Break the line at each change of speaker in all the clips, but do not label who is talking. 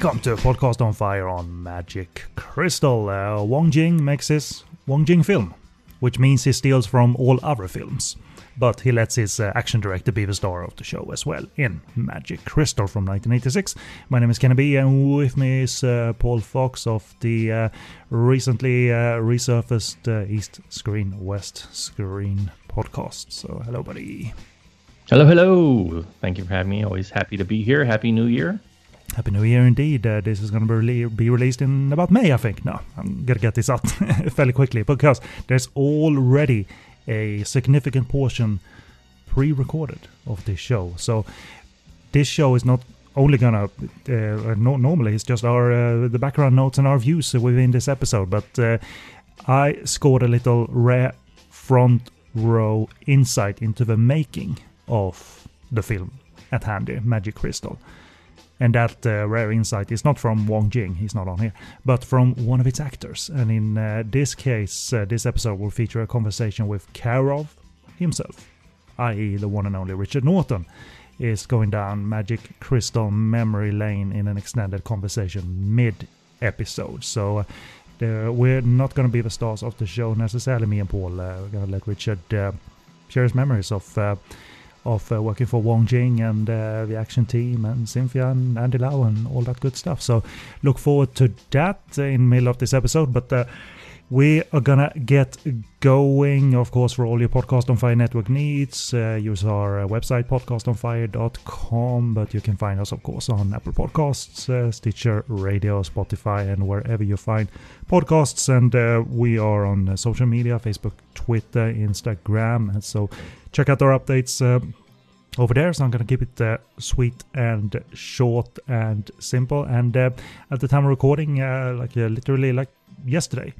Welcome to a Podcast on Fire on Magic Crystal. Uh, Wong Jing makes his Wong Jing film, which means he steals from all other films. But he lets his uh, action director be the star of the show as well in Magic Crystal from 1986. My name is Kenny B, and with me is uh, Paul Fox of the uh, recently uh, resurfaced uh, East Screen West Screen podcast. So, hello, buddy.
Hello, hello. Thank you for having me. Always happy to be here. Happy New Year.
Happy New Year indeed. Uh, this is going to be, be released in about May, I think. No, I'm going to get this out fairly quickly because there's already a significant portion pre recorded of this show. So this show is not only gonna uh, no, normally it's just our uh, the background notes and our views within this episode but uh, i scored a little rare front row insight into the making of the film at hand here, magic crystal and that uh, rare insight is not from Wong Jing, he's not on here, but from one of its actors. And in uh, this case, uh, this episode will feature a conversation with Karov himself, i.e., the one and only Richard Norton, is going down Magic Crystal memory lane in an extended conversation mid episode. So. Uh, we're not going to be the stars of the show necessarily, me and Paul. Uh, we're going to let Richard uh, share his memories of of uh, working for Wong Jing and uh, the action team and Cynthia and Andy Lau and all that good stuff. So look forward to that in the middle of this episode. But uh, we are gonna get going, of course, for all your Podcast on Fire network needs. Uh, use our uh, website, podcastonfire.com, but you can find us, of course, on Apple Podcasts, uh, Stitcher Radio, Spotify, and wherever you find podcasts. And uh, we are on social media Facebook, Twitter, Instagram. And so check out our updates. Uh, over there, so I'm gonna keep it sweet and short and simple. And at the time of recording, like literally like yesterday,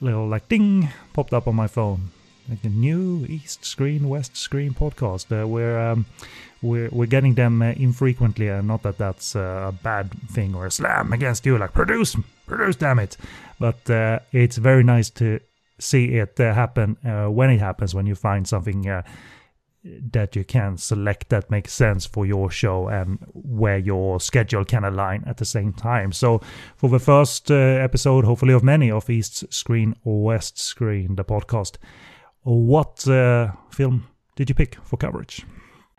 a little like ding popped up on my phone like a new east screen west screen podcast uh, we're um, we're, we're getting them uh, infrequently and not that that's uh, a bad thing or a slam against you like produce produce damn it but uh, it's very nice to see it uh, happen uh, when it happens when you find something that you can select that makes sense for your show and where your schedule can align at the same time. So, for the first uh, episode, hopefully of many of East Screen or West Screen, the podcast, what uh, film did you pick for coverage?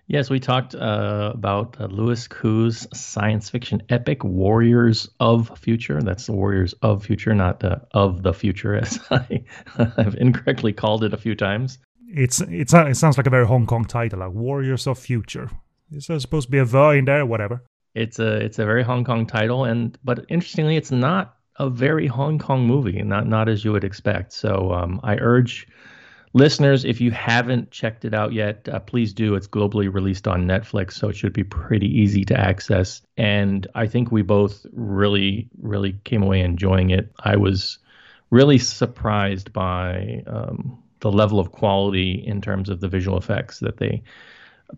Yes, we talked uh, about uh, Louis Koo's science fiction epic Warriors of Future. That's the Warriors of Future, not uh, of the future, as I have incorrectly called it a few times
it's it's it sounds like a very Hong Kong title, like Warriors of Future. Is there supposed to be a the in there, or whatever?
It's a it's a very Hong Kong title, and but interestingly, it's not a very Hong Kong movie, not not as you would expect. So um, I urge listeners, if you haven't checked it out yet, uh, please do. It's globally released on Netflix, so it should be pretty easy to access. And I think we both really really came away enjoying it. I was really surprised by um, the level of quality in terms of the visual effects that they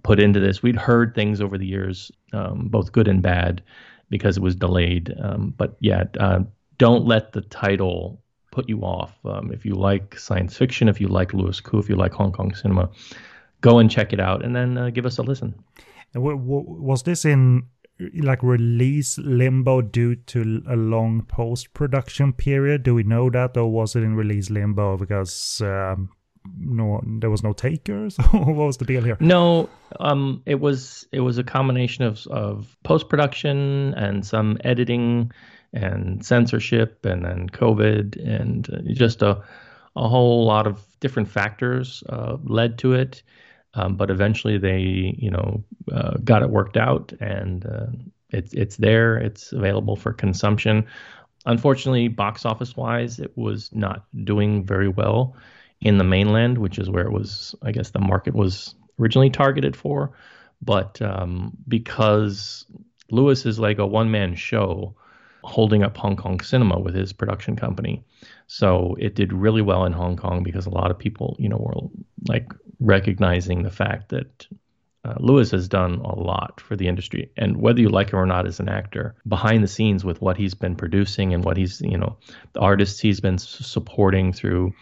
put into this. We'd heard things over the years, um, both good and bad, because it was delayed. Um, but yeah, uh, don't let the title put you off. Um, if you like science fiction, if you like Louis Koo, if you like Hong Kong cinema, go and check it out, and then uh, give us a listen.
Was this in like release limbo due to a long post production period? Do we know that, or was it in release limbo because um, no there was no takers? what was the deal here?
No, um, it was it was a combination of of post production and some editing and censorship and then COVID and uh, just a a whole lot of different factors uh, led to it. Um, but eventually they, you know, uh, got it worked out, and uh, it's it's there. It's available for consumption. Unfortunately, box office wise, it was not doing very well in the mainland, which is where it was. I guess the market was originally targeted for, but um, because Louis is like a one man show holding up Hong Kong cinema with his production company. So it did really well in Hong Kong because a lot of people, you know, were like recognizing the fact that uh, Louis has done a lot for the industry, and whether you like him or not as an actor, behind the scenes with what he's been producing and what he's, you know, the artists he's been supporting through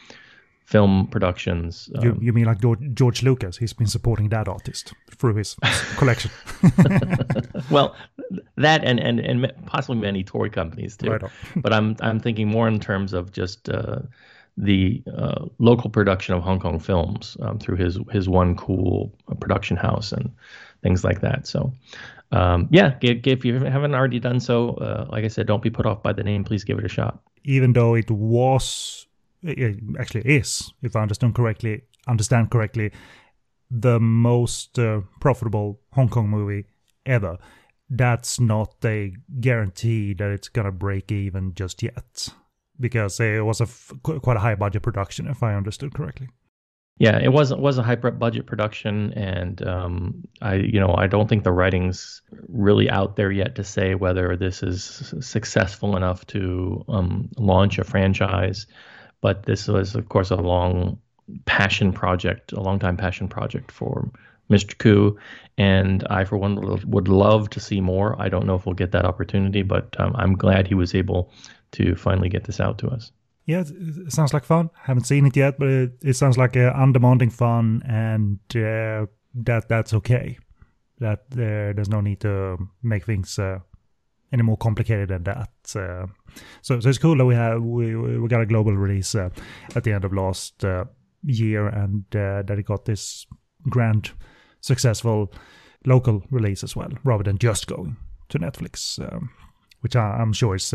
film productions.
Um, you, you mean like George Lucas? He's been supporting that artist through his collection.
well, that and, and and possibly many toy companies too.
Right
but I'm I'm thinking more in terms of just uh, the uh, local production of Hong Kong films um, through his his one cool production house and things like that. So. Um, yeah, if you haven't already done so, uh, like I said, don't be put off by the name. Please give it a shot.
Even though it was, actually is, if I understand correctly, understand correctly, the most uh, profitable Hong Kong movie ever. That's not a guarantee that it's gonna break even just yet, because it was a f- quite a high budget production, if I understood correctly.
Yeah, it was was a high budget production, and um, I you know I don't think the writing's really out there yet to say whether this is successful enough to um, launch a franchise. But this was, of course, a long passion project, a long time passion project for Mr. Koo, and I, for one, would love to see more. I don't know if we'll get that opportunity, but um, I'm glad he was able to finally get this out to us
yeah, it sounds like fun. Haven't seen it yet, but it, it sounds like uh, undemanding fun, and uh, that that's okay. That uh, there's no need to make things uh, any more complicated than that. Uh, so, so it's cool that we have we we got a global release uh, at the end of last year, and that it got this grand, successful local release as well, rather than just going to Netflix, um, which I, am sure is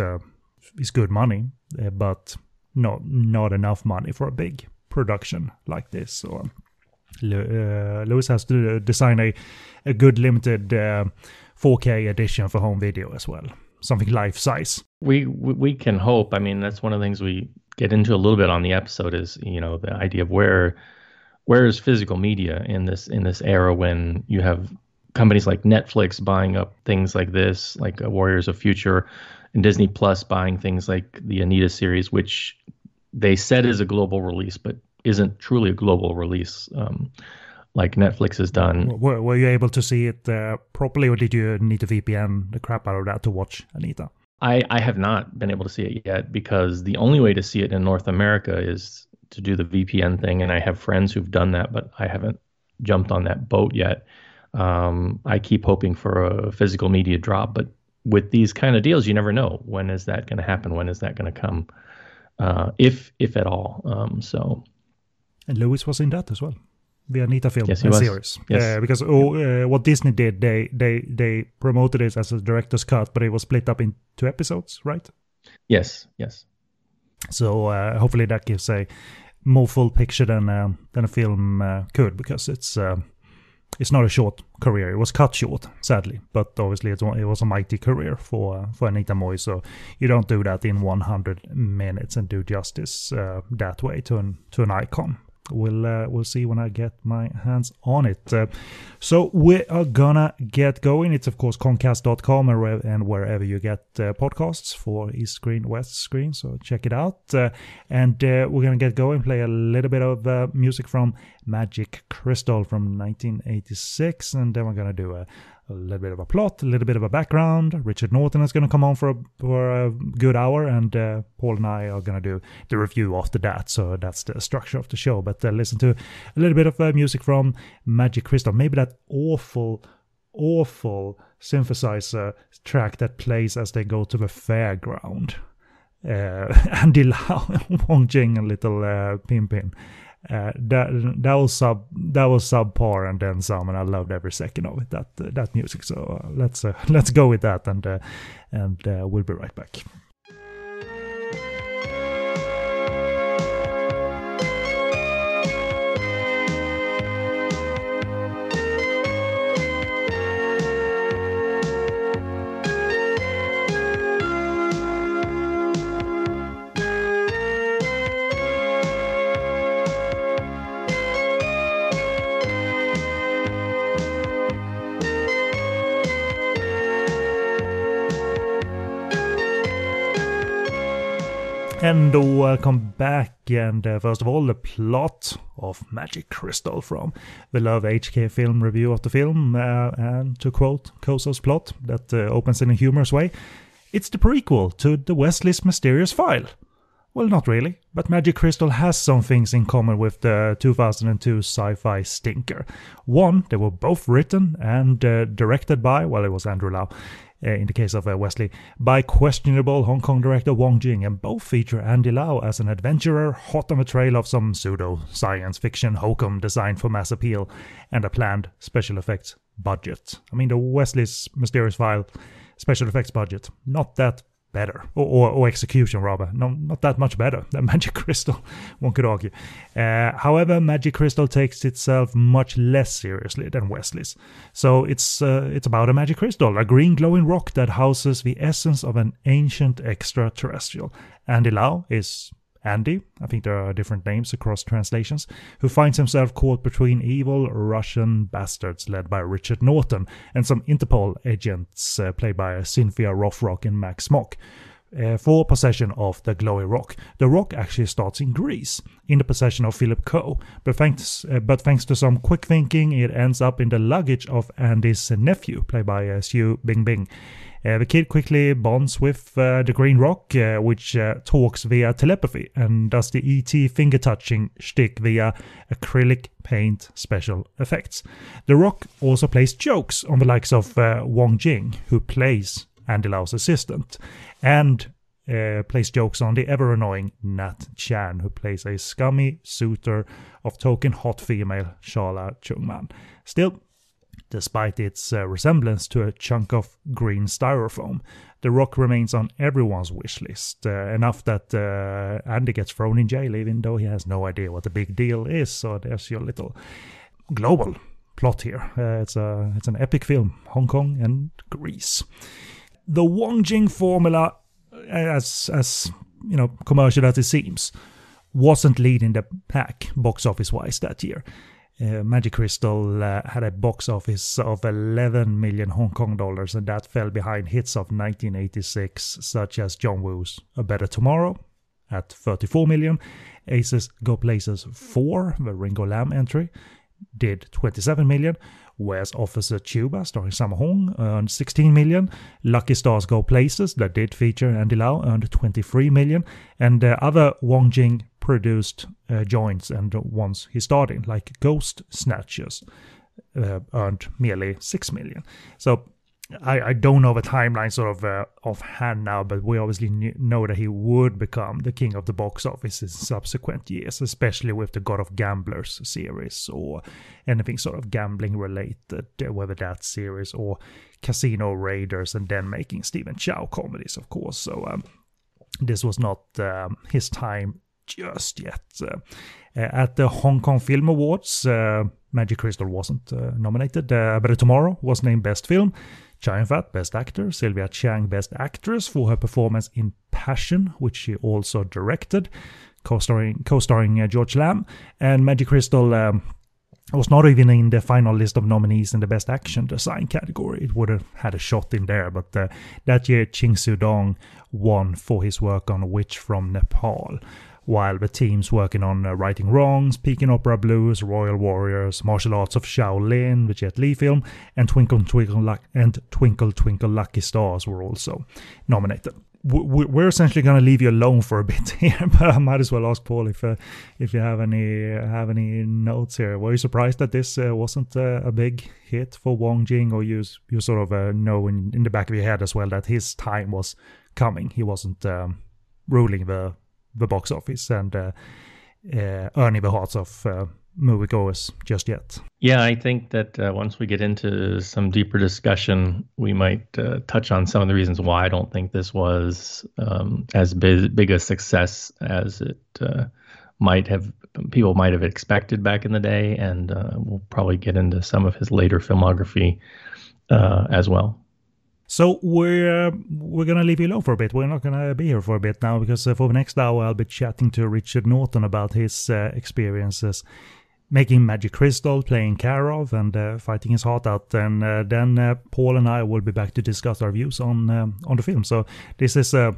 is good money, but not not enough money for a big production like this. So uh, Louis has to design a a good limited uh, 4K edition for home video as well, something life size.
We we can hope. I mean, that's one of the things we get into a little bit on the episode is you know the idea of where where is physical media in this in this era when you have companies like Netflix buying up things like this, like Warriors of Future, and Disney Plus buying things like the Anita series, which they said is a global release, but isn't truly a global release. Um, like Netflix has done.
Were, were you able to see it uh, properly, or did you need to VPN the crap out of that to watch Anita?
I, I have not been able to see it yet because the only way to see it in North America is to do the VPN thing, and I have friends who've done that, but I haven't jumped on that boat yet. Um, I keep hoping for a physical media drop, but with these kind of deals, you never know when is that going to happen, when is that going to come uh, if if at all. Um, so,
and Louis was in that as well, the Anita film
yes,
series.
Yes.
Uh, because oh, uh, what Disney did, they they they promoted it as a director's cut, but it was split up into episodes, right?
Yes, yes.
So uh, hopefully that gives a more full picture than uh, than a film uh, could, because it's it's not a short career. It was cut short, sadly, but obviously it was a mighty career for uh, for Anita Mui. So you don't do that in 100 minutes and do justice uh, that way to an to an icon we'll uh, we'll see when I get my hands on it. Uh, so we are gonna get going. It's of course Concast.com and wherever you get uh, podcasts for East Screen, West Screen. So check it out. Uh, and uh, we're gonna get going. Play a little bit of uh, music from Magic Crystal from 1986, and then we're gonna do a a little bit of a plot, a little bit of a background. Richard Norton is going to come on for a, for a good hour, and uh, Paul and I are going to do the review after that. So that's the structure of the show. But uh, listen to a little bit of uh, music from Magic Crystal. Maybe that awful, awful synthesizer track that plays as they go to the fairground. Uh, Andy Lau, Wong Jing, and little uh, Pimpin. Uh, that that was sub that was subpar and then some, and I loved every second of it. That uh, that music. So uh, let's uh, let's go with that, and uh, and uh, we'll be right back. And welcome back. And uh, first of all, the plot of Magic Crystal from the Love HK film review of the film. Uh, and to quote Kozo's plot, that uh, opens in a humorous way it's the prequel to the Wesley's Mysterious File. Well, not really, but Magic Crystal has some things in common with the 2002 sci fi stinker. One, they were both written and uh, directed by, well, it was Andrew Lau. Uh, in the case of uh, Wesley, by questionable Hong Kong director Wong Jing, and both feature Andy Lau as an adventurer hot on the trail of some pseudo science fiction hokum designed for mass appeal and a planned special effects budget. I mean, the Wesley's Mysterious File special effects budget, not that better, or, or, or, execution rather, no, not that much better than Magic Crystal, one could argue. Uh, however, Magic Crystal takes itself much less seriously than Wesley's. So it's uh, it's about a magic crystal, a green glowing rock that houses the essence of an ancient extraterrestrial. And Lau is Andy, I think there are different names across translations, who finds himself caught between evil Russian bastards led by Richard Norton and some Interpol agents uh, played by Cynthia Rothrock and Max Mok. Uh, for possession of the glowy rock. The rock actually starts in Greece, in the possession of Philip Ko, but thanks, uh, but thanks to some quick thinking, it ends up in the luggage of Andy's nephew, played by uh, Sue Bingbing. Uh, the kid quickly bonds with uh, the Green Rock, uh, which talks via telepathy and does the ET finger touching shtick via acrylic paint special effects. The Rock also plays jokes on the likes of Wong Jing, who plays Andy Lau's assistant, and uh, plays jokes on the ever annoying Nat Chan, who plays a scummy suitor of token hot female Sharla Cheung Man. Still, Despite its uh, resemblance to a chunk of green styrofoam, the rock remains on everyone's wish list, uh, enough that uh, Andy gets thrown in jail even though he has no idea what the big deal is. So there's your little global plot here. Uh, it's a it's an epic film, Hong Kong and Greece. The Wong Jing formula, as as you know, commercial as it seems, wasn't leading the pack box office wise that year. Uh, Magic Crystal uh, had a box office of 11 million Hong Kong dollars, and that fell behind hits of 1986, such as John Woo's A Better Tomorrow at 34 million, Aces Go Places 4, the Ringo Lam entry, did 27 million, whereas Officer Tuba, starring Sammo Hung, earned 16 million. Lucky Stars Go Places, that did feature Andy Lau, earned 23 million. And uh, other Wong Jing produced uh, joints and ones he starred in, like Ghost Snatchers, uh, earned merely 6 million. So I, I don't know the timeline sort of uh, offhand now, but we obviously knew, know that he would become the king of the box office in subsequent years, especially with the God of Gamblers series or anything sort of gambling related, uh, whether that series or Casino Raiders, and then making Stephen Chow comedies, of course. So um, this was not um, his time just yet. Uh, at the Hong Kong Film Awards, uh, Magic Crystal wasn't uh, nominated. Uh, Better Tomorrow was named Best Film. Chow Fat, Best Actor, Sylvia Chang, Best Actress for her performance in Passion, which she also directed, co-starring, co-starring uh, George Lam, and Magic Crystal um, was not even in the final list of nominees in the Best Action Design category. It would have had a shot in there, but uh, that year Ching Siu-tung won for his work on Witch from Nepal while the teams working on uh, Righting Wrongs, Peking Opera Blues, Royal Warriors, Martial Arts of Shaolin, the Jet Li film, and Twinkle Twinkle Luck- and Twinkle Twinkle Lucky Stars were also nominated. We're essentially going to leave you alone for a bit here, but I might as well ask Paul if uh, if you have any have any notes here. Were you surprised that this uh, wasn't uh, a big hit for Wong Jing, or you you sort of uh, know in, in the back of your head as well that his time was coming? He wasn't um, ruling the the box office and uh, uh, earning the hearts of uh, moviegoers just yet.
Yeah, I think that uh, once we get into some deeper discussion, we might uh, touch on some of the reasons why I don't think this was um, as big, big, a success as it uh, might have people might have expected back in the day, and uh, we'll probably get into some of his later filmography uh, as well.
So we're uh, we're gonna leave you alone for a bit. We're not gonna be here for a bit now because uh, for the next hour I'll be chatting to Richard Norton about his uh, experiences making Magic Crystal, playing Karov, and uh, fighting his heart out. And uh, then Paul and I will be back to discuss our views on on the film. So this is a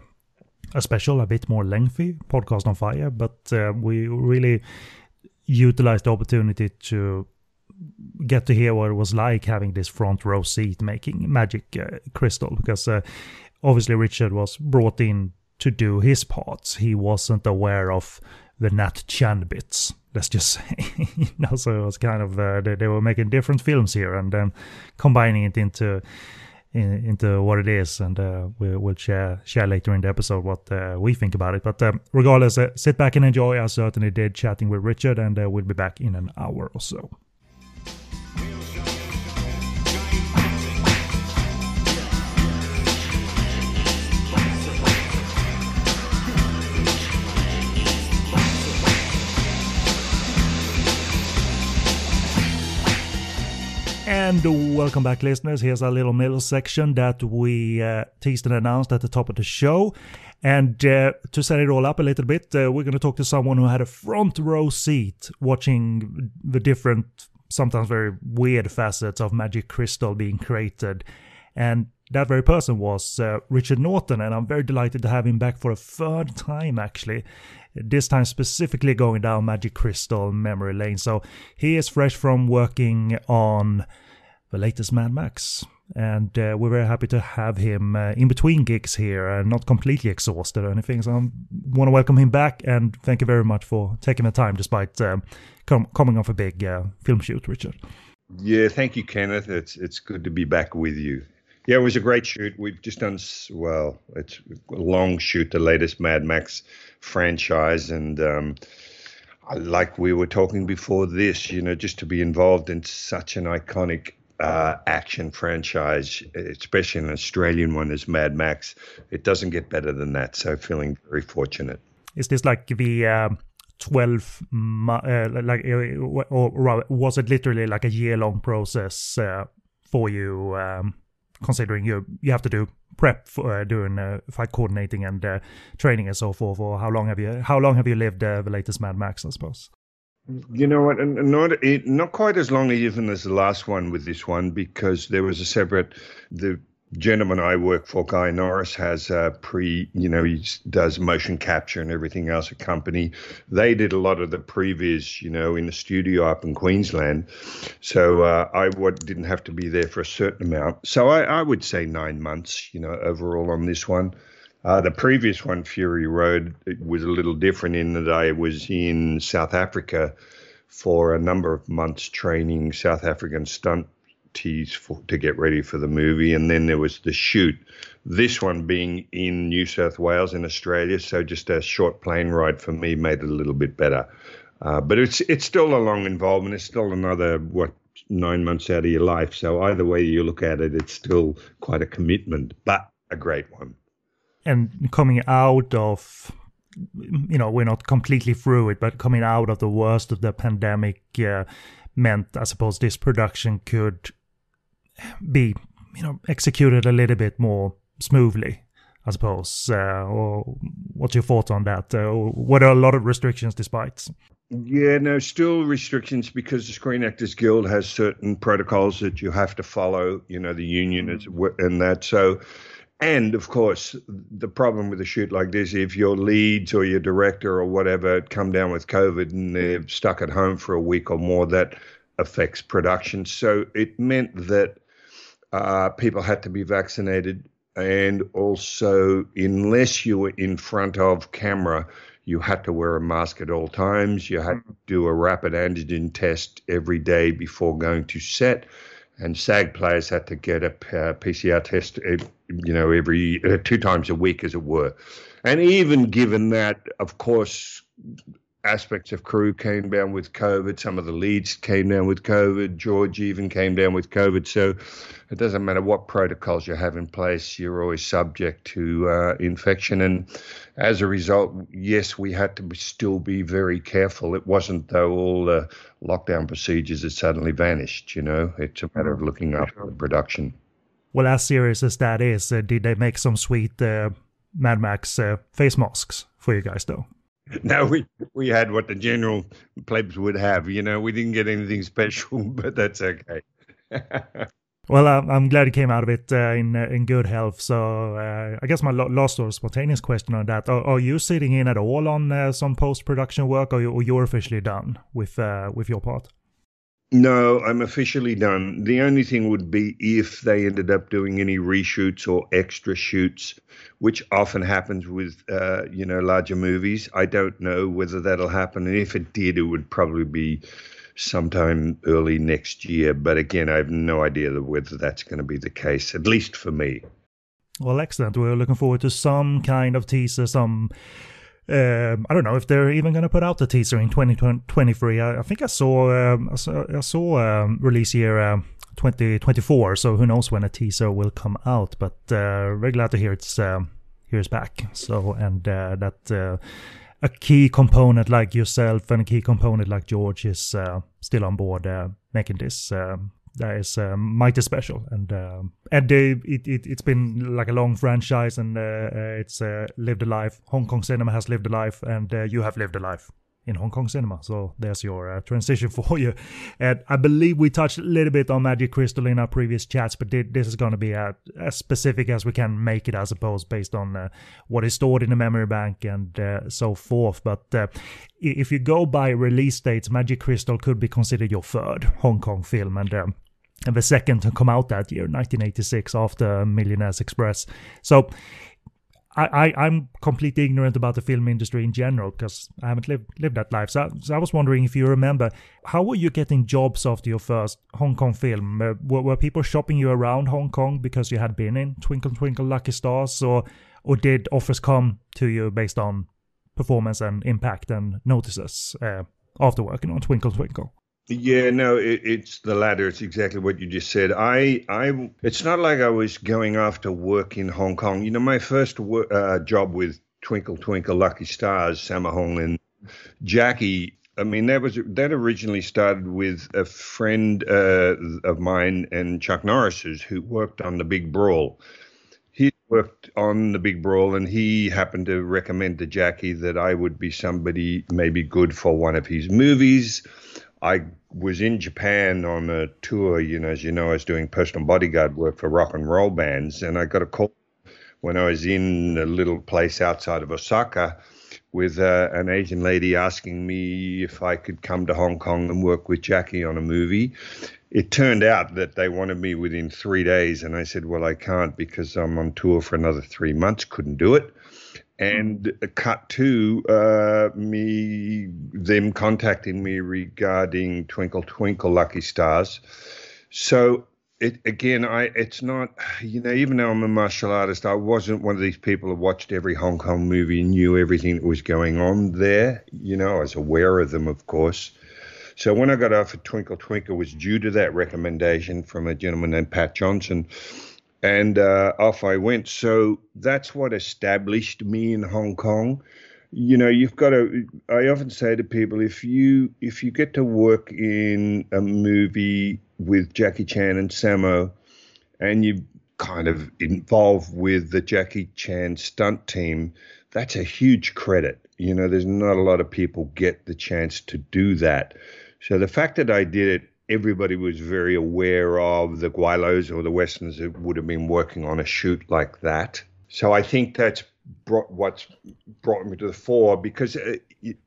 a special, a bit more lengthy podcast on fire, but we really utilize the opportunity to get to hear what it was like having this front row seat making Magic uh, Crystal because uh, obviously Richard was brought in to do his parts. He wasn't aware of the Nat Chan bits. Let's just say, you know, so it was kind of uh, they, they, were making different films here and then combining it into in, into what it is, and uh, we, will share share later in the episode what uh, we think about it. But um, regardless, uh, sit back and enjoy. I certainly did chatting with Richard, and uh, we'll be back in an hour or so. And welcome back, listeners. Here's our little middle section that we uh, teased and announced at the top of the show. And uh, to set it all up a little bit, uh, we're going to talk to someone who had a front row seat watching the different, sometimes very weird facets of Magic Crystal being created. And that very person was uh, Richard Norton, and I'm very delighted to have him back for a third time, actually. This time specifically going down Magic Crystal memory lane. So he is fresh from working on the latest Mad Max. And uh, we're very happy to have him uh, in between gigs here and not completely exhausted or anything. So I want to welcome him back and thank you very much for taking the time despite uh, com- coming off a big uh, film shoot, Richard.
Yeah, thank you, Kenneth. It's it's good to be back with you. Yeah, it was a great shoot. We've just done well. It's a long shoot, the latest Mad Max franchise, and um, like we were talking before this, you know, just to be involved in such an iconic uh, action franchise, especially an Australian one as Mad Max. It doesn't get better than that. So feeling very fortunate.
Is this like the uh, 12 uh, like uh, or was it literally like a year long process uh, for you um, considering you you have to do prep for uh, doing uh, fight coordinating and training and so forth or how long have you how long have you lived the latest mad max i suppose
you know what? Not not quite as long even as the last one with this one because there was a separate. The gentleman I work for, Guy Norris, has a pre. You know, he does motion capture and everything else. A company. They did a lot of the previs, you know, in the studio up in Queensland. So uh, I didn't have to be there for a certain amount. So I, I would say nine months, you know, overall on this one. Uh, the previous one, Fury Road, was a little different in that I was in South Africa for a number of months training South African stunt tees to get ready for the movie, and then there was the shoot. This one being in New South Wales in Australia, so just a short plane ride for me made it a little bit better. Uh, but it's it's still a long involvement. It's still another what nine months out of your life. So either way you look at it, it's still quite a commitment, but a great one
and coming out of you know we're not completely through it but coming out of the worst of the pandemic uh, meant i suppose this production could be you know executed a little bit more smoothly i suppose uh, or what's your thoughts on that uh, what are a lot of restrictions despite
yeah, no, still restrictions because the Screen Actors Guild has certain protocols that you have to follow. You know, the union is and that. So, and of course, the problem with a shoot like this, if your leads or your director or whatever come down with COVID and they're stuck at home for a week or more, that affects production. So it meant that uh, people had to be vaccinated. And also, unless you were in front of camera, you had to wear a mask at all times. You had to do a rapid antigen test every day before going to set and SAG players had to get a PCR test, you know, every uh, two times a week, as it were. And even given that, of course, aspects of crew came down with COVID. Some of the leads came down with COVID. George even came down with COVID. So it doesn't matter what protocols you have in place, you're always subject to uh, infection. And as a result, yes, we had to still be very careful. It wasn't though all the lockdown procedures had suddenly vanished. You know, it's a matter of looking after the production.
Well, as serious as that is, uh, did they make some sweet uh, Mad Max uh, face masks for you guys, though?
no, we we had what the general plebs would have. You know, we didn't get anything special, but that's okay.
well, uh, I'm glad you came out of it uh, in uh, in good health. So uh, I guess my last or spontaneous question on that: Are, are you sitting in at all on uh, some post production work, or, or you're officially done with uh, with your part?
No, I'm officially done. The only thing would be if they ended up doing any reshoots or extra shoots, which often happens with uh, you know larger movies. I don't know whether that'll happen, and if it did, it would probably be sometime early next year. But again, I have no idea whether that's going to be the case, at least for me.
Well, excellent. We're looking forward to some kind of teaser, some um, I don't know if they're even going to put out the teaser in 2023. I, I think I saw um, I saw, I saw um, release year um, 2024, so who knows when a teaser will come out. But uh, very glad to hear it's um, here's back. So and uh, that uh, a key component like yourself and a key component like George is uh, still on board uh, making this. Um, that is uh, mighty special and uh, and it, it it's been like a long franchise and uh, uh it's uh, lived a life hong kong cinema has lived a life and you have lived a life in hong kong cinema. So there's your uh, transition for you. And i believe we touched a little bit on magic crystal in our previous chats but this is going to be as specific as we can make it i suppose based on uh, what is stored in the memory bank and uh, so forth. But if you go by release dates magic crystal could be considered your third hong kong film. And um, and the second to come out that year, 1986, after Millionaires Express. So I, I, am completely ignorant about the film industry in general because I haven't lived lived that life. So, so, I was wondering if you remember, how were you getting jobs after your first Hong Kong film? Uh, were, were people shopping you around Hong Kong because you had been in Twinkle Twinkle Lucky Stars, or or did offers come to you based on performance and impact and notices uh, after working on Twinkle Twinkle?
Yeah, no, it, it's the latter. It's exactly what you just said. I, I, it's not like I was going after work in Hong Kong. You know, my first uh, job with Twinkle Twinkle Lucky Stars, Sammo Hung and Jackie. I mean, that was that originally started with a friend uh, of mine and Chuck Norris's who worked on the Big Brawl. He worked on the Big Brawl, and he happened to recommend to Jackie that I would be somebody maybe good for one of his movies. I was in Japan on a tour, you know, as you know, I was doing personal bodyguard work for rock and roll bands, and I got a call when I was in a little place outside of Osaka with uh, an Asian lady asking me if I could come to Hong Kong and work with Jackie on a movie. It turned out that they wanted me within three days, and I said, Well, I can't because I'm on tour for another three months, couldn't do it and cut to uh, me them contacting me regarding Twinkle Twinkle Lucky Stars. So it again, I it's not you know even though I'm a martial artist, I wasn't one of these people who watched every Hong Kong movie and knew everything that was going on there. You know, I was aware of them, of course. So when I got offered Twinkle Twinkle was due to that recommendation from a gentleman named Pat Johnson and uh, off I went. So that's what established me in Hong Kong. You know, you've got to. I often say to people, if you if you get to work in a movie with Jackie Chan and Sammo, and you kind of involved with the Jackie Chan stunt team, that's a huge credit. You know, there's not a lot of people get the chance to do that. So the fact that I did it everybody was very aware of the Gwailos or the Westerns that would have been working on a shoot like that. So I think that's brought what's brought me to the fore because uh,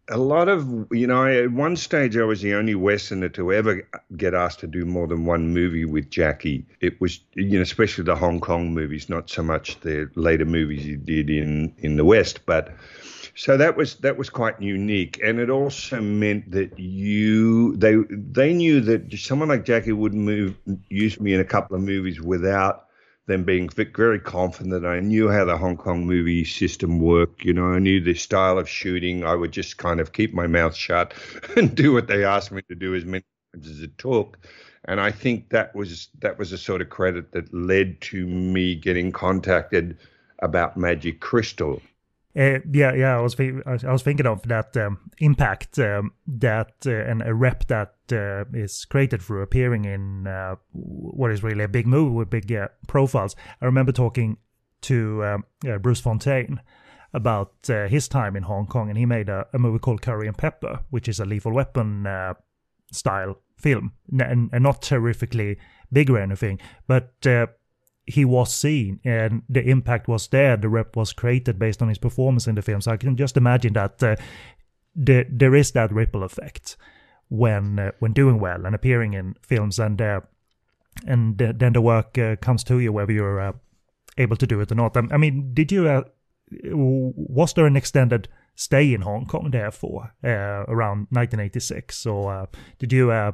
a lot of you know at one stage I was the only Westerner to ever get asked to do more than one movie with Jackie. It was you know especially the Hong Kong movies, not so much the later movies he did in in the West, but so that was that was quite unique, and it also meant that you they they knew that someone like Jackie would move use me in a couple of movies without them being very confident. I knew how the Hong Kong movie system worked. You know, I knew the style of shooting. I would just kind of keep my mouth shut and do what they asked me to do as many times as it took. And I think that was that was a sort of credit that led to me getting contacted about Magic Crystal.
Uh, yeah, yeah. I was I was thinking of that um, impact um, that uh, and a rep that uh, is created through appearing in uh, what is really a big movie with big uh, profiles. I remember talking to um, Bruce Fontaine about uh, his time in Hong Kong, and he made a, a, movie called Curry and Pepper, which is a Lethal Weapon style film, and, and, not terrifically big or anything, but he was seen and the impact was there. The rep was created based on his performance in the film. So I can just imagine that uh, the, there is that ripple effect when uh, when doing well and appearing in films, and uh, and then the work uh, comes to you whether you're uh, able to do it or not. I mean, did you? Uh, was there an extended stay in Hong Kong there therefore around 1986, or did you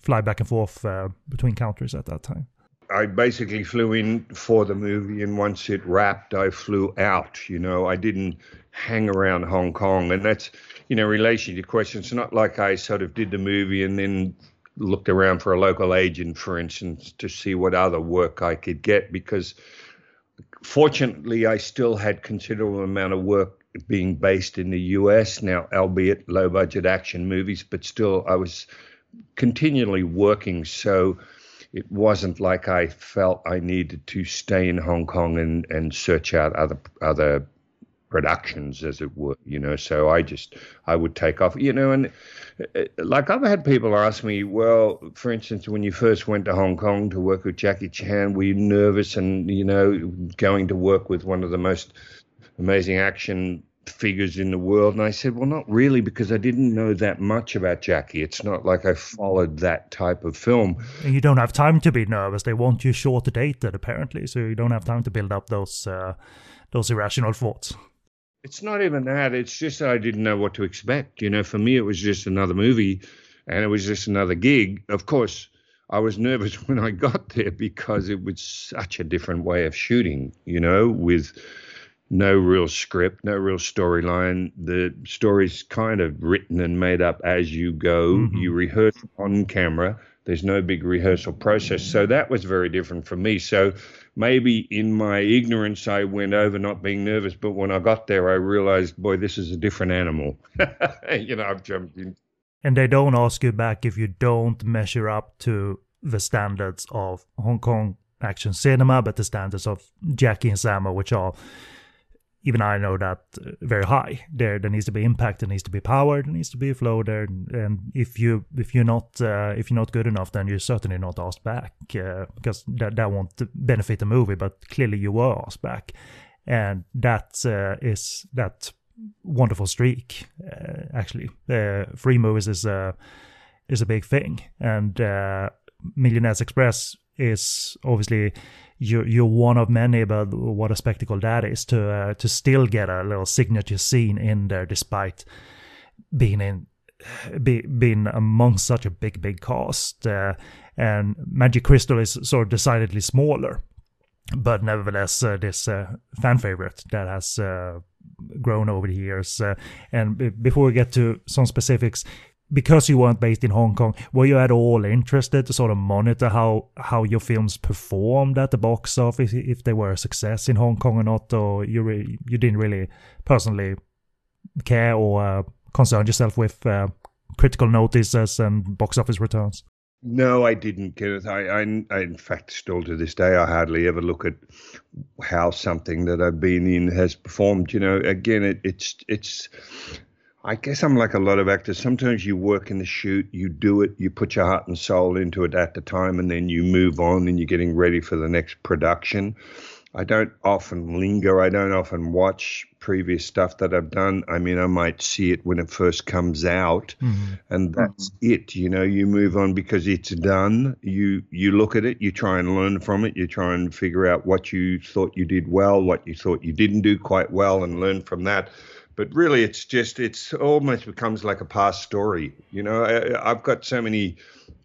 fly back and forth between countries at that time?
I basically flew in for the movie, and once it wrapped, I flew out. You know, I didn't hang around Hong Kong, and that's you know, relation to your question. It's not like I sort of did the movie and then looked around for a local agent, for instance, to see what other work I could get, because fortunately, I still had considerable amount of work being based in the U.S. now, albeit low budget action movies, but still I was continually working. So it wasn't like I felt I needed to stay in Hong Kong and, and search out other other productions, as it were. You know, so I just I would take off. You know, and uh, like I've had people ask me, well, for instance, when you first went to Hong Kong to work with Jackie Chan, were you nervous? And you know, going to work with one of the most amazing action figures in the world? And I said, well, not really, because I didn't know that much about Jackie. It's not like I followed that type of film.
And you don't have time to be nervous. They want you short dated, apparently, so you don't have time to build up those uh, those irrational thoughts.
It's not even that. It's just that I didn't know what to expect. You know, for me, it was just another movie, and it was just another gig. Of course. I was nervous when I got there because it was such a different way of shooting, you know, with no real script, no real storyline. The story's kind of written and made up as you go. Mm-hmm. You rehearse on camera. There's no big rehearsal process. So that was very different for me. So maybe in my ignorance, I went over not being nervous. But when I got there, I realized, boy, this is a different animal. you know, I've jumped in.
And they don't ask you back if you don't measure up to the standards of Hong Kong action cinema, but the standards of Jackie and Sammo, which are even I know that uh, very high. There, there needs to be impact. There needs to be power. There needs to be flow there. And if you if you're not uh, if you're not good enough, then you're certainly not asked back uh, because that that won't benefit the movie. But clearly, you were asked back, and that uh, is that wonderful streak. Uh, actually, uh, free movies is a is a big thing, and Millionaires Express is obviously you're you're one of many, but what a spectacle that is to uh, to still get a little signature scene in there despite being in be, being among such a big big cast. Uh, and Magic Crystal is sort of decidedly smaller, but nevertheless uh, this uh, fan favorite that has uh, grown over the years. Uh, and b- before we get to some specifics, because you weren't based in Hong Kong, were you at all interested to sort of monitor how how your films performed at the box office, if they were a success in Hong Kong or not, or you re- you didn't really personally care or uh, concern yourself with uh, critical notices and box office returns?
No, I didn't, Kenneth. I, I, I, in fact, still to this day, I hardly ever look at how something that I've been in has performed. You know, again, it, it's it's I guess I'm like a lot of actors. Sometimes you work in the shoot, you do it, you put your heart and soul into it at the time, and then you move on and you're getting ready for the next production. I don't often linger. I don't often watch previous stuff that I've done. I mean, I might see it when it first comes out, mm-hmm. and that's mm-hmm. it. You know, you move on because it's done. You you look at it, you try and learn from it. You try and figure out what you thought you did well, what you thought you didn't do quite well, and learn from that but really it's just it's almost becomes like a past story you know? I, have got so many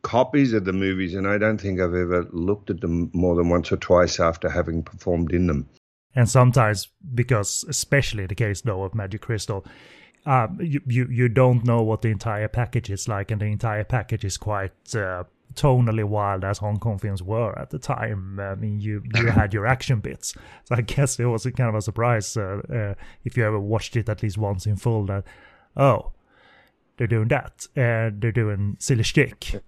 copies of the movies and i don't think i've ever looked at them more than once or twice after having performed in them.
And sometimes because especially the case though of magic crystal uh, you, you you don't know what the entire package is like and the entire package is quite uh, tonally wild as Hong Kong films were at the time. I mean, you you had your action bits, so I guess it was a kind of a surprise uh, uh, if you ever watched it at least once in full. That oh, they're doing that, and they're doing silly shtick.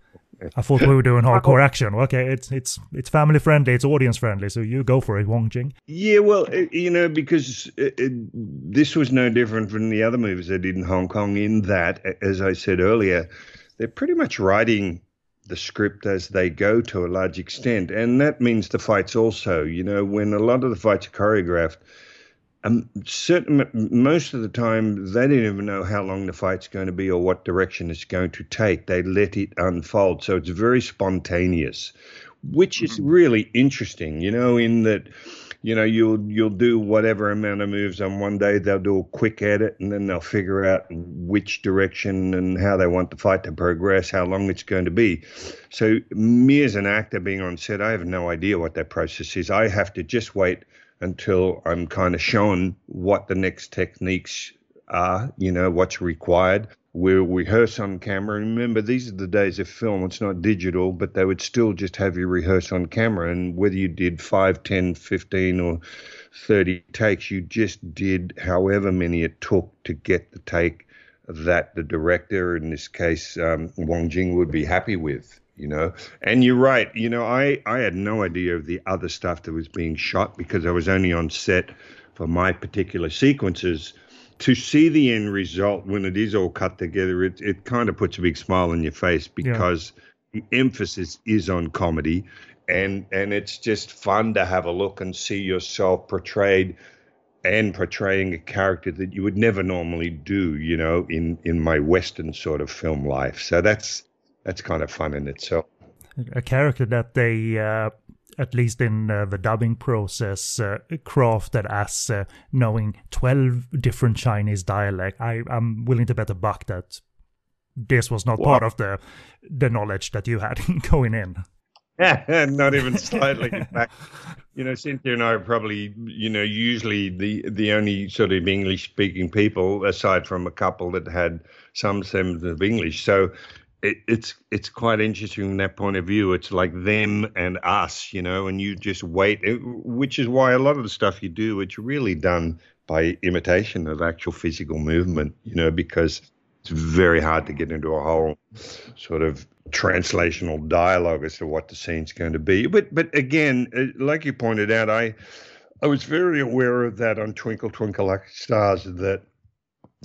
I thought we were doing hardcore action. Okay, it's it's it's family friendly, it's audience friendly, so you go for it, Wong Jing.
Yeah, well, you know, because it, it, this was no different from the other movies I did in Hong Kong. In that, as I said earlier, they're pretty much writing the script as they go to a large extent. And that means the fights also. You know, when a lot of the fights are choreographed, um, certain most of the time they don't even know how long the fight's going to be or what direction it's going to take. They let it unfold, so it's very spontaneous, which is mm-hmm. really interesting. You know, in that you know you'll you'll do whatever amount of moves on one day. They'll do a quick edit and then they'll figure out which direction and how they want the fight to progress how long it's going to be. So me as an actor being on set i have no idea what that process is. I have to just wait until i'm kind of shown what the next techniques are you know what's required we'll rehearse on camera. Remember, these are the days of film. It's not digital, but they would still just have you rehearse on camera. And whether you did 5, 10, 15, or 30 takes, you just did however many it took to get the take that the director, in this case, um, Wong Jing, would be happy with. You know, and you're right. You know, I, I had no idea of the other stuff that was being shot because I was only on set for my particular sequences to see the end result when it is all cut together, it, it kind of puts a big smile on your face because yeah. the emphasis is on comedy. And, and it's just fun to have a look and see yourself portrayed and portraying a character that you would never normally do, you know, in, in my Western sort of film life. So that's that's kind of fun in itself.
A character that they uh, at least in uh, the dubbing process, uh, crafted as uh, knowing 12 different Chinese dialect. I, I'm willing to bet a buck that this was not part of the the knowledge that you had going in.
Yeah, not even slightly. In fact, you know, Cynthia and I are probably, you know, usually the the only sort of English speaking people, aside from a couple that had some semblance of English. So it, it's it's quite interesting from that point of view. It's like them and us, you know, and you just wait. which is why a lot of the stuff you do, it's really done by imitation of actual physical movement, you know, because it's very hard to get into a whole sort of translational dialogue as to what the scene's going to be. But but again, uh, like you pointed out, I I was very aware of that on Twinkle Twinkle Stars that,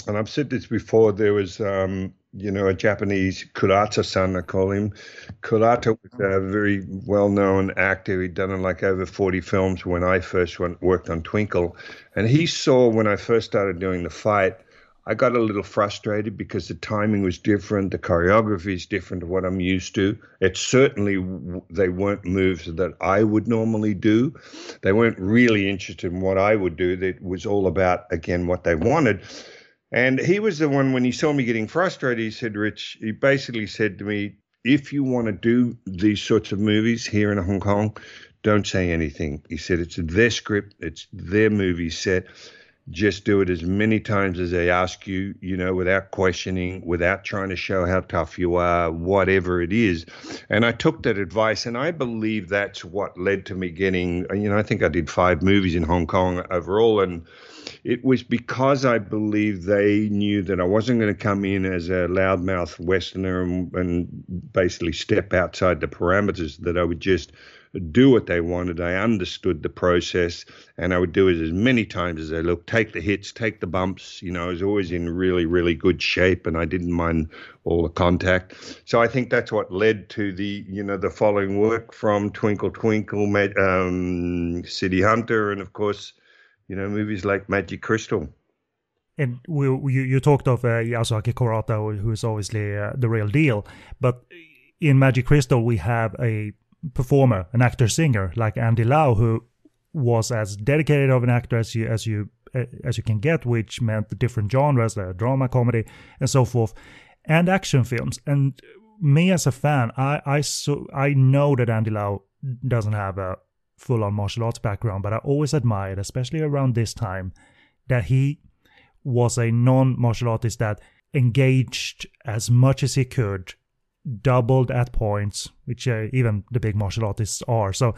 and I've said this before. There was um, you know, a Japanese Kurata-san, I call him. Kurata was a very well-known actor. He'd done like over 40 films when I first went, worked on Twinkle. And he saw when I first started doing the fight, I got a little frustrated because the timing was different, the choreography is different to what I'm used to. It certainly they weren't moves that I would normally do. They weren't really interested in what I would do. It was all about again what they wanted. And he was the one when he saw me getting frustrated, he said, Rich, he basically said to me, if you want to do these sorts of movies here in Hong Kong, don't say anything. He said, it's their script, it's their movie set. Just do it as many times as they ask you, you know, without questioning, without trying to show how tough you are, whatever it is. And I took that advice, and I believe that's what led to me getting, you know, I think I did five movies in Hong Kong overall. And it was because I believe they knew that I wasn't going to come in as a loudmouth Westerner and, and, basically step outside the parameters, that I would just do what they wanted. I understood the process and I would do it as many times as I looked, take the hits, take the bumps. You know, I was always in really, really good shape and I didn't mind all the contact. So I think that's what led to the, you know, the following work from Twinkle Twinkle, um, City Hunter, and of course, you know, movies like Magic Crystal.
And we, you, you talked of uh, Yasuaki Kurata, who is obviously uh, the real deal. But in Magic Crystal, we have a performer, an actor singer like Andy Lau, who was as dedicated of an actor as you as you as you can get, which meant the different genres, the drama, comedy, and so forth, and action films. And me as a fan, I I so I know that Andy Lau doesn't have a full on martial arts background, but I always admired, especially around this time, that he was a non martial artist that engaged as much as he could, doubled at points, which uh, even the big martial artists are. So,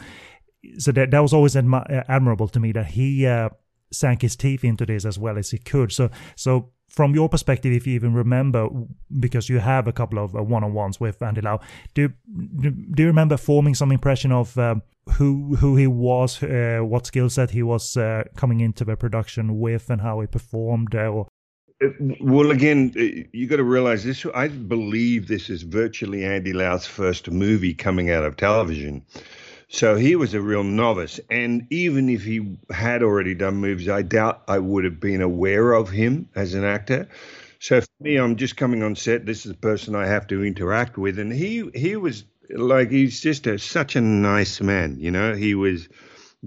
so that that was always admi- admirable to me that he uh, sank his teeth into this as well as he could. So, so from your perspective, if you even remember, because you have a couple of uh, one-on-ones with Andy Lau, do do you remember forming some impression of um, who who he was, uh, what skill set he was uh, coming into the production with, and how he performed? Uh, or
uh, well, again, uh, you got to realize this. I believe this is virtually Andy Lau's first movie coming out of television. So he was a real novice. And even if he had already done movies, I doubt I would have been aware of him as an actor. So for me, I'm just coming on set. This is the person I have to interact with, and he he was like he's just a, such a nice man. You know, he was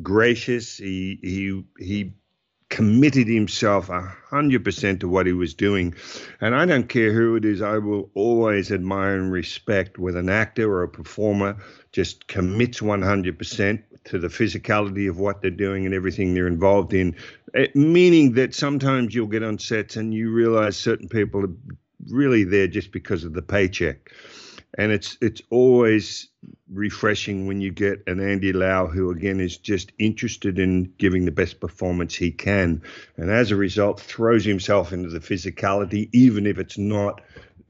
gracious. He he he committed himself a hundred percent to what he was doing, and I don't care who it is. I will always admire and respect with an actor or a performer just commits one hundred percent to the physicality of what they're doing and everything they're involved in. It, eh, meaning that sometimes you'll get on sets and you realize certain people are really there just because of the paycheck. And it's it's always refreshing when you get an Andy Lau who again is just interested in giving the best performance he can, and as a result throws himself into the physicality, even if it's not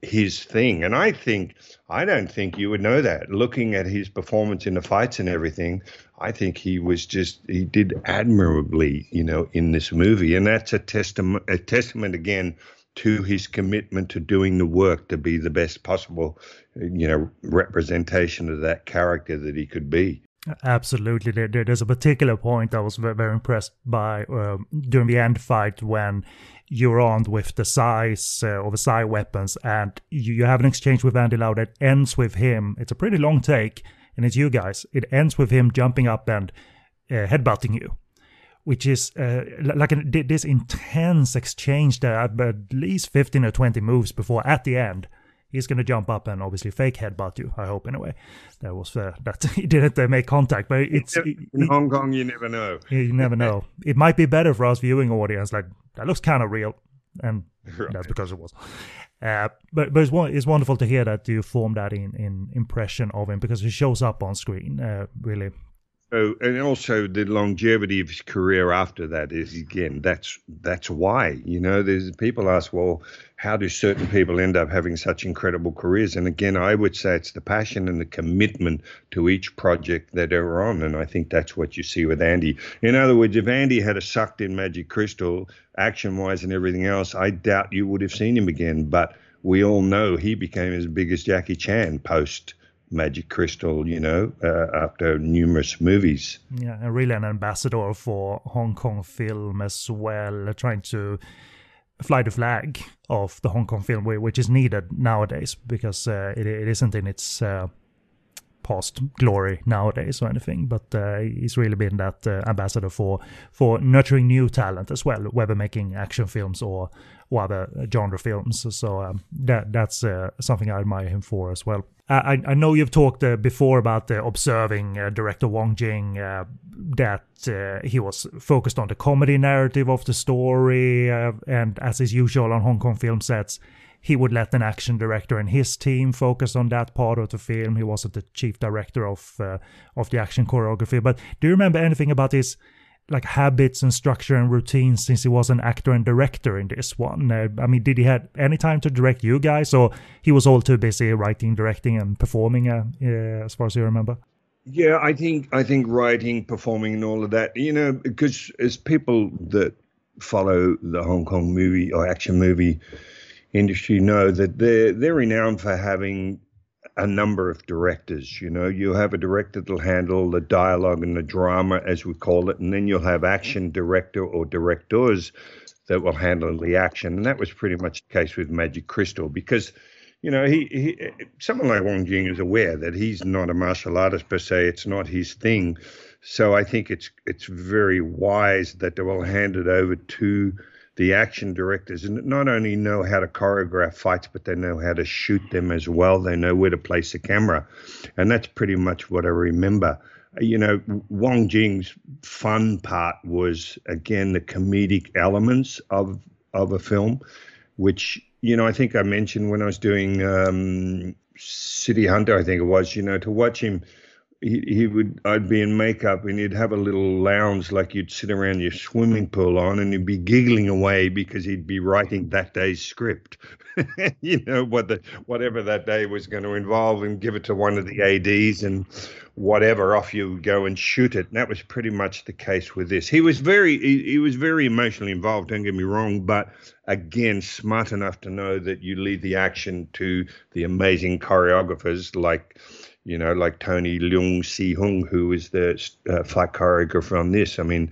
his thing. And I think I don't think you would know that. Looking at his performance in the fights and everything, I think he was just he did admirably, you know, in this movie. And that's a testament a testament again to his commitment to doing the work to be the best possible, you know, representation of that character that he could be.
Absolutely. There, there's a particular point I was very, impressed by um, during the end fight when you're armed with the sais uh, or the sai weapons and you, you have an exchange with Andy Lau that ends with him. It's a pretty long take and it's you guys. It ends with him jumping up and uh, headbutting you, which is uh, like an, this intense exchange that at least 15 or 20 moves before at the end he's going to jump up and obviously fake headbutt you. I hope in a way that was uh, that he didn't uh, make contact, but it's
in it, Hong Kong. You never know.
You never know. it might be better for us viewing audience. Like that looks kind of real, and right. that's because it was. Uh, but but it's, it's wonderful to hear that you form that in, in impression of him because he shows up on screen uh, really
so, and also the longevity of his career after that is again that's that's why you know there's people ask well how do certain people end up having such incredible careers? And again I would say it's the passion and the commitment to each project that they're on and I think that's what you see with Andy. In other words if Andy had a sucked in Magic Crystal action wise and everything else I doubt you would have seen him again. But we all know he became as big as Jackie Chan post Magic Crystal, you know, uh, after numerous movies.
Yeah, and really an ambassador for Hong Kong film as well, trying to fly the flag of the Hong Kong film, which is needed nowadays because uh, it, it isn't in its uh, past glory nowadays or anything. But uh, he's really been that uh, ambassador for for nurturing new talent as well, whether making action films or, or other genre films. So um, that that's uh, something I admire him for as well. I, I know you've talked uh, before about observing director Wong Jing that uh, he was focused on the comedy narrative of the story, uh, and as is usual on Hong Kong film sets, he would let an action director and his team focus on that part of the film. He wasn't the chief director of of the action choreography. But do you remember anything about his like habits and structure and routines since he was an actor and director in this one. Uh, I mean, did he had any time to direct you guys, or he was all too busy writing, directing, and performing? Uh, uh, as far as you remember.
Yeah, I think I think writing, performing, and all of that. You know, because as people that follow the Hong Kong movie or action movie industry know that they're they're renowned for having a number of directors. You know, you have a director that'll handle the dialogue and the drama, as we call it, and then you'll have action director or directors that will handle the action. And that was pretty much the case with Magic Crystal because, you know, he, he someone like Wong Jing is aware that he's not a martial artist per se. It's not his thing. So I think it's it's very wise that they will hand it over to the action directors and not only know how to choreograph fights, but they know how to shoot them as well. They know where to place the camera. And that's pretty much what I remember. You know, Wong Jing's fun part was, again, the comedic elements of, of a film, which, you know, I think I mentioned when I was doing um, City Hunter, I think it was, you know, to watch him – he, he would I'd be in makeup and he'd have a little lounge like you'd sit around your swimming pool on and he'd be giggling away because he'd be writing that day's script. you know what the whatever that day was going to involve and give it to one of the ads and whatever off you go and shoot it. And that was pretty much the case with this. He was very he, he was very emotionally involved. Don't get me wrong, but again, smart enough to know that you leave the action to the amazing choreographers like you know, like Tony Leung Siu Hung, who is the uh, fight choreographer on this. I mean,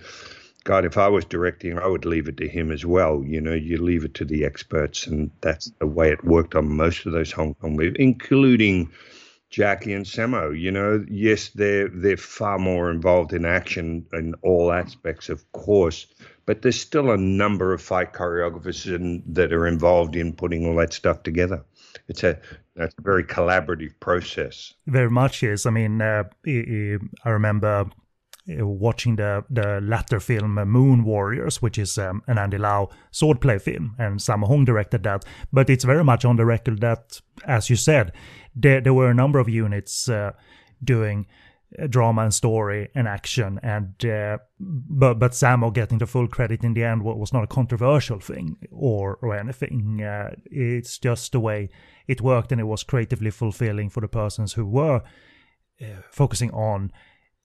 God, if I was directing, I would leave it to him as well. You know, you leave it to the experts, and that's the way it worked on most of those Hong Kong movies, including Jackie and Sammo. You know, yes, they're they're far more involved in action in all aspects, of course, but there's still a number of fight choreographers in, that are involved in putting all that stuff together it's a a very collaborative process.
Very much is. I mean, uh, I remember uh, watching the the latter film uh, Moon Warriors, which is um, an Andy Lau swordplay film, and Sammo Hung directed that. But it's very much on the record that, as you said, there there were a number of units uh, doing drama and story and action and uh, but but Sammo getting the full credit in the end was not a controversial thing or or anything. Uh, it's just the way it worked and it was creatively fulfilling for the persons who were uh, focusing on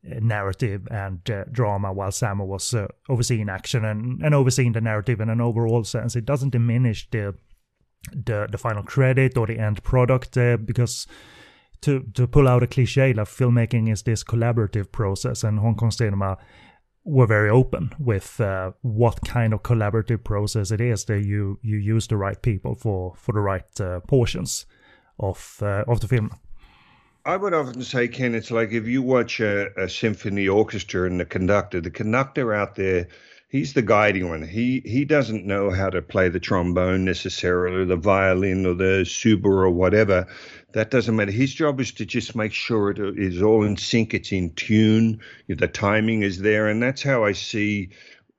uh, narrative and uh, drama while Sammo was uh, overseeing action and, and overseeing the narrative in an overall sense. It doesn't diminish the the, the final credit or the end product because to to pull out a cliche like filmmaking is this collaborative process and hong kong cinema were very open with uh, what kind of collaborative process it is that you you use the right people for for the right uh, portions of uh, of the film.
I would often say, Ken, it's like if you watch a, a symphony orchestra and the conductor, the conductor out there he's the guiding one. He he doesn't know how to play the trombone necessarily, or the violin or the tuba or whatever. That doesn't matter. His job is to just make sure it is all in sync, it's in tune, the timing is there, and that's how I see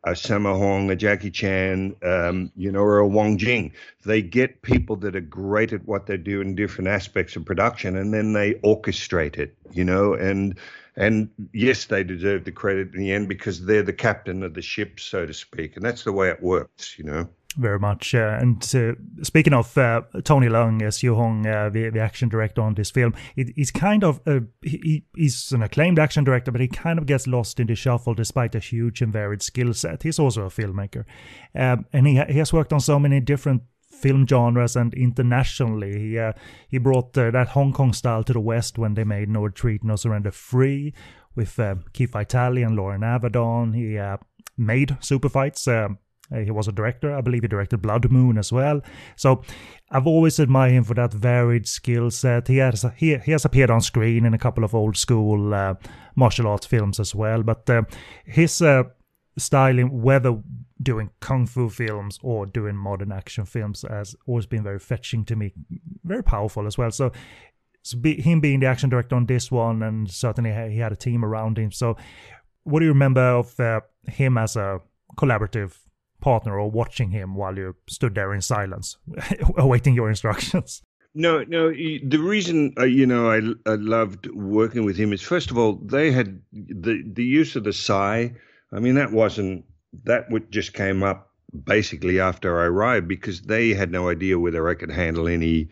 a Sammo Hung, a Jackie Chan, um, you know, or a Wong Jing. They get people that are great at what they do in different aspects of production, and then they orchestrate it, you know, and and yes, they deserve the credit in the end because they're the captain of the ship, so to speak, and that's the way it works, you know
very much. Uh, and uh, speaking of uh, Tony Leung Siu Hung, uh, the, the action director on this film, it, he's kind of a, he, he's an acclaimed action director, but he kind of gets lost in the shuffle despite a huge and varied skill set. He's also a filmmaker, um, and he he has worked on so many different film genres and internationally. He uh, he brought uh, that Hong Kong style to the West when they made No Retreat, No Surrender 3 with uh, Keith Vitale and Loren Avedon. He uh, made super fights. Uh, he was a director. I believe he directed Blood Moon as well. So I've always admired him for that varied skill set. He has he, he has appeared on screen in a couple of old school uh, martial arts films as well. But uh, his uh, styling, whether doing kung fu films or doing modern action films, has always been very fetching to me. Very powerful as well. So. so be, him being the action director on this one, and certainly he had a team around him. So, what do you remember of uh, him as a collaborative partner or watching him while you stood there in silence, awaiting your instructions?
No, no. The reason uh, you know I, I loved working with him is first of all they had the the use of the sai. I mean that wasn't that would just came up basically after I arrived because they had no idea whether I could handle any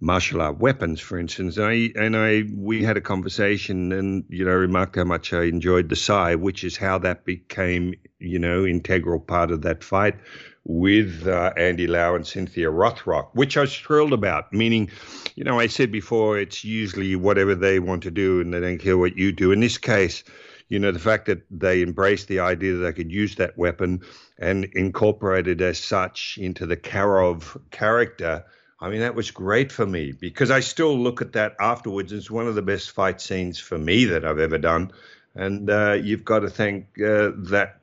martial art weapons, for instance. And I and I we had a conversation, and you know, remarked how much I enjoyed the sai, which is how that became you know integral part of that fight with uh, Andy Lau and Cynthia Rothrock, which I was thrilled about. Meaning, you know, I said before, it's usually whatever they want to do, and they don't care what you do. In this case. You know, the fact that they embraced the idea that they could use that weapon and incorporate it as such into the Karov character, I mean, that was great for me because I still look at that afterwards. It's one of the best fight scenes for me that I've ever done. And uh, you've got to thank uh, that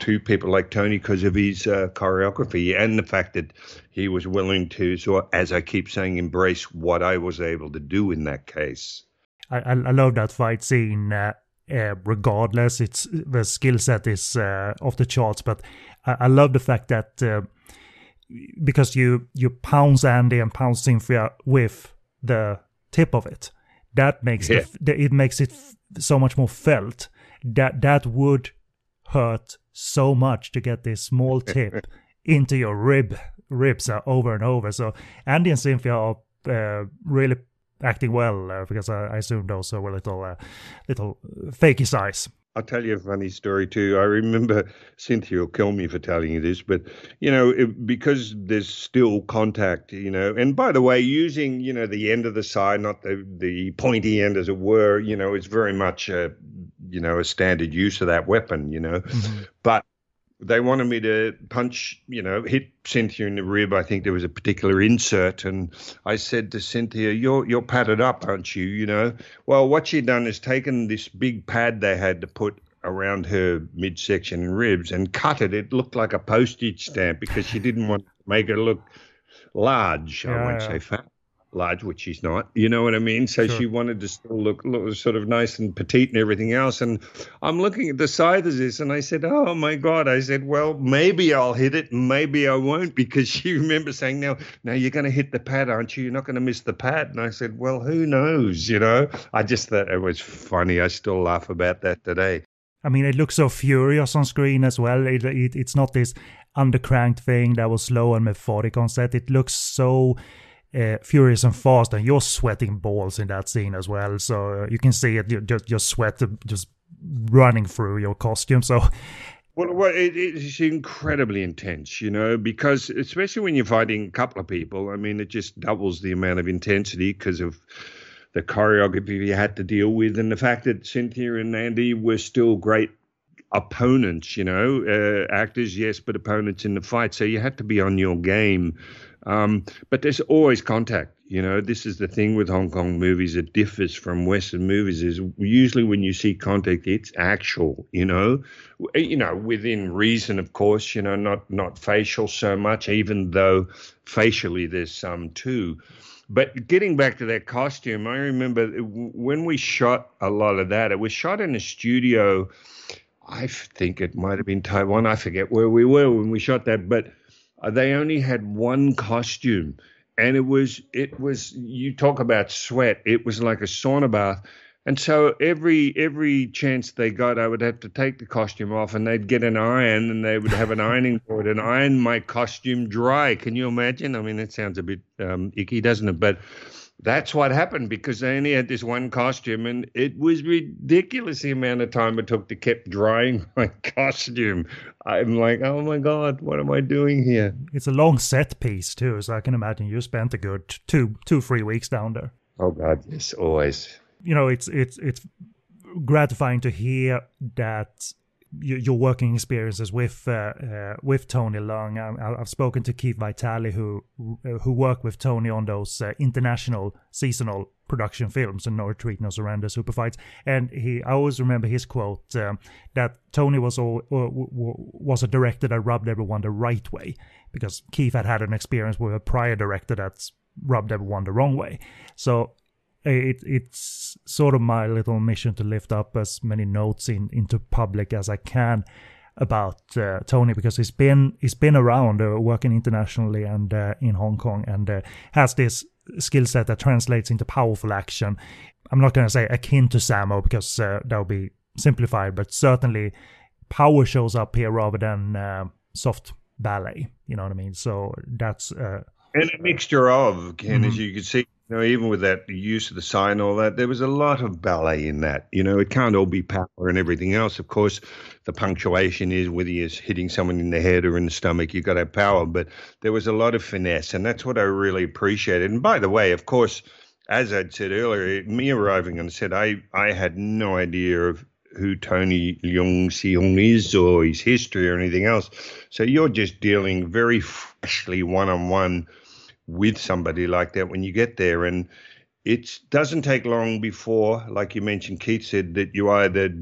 to people like Tony because of his uh, choreography and the fact that he was willing to, so as I keep saying, embrace what I was able to do in that case.
I, I love that fight scene. Uh, uh, regardless, it's the skill set is uh, off the charts, but I, I, love the fact that because you you pounce Andy and pounce Cynthia with the tip of it. That makes yeah. the, it makes it so much more felt. That that would hurt so much to get this small tip into your rib ribs uh, over and over. So Andy and Cynthia are uh, really acting well uh, because I, I assume those were little uh, little fakey sais.
I'll tell you a funny story too. I remember Cynthia will kill me for telling you this, but you know, it, because there's still contact, you know. And by the way, using you know the end of the sai, not the the pointy end, as it were, you know, is very much a you know a standard use of that weapon, you know. Mm-hmm. But they wanted me to punch, you know, hit Cynthia in the rib. I think there was a particular insert, and I said to Cynthia, "You're you're padded up, aren't you?" You know. Well, what she'd done is taken this big pad they had to put around her midsection and ribs and cut it. It looked like a postage stamp because she didn't want to make it look large. Yeah, I won't yeah. say fat large, which she's not. You know what I mean? So sure. she wanted to still look, look sort of nice and petite and everything else. And I'm looking at the side of this, and I said, "Oh my God!" I said, "Well, maybe I'll hit it, maybe I won't," because she remembers saying, "Now, now you're going to hit the pad, aren't you? You're not going to miss the pad." And I said, "Well, who knows?" You know. I just thought it was funny. I still laugh about that today.
I mean, it looks so furious on screen as well. It, it, it's not this undercranked thing that was slow and methodic on set. It looks so uh, furious and fast, and you're sweating balls in that scene as well. So uh, you can see it, just your sweat just running through your costume. So.
Well, well it, it's incredibly intense, you know, because especially when you're fighting a couple of people, I mean, it just doubles the amount of intensity because of the choreography you had to deal with, and the fact that Cynthia and Andy were still great opponents, you know, uh, actors, yes, but opponents in the fight. So you had to be on your game um, but there's always contact. You know, this is the thing with Hong Kong movies. It differs from Western movies. Is usually when you see contact, it's actual. You know, you know, within reason, of course. You know, not not facial so much, even though facially there's some too. But getting back to that costume, I remember when we shot a lot of that. It was shot in a studio. I think it might have been Taiwan. I forget where we were when we shot that, but they only had one costume and it was it was you talk about sweat it was like a sauna bath. And so every every chance they got i would have to take the costume off and they'd get an iron and they would have an ironing board and iron my costume dry. Can you imagine? I mean it sounds a bit um, icky doesn't it? But that's what happened because they only had this one costume and it was ridiculous the amount of time it took to keep drying my costume. I'm like oh my god what am i doing here?
It's a long set piece too so i can imagine. You spent a good two two three weeks down there.
Oh god yes always.
You know it's it's it's gratifying to hear that your working experiences with uh, uh, with Tony Leung. I, have spoken to Keith Vitale, who who worked with Tony on those uh, international seasonal production films and No Retreat, No Surrender, Super Fights, and he. I always remember his quote um, that Tony was all, was a director that rubbed everyone the right way because Keith had had an experience with a prior director that's rubbed everyone the wrong way. So it, it's sort of my little mission to lift up as many notes in into public as I can about uh, Tony because he's been he's been around uh, working internationally and uh, in Hong Kong and uh, has this skill set that translates into powerful action. I'm not going to say akin to Sammo because uh, that would be simplified, but certainly power shows up here rather than uh, soft ballet. You know what I mean? So that's
and a mixture of, Ken, mm-hmm. as you can see, you know, even with that use of the sai and all that, there was a lot of ballet in that. You know, it can't all be power and everything else. Of course, the punctuation is whether you're hitting someone in the head or in the stomach, you've got to have power. But there was a lot of finesse, and that's what I really appreciated. And by the way, of course, as I'd said earlier, me arriving on set, I, I had no idea of who Tony Leung Seong is or his history or anything else. So you're just dealing very freshly one on one with somebody like that when you get there. And it doesn't take long before, like you mentioned, Keith said, that you either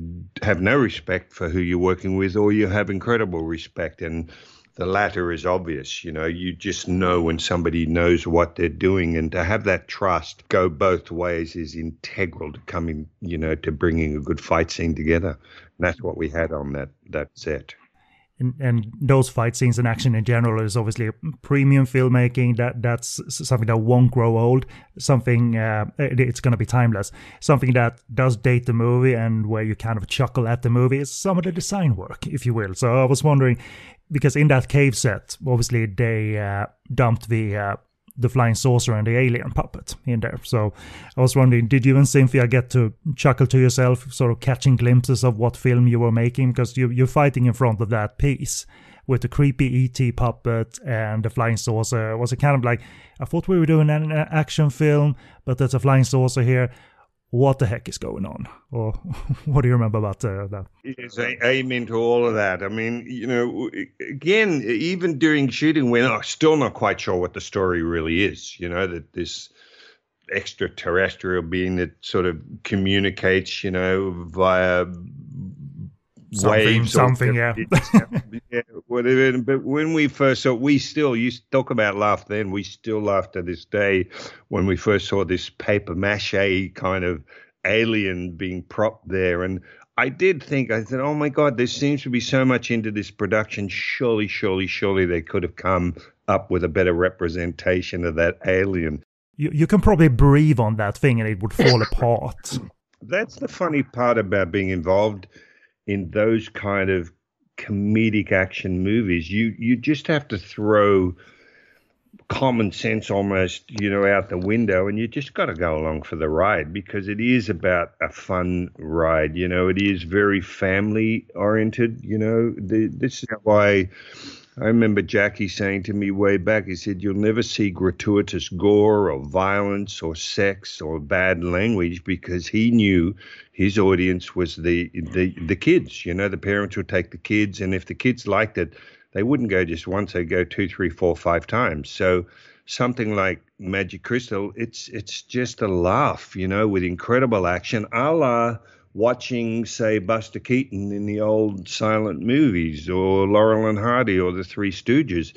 have no respect for who you're working with or you have incredible respect. And the latter is obvious. You know, you just know when somebody knows what they're doing, and to have that trust go both ways is integral to coming, you know, to bringing a good fight scene together. And that's what we had on that that set
and, and those fight scenes and action in general is obviously premium filmmaking that that's something that won't grow old something uh, it's going to be timeless. Something that does date the movie and where you kind of chuckle at the movie is some of the design work if you will. So i was wondering because in that cave set obviously they uh, dumped the uh, the flying saucer and the alien puppet in there. So I was wondering, did you and Cynthia get to chuckle to yourself, sort of catching glimpses of what film you were making? Because you, you're fighting in front of that piece with the creepy ET puppet and the flying saucer. Was it kind of like, I thought we were doing an action film, but there's a flying saucer here what the heck is going on? Or what do you remember about uh, that?
Yes, I, amen to all of that. I mean, you know, again, even during shooting, we're still not quite sure what the story really is. You know, that this extraterrestrial being that sort of communicates, you know, via
something, something, yeah.
yeah, whatever. But when we first saw, we still used to talk about laugh then. We still laugh to this day when we first saw this paper mache kind of alien being propped there. And I did think, I said, oh my God, there seems to be so much into this production. Surely, surely, surely they could have come up with a better representation of that alien.
You, you can probably breathe on that thing and it would fall apart.
That's the funny part about being involved in those kind of comedic action movies. You you just have to throw common sense almost, you know, out the window and you just got to go along for the ride because it is about a fun ride, you know, it is very family oriented, you know. The, this is why I remember Jackie saying to me way back, he said, You'll never see gratuitous gore or violence or sex or bad language because he knew his audience was the, the, the kids. You know, the parents would take the kids, and if the kids liked it, they wouldn't go just once, they'd go two, three, four, five times. So something like Magic Crystal, it's it's just a laugh, you know, with incredible action, a la watching, say, Buster Keaton in the old silent movies or Laurel and Hardy or the Three Stooges.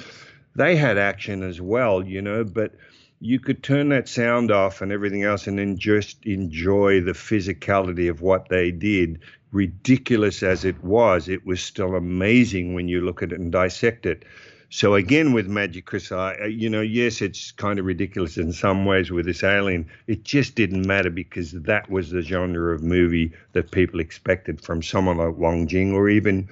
They had action as well, you know, but you could turn that sound off and everything else and then just enjoy the physicality of what they did. Ridiculous as it was, it was still amazing when you look at it and dissect it. So again, with Magic Crystal, you know, yes, it's kind of ridiculous in some ways with this alien. It just didn't matter because that was the genre of movie that people expected from someone like Wong Jing or even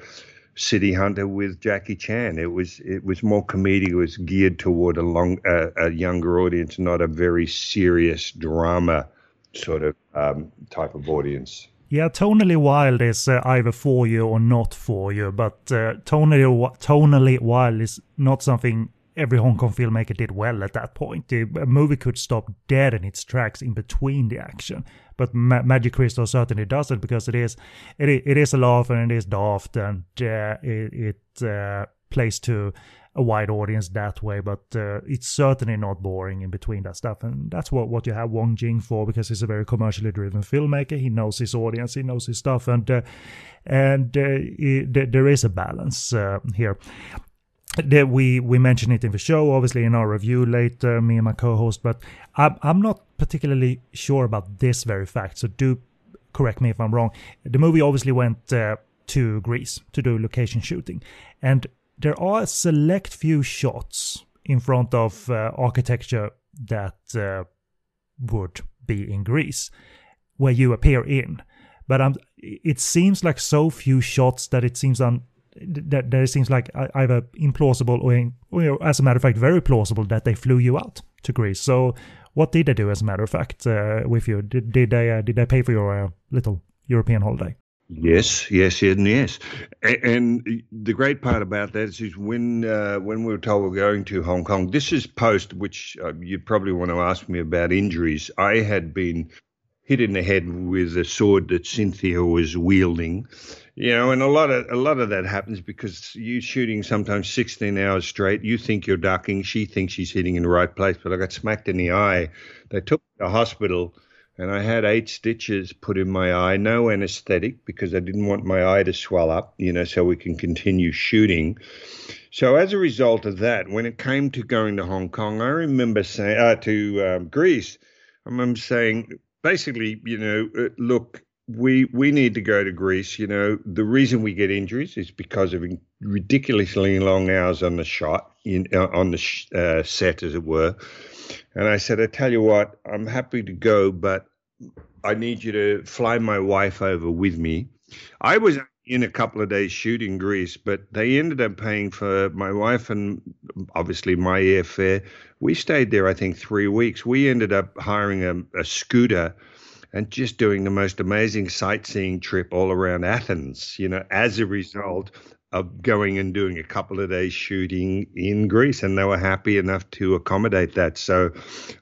City Hunter with Jackie Chan. It was it was more comedic. It was geared toward a long uh, a younger audience, not a very serious drama sort of um, type of audience.
Yeah, tonally wild is uh, either for you or not for you, but uh, tonally tonally wild is not something every Hong Kong filmmaker did well at that point. The movie could stop dead in its tracks in between the action, but Ma- Magic Crystal certainly doesn't because it is it it is a laugh and it is daft and uh, it, it uh, plays to a wide audience that way, but uh, it's certainly not boring in between that stuff. And that's what, what you have Wong Jing for because he's a very commercially driven filmmaker. He knows his audience, he knows his stuff, and uh, and uh, it, there is a balance uh, here. That we we mentioned it in the show, obviously in our review later, me and my co-host, but I'm I'm not particularly sure about this very fact. So do correct me if I'm wrong. The movie obviously went uh, to Greece to do location shooting, and there are a select few shots in front of uh, architecture that uh, would be in Greece where you appear in. But um, it seems like so few shots that it seems un- that, that it seems like either implausible or, in, or, as a matter of fact, very plausible that they flew you out to Greece. So, what did they do, as a matter of fact, uh, with you? Did, did they uh, did they pay for your uh, little European holiday?
Yes, yes, and yes. And the great part about that is, is when uh, when we were told we're going to Hong Kong. This is post, which uh, you probably want to ask me about injuries. I had been hit in the head with a sword that Cynthia was wielding, you know, and a lot of a lot of that happens because you shooting sometimes 16 hours straight. You think you're ducking, she thinks she's hitting in the right place, but I got smacked in the eye. They took me to hospital and I had eight stitches put in my eye, no anesthetic because I didn't want my eye to swell up, you know, so we can continue shooting. So as a result of that, when it came to going to Hong Kong, I remember saying uh, to um, Greece, I remember saying basically, you know, uh, look, we we need to go to Greece. You know, the reason we get injuries is because of ridiculously long hours on the shot, in, uh, on the sh- uh, set, as it were and I said, I tell you what, I'm happy to go, but I need you to fly my wife over with me. I was in a couple of days shooting Greece, but they ended up paying for my wife and obviously my airfare. We stayed there, I think, three weeks. We ended up hiring a, a scooter and just doing the most amazing sightseeing trip all around Athens, you know, as a result of going and doing a couple of days shooting in Greece, and they were happy enough to accommodate that. So,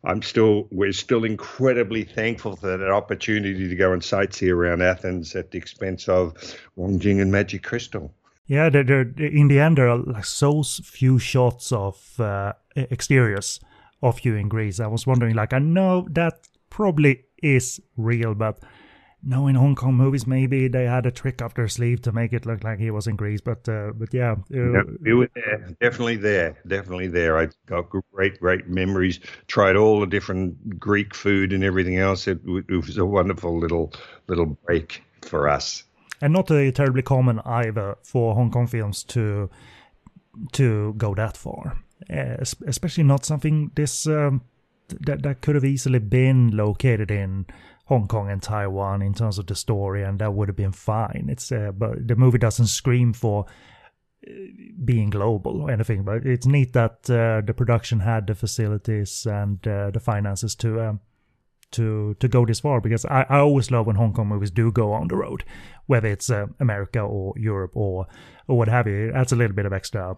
I'm still we're still incredibly thankful for that opportunity to go and sightsee around Athens at the expense of Wong Jing and Magic Crystal.
Yeah, there, there, in the end, there are like so few shots of uh, exteriors of you in Greece. I was wondering, like, I know that probably is real, but no, in Hong Kong movies, maybe they had a trick up their sleeve to make it look like he was in Greece. But uh, but yeah,
uh, it was there, definitely there, definitely there. I got great great memories. Tried all the different Greek food and everything else. It, it was a wonderful little little break for us.
And not a terribly common either for Hong Kong films to to go that far, uh, especially not something this um, that that could have easily been located in Hong Kong and Taiwan in terms of the story, and that would have been fine. It's uh, but the movie doesn't scream for uh, being global or anything, but it's neat that uh, the production had the facilities and uh, the finances to um, to to go this far. Because I, I always love when Hong Kong movies do go on the road, whether it's uh, America or Europe or or what have you. It adds a little bit of extra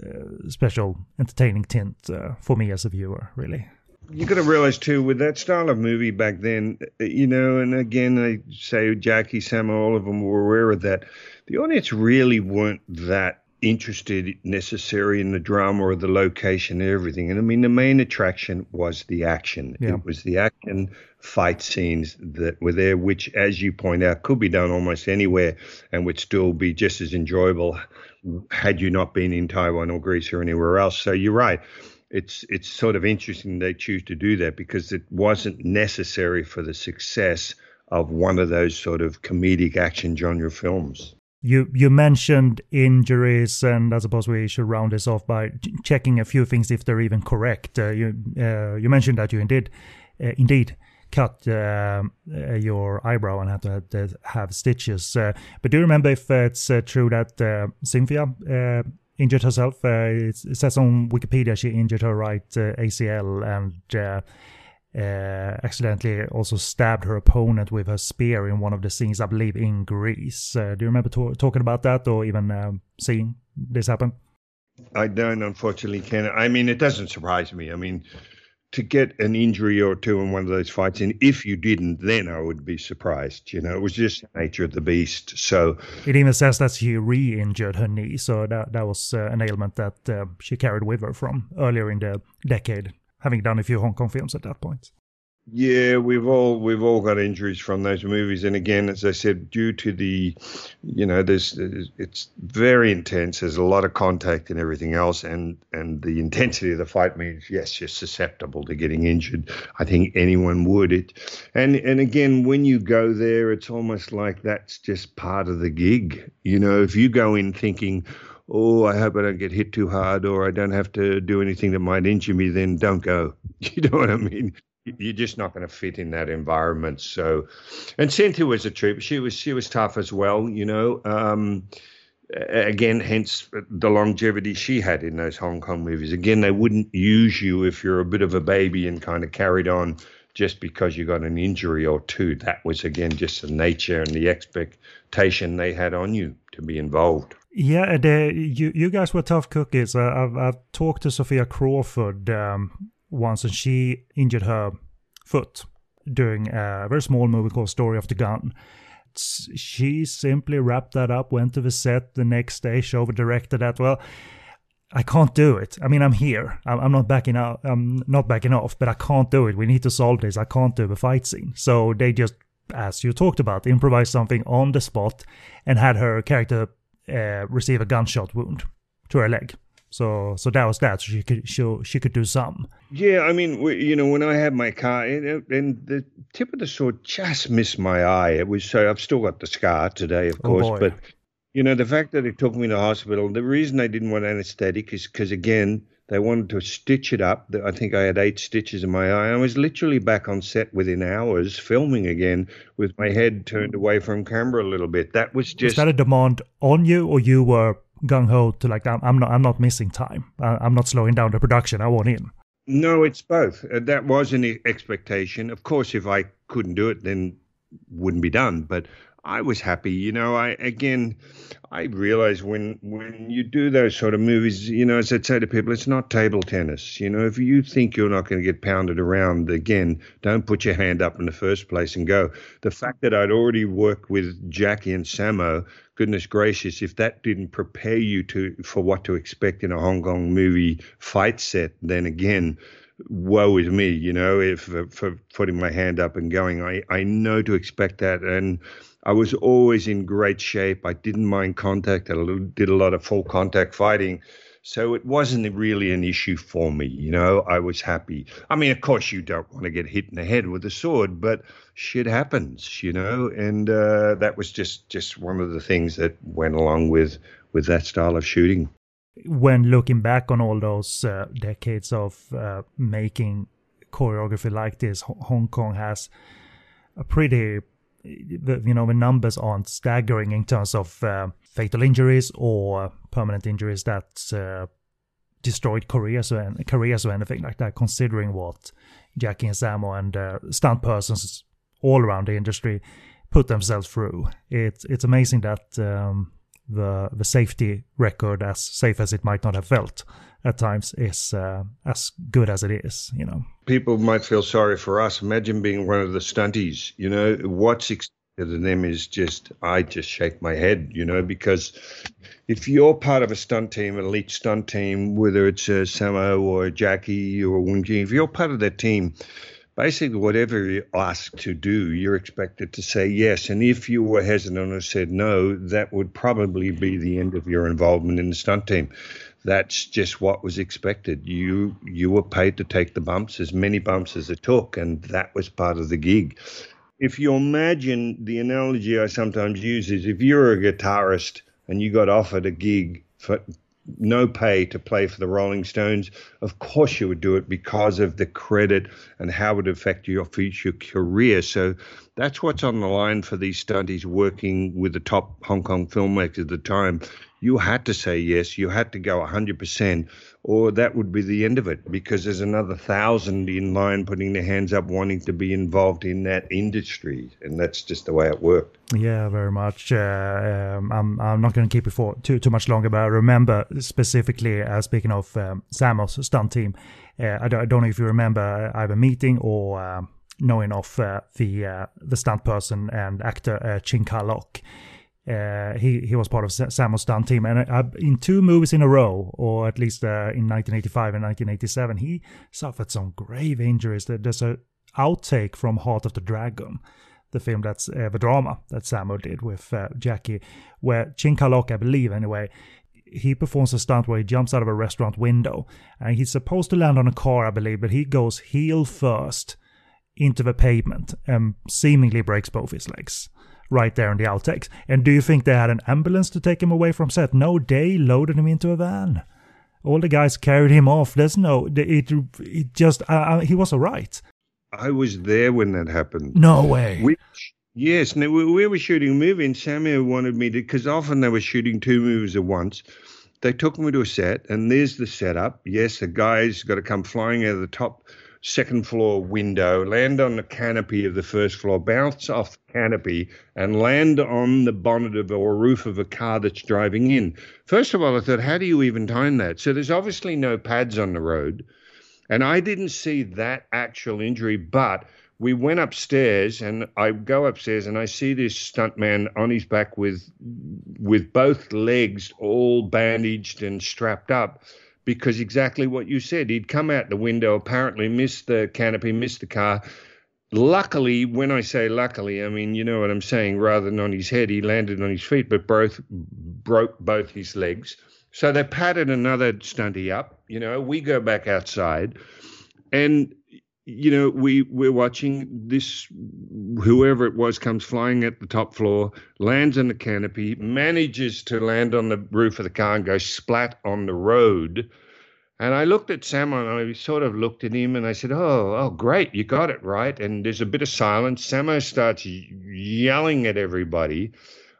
uh, special entertaining tint for me as a viewer, really
you got to realize too, with that style of movie back then, you know, and again, I say Jackie, Sam, all of them were aware of that. The audience really weren't that interested necessarily in the drama or the location and everything. And I mean, the main attraction was the action. Yeah. It was the action fight scenes that were there, which, as you point out, could be done almost anywhere and would still be just as enjoyable had you not been in Taiwan or Greece or anywhere else. So you're right it's it's sort of interesting they choose to do that because it wasn't necessary for the success of one of those sort of comedic action genre films.
You you mentioned injuries, and I suppose we should round this off by checking a few things if they're even correct. Uh, you uh, you mentioned that you indeed uh, indeed cut uh, uh, your eyebrow and had to have, have stitches. Uh, but do you remember if it's true that Cynthia injured herself. Uh, it, says on Wikipedia she injured her right uh, ACL and uh, uh, accidentally also stabbed her opponent with her spear in one of the scenes, I believe, in Greece. Uh, do you remember to- talking about that or even um, seeing this happen?
I don't, unfortunately, Ken. I mean, it doesn't surprise me. I mean, to get an injury or two in one of those fights. And if you didn't, then I would be surprised. You know, it was just the nature of the beast. So
it even says that she re-injured her knee, so that that was uh, an ailment that uh, she carried with her from earlier in the decade, having done a few Hong Kong films at that point.
Yeah, we've all we've all got injuries from those movies, and again, as I said, due to the, you know, there's it's very intense. There's a lot of contact and everything else, and and the intensity of the fight means yes, you're susceptible to getting injured. I think anyone would. It, and and again, when you go there, it's almost like that's just part of the gig. You know, if you go in thinking, oh, I hope I don't get hit too hard or I don't have to do anything that might injure me, then don't go. You know what I mean? You're just not going to fit in that environment. So, and Cynthia was a trooper. She was she was tough as well, you know. Um, again, hence the longevity she had in those Hong Kong movies. Again, they wouldn't use you if you're a bit of a baby and kind of carried on just because you got an injury or two. That was again just the nature and the expectation they had on you to be involved.
Yeah, you you guys were tough cookies. Uh, I've I've talked to Sophia Crawford um, once and she injured her foot during a very small movie called Story of the Gun. She simply wrapped that up, went to the set the next day, Shover directed that. Well, I can't do it. I mean, I'm here. I'm not backing out. I'm not backing off, but I can't do it. We need to solve this. I can't do the fight scene. So they just, as you talked about, improvised something on the spot and had her character uh, receive a gunshot wound to her leg. So so that was that. So she could she, she could do some.
Yeah, I mean, you know, when I had my car, and, and the tip of the sword just missed my eye. It was so I've still got the scar today, of oh, course, but you know, the fact that it took me to hospital. The reason I didn't want anesthetic is because again, They wanted to stitch it up. I think I had eight stitches in my eye. I was literally back on set within hours, filming again with my head turned away from camera a little bit. That was just. Was
that a demand on you, or you were gung ho to like, I'm, I'm not, I'm not missing time. I'm not slowing down the production. I want in.
No, it's both. Uh, that was an expectation. Of course, if I couldn't do it, then wouldn't be done. But I was happy. You know, I again, I realize when when you do those sort of movies, you know, as I say to people, it's not table tennis. You know, if you think you're not going to get pounded around again, don't put your hand up in the first place and go. The fact that I'd already worked with Jackie and Sammo, goodness gracious, if that didn't prepare you to for what to expect in a Hong Kong movie fight set, then again, woe is me, you know, if for, for putting my hand up and going. I, I know to expect that. And I was always in great shape. I didn't mind contact. I did a lot of full contact fighting. So it wasn't really an issue for me, you know. I was happy. I mean, of course, you don't want to get hit in the head with a sword, but shit happens, you know. And uh, that was just just one of the things that went along with with that style of shooting.
When looking back on all those uh, decades of uh, making choreography like this, Hong Kong has a pretty you know the numbers aren't staggering in terms of uh, fatal injuries or permanent injuries that uh, destroyed careers or, careers or anything like that. Considering what Jackie and Sammo and uh, stunt persons all around the industry put themselves through, it's it's amazing that um, the the safety record, as safe as it might not have felt, at times is uh, as good as it is, you know.
People might feel sorry for us. Imagine being one of the stunties, you know, what's expected of them is just, I just shake my head, you know, because if you're part of a stunt team, an elite stunt team, whether it's a Sammo or a Jackie or a if you're part of that team, basically whatever you're asked to do, you're expected to say yes. And if you were hesitant or said no, that would probably be the end of your involvement in the stunt team that's just what was expected. You you were paid to take the bumps, as many bumps as it took, and that was part of the gig. If you imagine the analogy I sometimes use is if you're a guitarist and you got offered a gig for no pay to play for the Rolling Stones, of course you would do it because of the credit and how it would affect your future career. So that's what's on the line for these stunties working with the top Hong Kong filmmakers at the time you had to say yes, you had to go 100%, or that would be the end of it because there's another thousand in line putting their hands up wanting to be involved in that industry. And that's just the way it worked.
Yeah, very much. Uh, um, I'm, I'm not going to keep it for too, too much longer, but I remember specifically, uh, speaking of um, Sammo's stunt team, uh, I, don't, I, don't, know if you remember either meeting or um, knowing of uh, the, uh, the stunt person and actor uh, Chin Ka Lok. Uh, he he was part of Sammo's stunt team, and uh, in two movies in a row, or at least uh, in 1985 and 1987, he suffered some grave injuries. There's a outtake from Heart of the Dragon, the film that's uh, the drama that Sammo did with uh, Jackie, where Chin Ka Lok, I believe anyway, he performs a stunt where he jumps out of a restaurant window, and he's supposed to land on a car, I believe, but he goes heel first into the pavement and seemingly breaks both his legs right there in the outtakes. And do you think they had an ambulance to take him away from set? No, they loaded him into a van. All the guys carried him off. There's no, it, it just, uh, uh he was all right.
I was there when that happened.
No way.
We, yes, we, we were shooting a movie, and Sammo wanted me to, because often they were shooting two movies at once. They took me to a set, and there's the setup. Yes, the guy's got to come flying out of the top second floor window, land on the canopy of the first floor, bounce off the canopy, and land on the bonnet of or roof of a car that's driving in. First of all, I thought, how do you even time that? So there's obviously no pads on the road. And I didn't see that actual injury, but we went upstairs and I go upstairs and I see this stuntman on his back with with both legs all bandaged and strapped up because exactly what you said. He'd come out the window, apparently missed the canopy, missed the car. Luckily, when I say luckily, I mean you know what I'm saying. Rather than on his head, he landed on his feet, but both broke both his legs. So they patted another stunty up. You know, we go back outside, and you know we we're watching this. Whoever it was comes flying at the top floor, lands on the canopy, manages to land on the roof of the car and go splat on the road And I looked at Sam and I sort of looked at him and I said, Oh, oh, great, you got it right. And there's a bit of silence. Sammo starts yelling at everybody.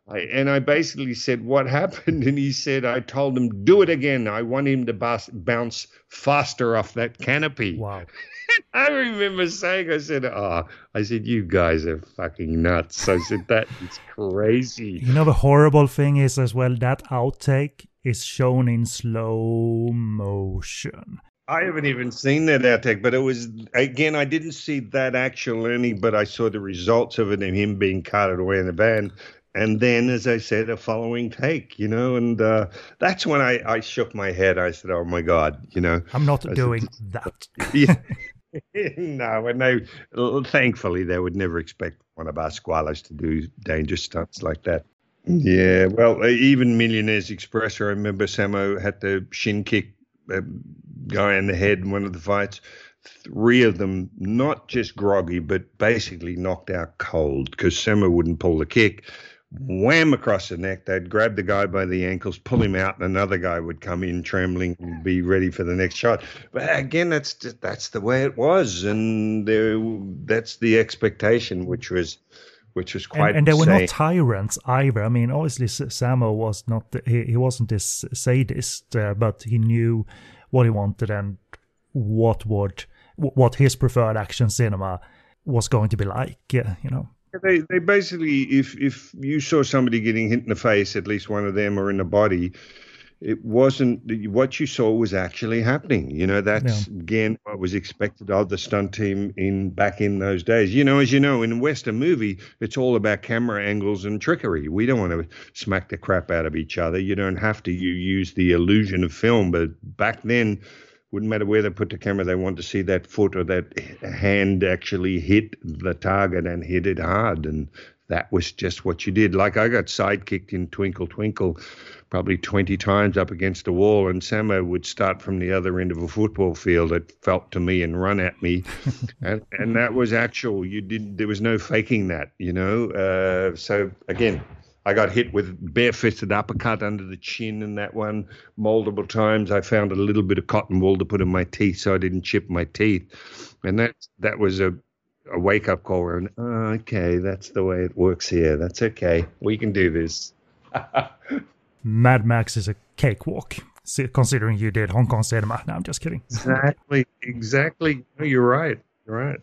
I, and I basically said, What happened? And he said, I told him, Do it again. I want him to bounce faster off that canopy.
Wow.
I remember saying, I said, Oh, I said, You guys are fucking nuts. I said, That is crazy.
You know, the horrible thing is as well that outtake is shown in slow motion.
I haven't even seen that outtake, but it was again. I didn't see that actual ending, but I saw the results of it and him being carted away in the van. And then, as I said, a following take, you know, and uh, that's when I, I shook my head. I said, "Oh my God," you know.
I'm not doing said, that.
yeah. no, and they thankfully they would never expect one of our squalors to do dangerous stunts like that. Yeah, well, uh, even Millionaires Express, I remember Sammo had the shin kick a guy in the head in one of the fights. Three of them, not just groggy, but basically knocked out cold because Sammo wouldn't pull the kick. Wham across the neck. They'd grab the guy by the ankles, pull him out, and another guy would come in trembling and be ready for the next shot. But again, that's that's the way it was, and there, that's the expectation, which was which was quite.
And, and they were not tyrants either. I mean, obviously Sammo was not. He, he wasn't this sadist, uh, but he knew what he wanted and what would what his preferred action cinema was going to be like. Yeah, you know.
They they basically, if if you saw somebody getting hit in the face, at least one of them, or in the body, it wasn't what you saw was actually happening. You know, that's again what was expected of the stunt team in back in those days. You know, as you know, in a Western movie, it's all about camera angles and trickery. We don't want to smack the crap out of each other. You don't have to. You use the illusion of film, but back then. Wouldn't matter where they put the camera, they want to see that foot or that hand actually hit the target and hit it hard. And that was just what you did. Like I got sidekicked in Twinkle Twinkle probably 20 times up against a wall, and Sammo would start from the other end of a football field. It felt to me and run at me, and and that was actual. You did there was no faking that, you know. Uh, so again. I got hit with barefisted uppercut under the chin in that one multiple times. I found a little bit of cotton wool to put in my teeth so I didn't chip my teeth, and that that was a a wake up call. And oh, okay, that's the way it works here. That's okay. We can do this.
Mad Max is a cakewalk, considering you did Hong Kong cinema. No, I'm just kidding.
Exactly, exactly. you're right. You're right.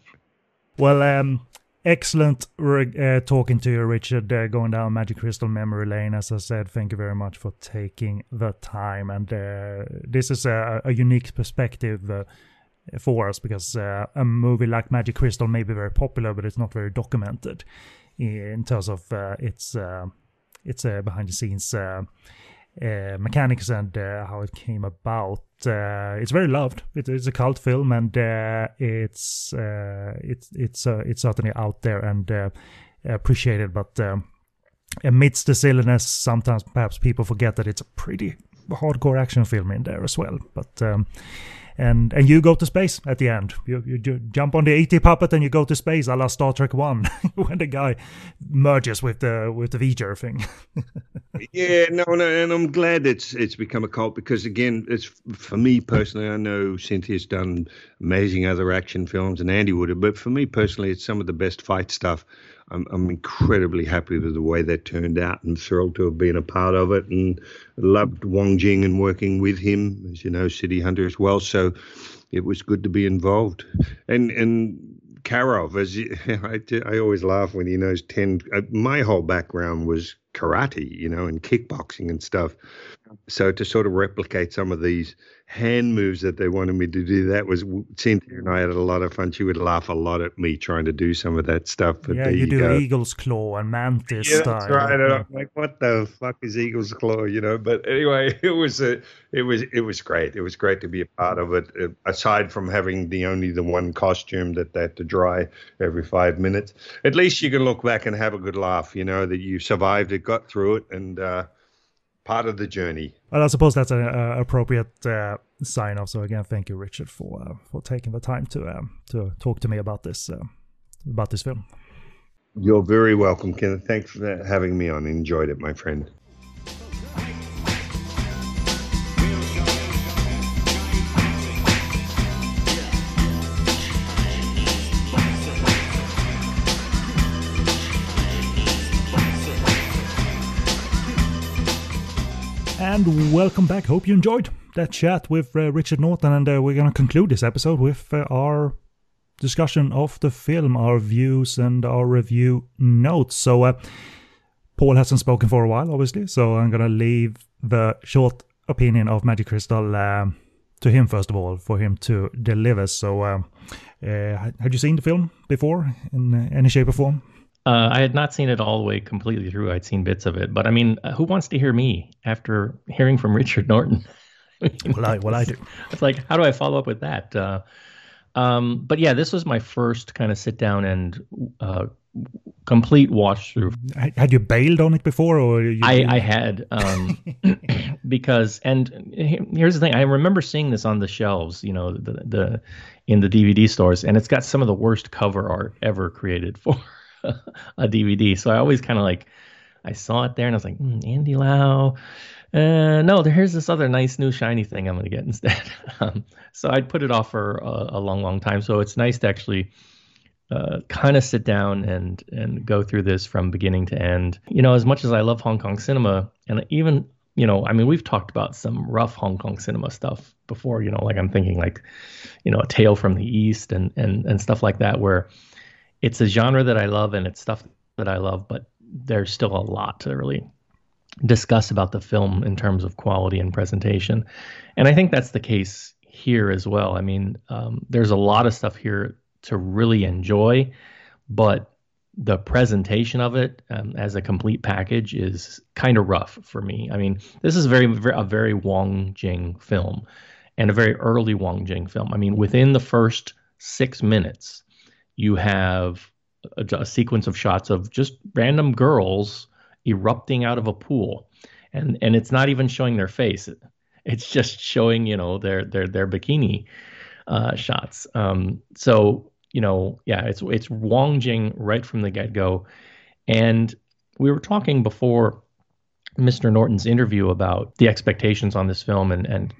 Well, um, excellent uh, talking to you, Richard. Uh, going down Magic Crystal memory lane. As I said, thank you very much for taking the time. And uh, this is a, a unique perspective uh, for us because uh, a movie like Magic Crystal may be very popular, but it's not very documented in terms of uh, its it's behind the scenes mechanics and how it came about. Uh, it's very loved. It, it's a cult film, and uh, uh, it's it's it's it's certainly out there and appreciated. But um, amidst the silliness, sometimes perhaps people forget that it's a pretty hardcore action film in there as well. But um, and and you go to space at the end. You, you, jump on the ET puppet and you go to space, a la Star Trek One, when the guy merges with the with the V'ger thing.
yeah, no, no, and I'm glad it's it's become a cult because again, it's for me personally. I know Cynthia's done amazing other action films, and Andy would have, but for me personally, it's some of the best fight stuff I'm, I'm incredibly happy with the way that turned out and thrilled to have been a part of it and loved Wong Jing and working with him, as you know, City Hunter as well. So it was good to be involved. And and Karov, as you, I, I always laugh when he knows 10. Uh, my whole background was karate, you know, and kickboxing and stuff. So to sort of replicate some of these hand moves that they wanted me to do. That was Cynthia and I had a lot of fun. She would laugh a lot at me trying to do some of that stuff.
But yeah, you, you do go. eagle's claw and mantis
yeah,
style.
That's right. Yeah. I'm like, what the fuck is eagle's claw? You know. But anyway, it was a, it was it was great. It was great to be a part of it. Uh, aside from having the only the one costume that they had to dry every five minutes, at least you can look back and have a good laugh. You know that you survived it, got through it, and. uh part of the journey.
Well, I suppose that's an appropriate uh, sign off. So again, thank you, Richard, for uh, for taking the time to um, to talk to me about this uh, about this film.
You're very welcome, Kenneth. Thanks for having me on. Enjoyed it, my friend.
And welcome back. Hope you enjoyed that chat with uh, Richard Norton. And uh, we're going to conclude this episode with uh, our discussion of the film, our views, and our review notes. So, uh, Paul hasn't spoken for a while, obviously. So, I'm going to leave the short opinion of Magic Crystal um, to him, first of all, for him to deliver. So, uh, had you seen the film before in uh, any shape or form?
Uh, I had not seen it all the way completely through. I'd seen bits of it, but I mean, uh, who wants to hear me after hearing from Richard Norton?
well, I well I do.
It's like, how do I follow up with that? Uh, um, but yeah, this was my first kind of sit down and uh, complete watch through.
Had you bailed on it before, or
I, I had um, because and here's the thing: I remember seeing this on the shelves, you know, the the in the DVD stores, and it's got some of the worst cover art ever created for a DVD. So I always kind of like, I saw it there and I was like, mm, Andy Lau. Uh, no, here's this other nice new shiny thing I'm going to get instead. um, so I'd put it off for a, a, long, long time. So it's nice to actually uh, kind of sit down and and go through this from beginning to end. You know, as much as I love Hong Kong cinema, and even you know, I mean, we've talked about some rough Hong Kong cinema stuff before. You know, like I'm thinking like, you know, A Tale from the East and and and stuff like that, where it's a genre that I love and it's stuff that I love, but there's still a lot to really discuss about the film in terms of quality and presentation. And I think that's the case here as well. I mean, um, there's a lot of stuff here to really enjoy, but the presentation of it um, as a complete package is kind of rough for me. I mean, this is very, very a very Wong Jing film and a very early Wong Jing film. I mean, within the first six minutes, you have a, a, sequence of shots of just random girls erupting out of a pool. And and it's not even showing their face. It's just showing you know their their their bikini uh, shots. Um, so you know yeah it's it's Wong Jing right from the get-go. And we were talking before Mr. Norton's interview about the expectations on this film and and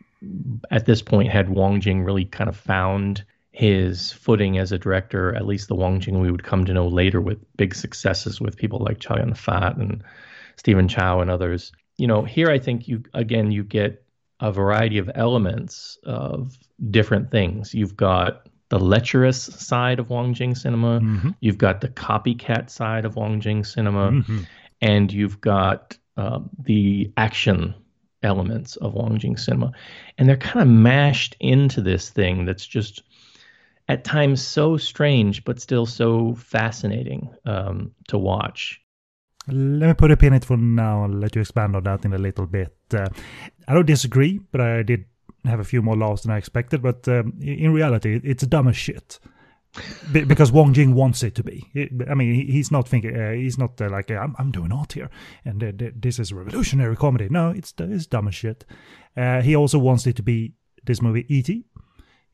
at this point had Wong Jing really kind of found his footing as a director, at least the Wong Jing we would come to know later with big successes with people like Chow Yun Fat and Stephen Chow and others. You know, here I think you again you get a variety of elements of different things. You've got the lecherous side of Wong Jing cinema, mm-hmm. you've got the copycat side of Wong Jing cinema, mm-hmm. and you've got uh, the action elements of Wong Jing cinema. And they're kind of mashed into this thing that's just at times so strange, but still so fascinating um, to watch.
Let me put a pin in it for now and let you expand on that in a little bit. Uh, I don't disagree, but I did have a few more laughs than I expected. But um, in reality, it's dumb as shit. because Wong Jing wants it to be. I mean, he's not thinking. Uh, he's not uh, like I'm, I'm, doing art here, and uh, this is revolutionary comedy. No, it's it's dumb as shit. Uh, he also wants it to be this movie E.T.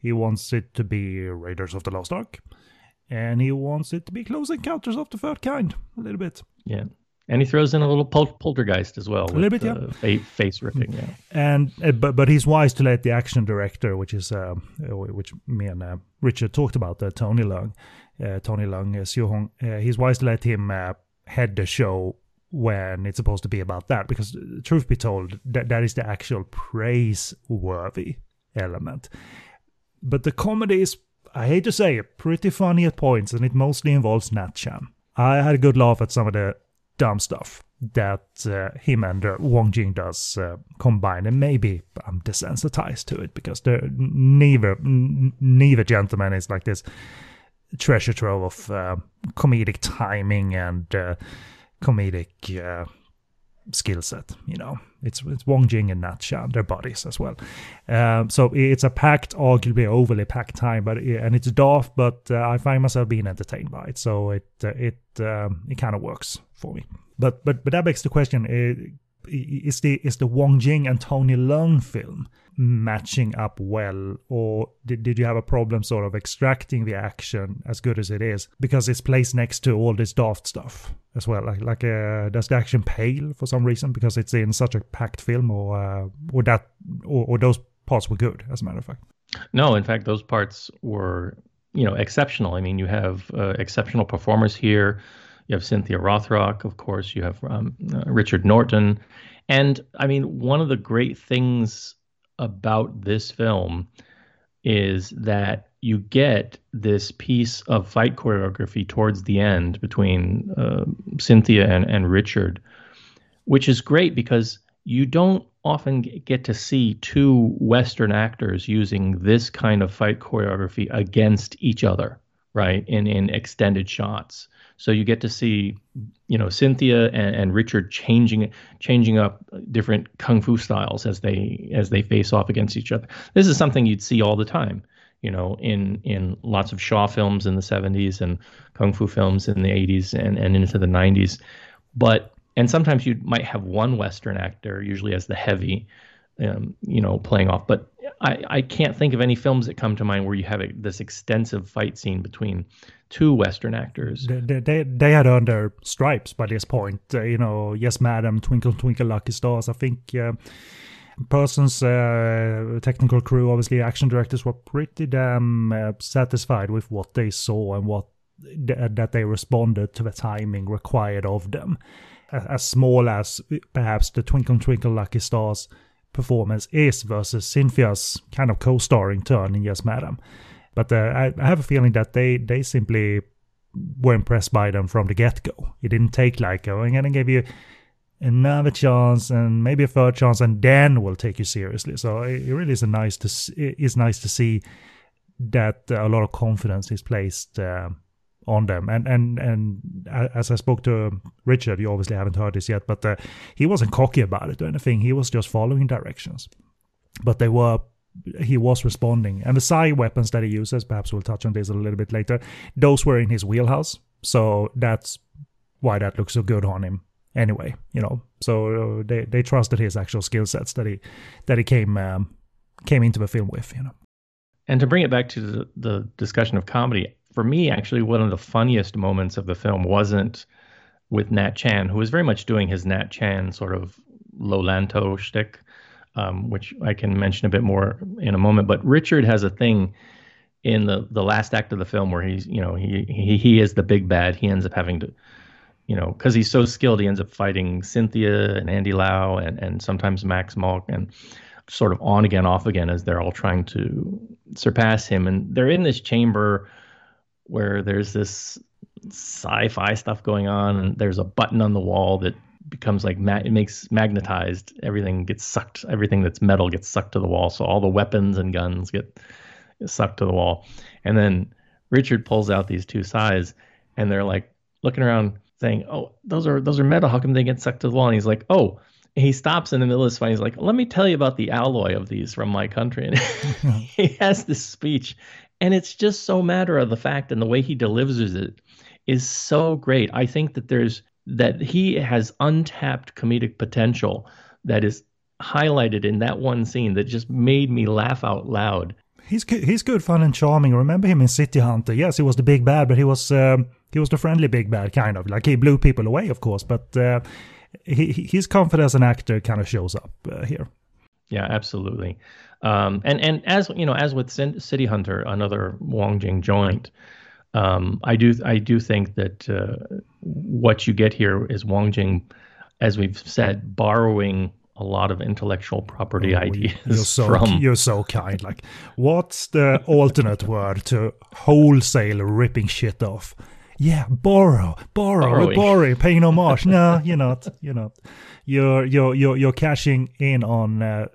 He wants it to be Raiders of the Lost Ark. And he wants it to be Close Encounters of the Third Kind, a little bit.
Yeah. And he throws in a little pol- poltergeist as well.
A little bit, yeah.
Face, face ripping, yeah.
And uh, but but he's wise to let the action director, which is uh, which me and uh, Richard talked about, uh, Tony Leung, uh, Tony Leung, uh, Siu Hung. he's wise to let him head the show when it's supposed to be about that, because truth be told, that that is the actual praise-worthy element. But the comedy is, I hate to say it, pretty funny at points, and it mostly involves Nat Chan. I had a good laugh at some of the dumb stuff that uh, him and uh, Wong Jing does uh, combine, and maybe I'm desensitized to it because neither neither gentleman is like this treasure trove of uh, comedic timing and uh, comedic uh, skill set. You know, it's it's Wong Jing and Nat Chan, their bodies as well. Um, so it's a packed, arguably overly packed time, but and it's daft, but uh, I find myself being entertained by it. So it uh, it um, it kind of works for me. But but but that begs the question: uh, Is the is the Wong Jing and Tony Leung film matching up well, or did, did you have a problem sort of extracting the action as good as it is because it's placed next to all this daft stuff as well? Like, like uh, does the action pale for some reason because it's in such a packed film, or uh, or that or, or those parts were good as a matter of fact?
No, in fact, those parts were you know exceptional. I mean, you have uh, exceptional performers here. You have Cynthia Rothrock, of course. You have um, uh, Richard Norton, And I mean, one of the great things about this film is that you get this piece of fight choreography towards the end between uh, Cynthia and, and Richard, which is great because you don't often get to see two Western actors using this kind of fight choreography against each other, right? In in extended shots. So you get to see, you know, Cynthia and, and Richard changing changing up different kung fu styles as they as they face off against each other. This is something you'd see all the time, you know, in in lots of Shaw films in the 70s and kung fu films in the 80s and, and into the 90s. But and sometimes you might have one Western actor, usually as the heavy, um, you know, playing off. But I, I can't think of any films that come to mind where you have a, this extensive fight scene between two Western actors.
They, they, they had earned their stripes by this point. Uh, you know, Yes Madam, Twinkle Twinkle Lucky Stars. I think uh, Parsons' uh, technical crew, obviously action directors, were pretty damn uh, satisfied with what they saw and what th- that they responded to the timing required of them as small as perhaps the Twinkle Twinkle Lucky Stars performance is versus Cynthia's kind of co-starring turn in Yes Madam. But uh, I, I, have a feeling that they they simply were impressed by them from the get-go. It didn't take like, oh, I'm gonna give you another chance and maybe a third chance, and then we'll take you seriously. So it, it really is nice to it's nice to see that a lot of confidence is placed. Uh, on them. And and and as I spoke to Richard, you obviously haven't heard this yet, but uh, he wasn't cocky about it or anything. He was just following directions. But they were he was responding. And the sai weapons that he uses, perhaps we'll touch on this a little bit later, those were in his wheelhouse. So that's why that looks so good on him anyway, you know. So uh, they they trusted his actual skill sets that he that he came um, came into the film with, you know.
And to bring it back to the, the discussion of comedy, for me, actually, one of the funniest moments of the film wasn't with Nat Chan, who was very much doing his Nat Chan sort of Lolanto shtick, um, which I can mention a bit more in a moment. But Richard has a thing in the the last act of the film where he's, you know, he he he is the big bad. He ends up having to, you know, because he's so skilled, he ends up fighting Cynthia and Andy Lau and and sometimes Max Mok and sort of on again, off again as they're all trying to surpass him. And they're in this chamber where there's this sci-fi stuff going on and there's a button on the wall that becomes like ma- it makes magnetized everything gets sucked everything that's metal gets sucked to the wall. So all the weapons and guns get sucked to the wall. And then richard pulls out these two sais, and they're like looking around saying oh those are those are metal. How come they get sucked to the wall? And he's like oh he stops in the middle of this fight. He's like, "Let me tell you about the alloy of these from my country." And he has this speech, and it's just so matter of the fact and the way he delivers it is so great. I think that there's that he has untapped comedic potential that is highlighted in that one scene that just made me laugh out loud.
He's good, he's good fun and charming. Remember him in city hunter? Yes he was the big bad but he was um, he was the friendly big bad kind of. Like he blew people away of course but uh, he, his confidence as an actor kind of shows up uh, here.
Yeah absolutely. Um, and and as you know, as with City Hunter, another Wong Jing joint, um, I do I do think that uh, what you get here is Wong Jing, as we've said, borrowing a lot of intellectual property oh, ideas
you're so,
from.
You're so kind. Like, what's the alternate word to wholesale ripping shit off? Yeah, borrow, borrow, Borrowing. borrow, paying homage. no, you're not. You're not. You're you're you're you're cashing in on uh,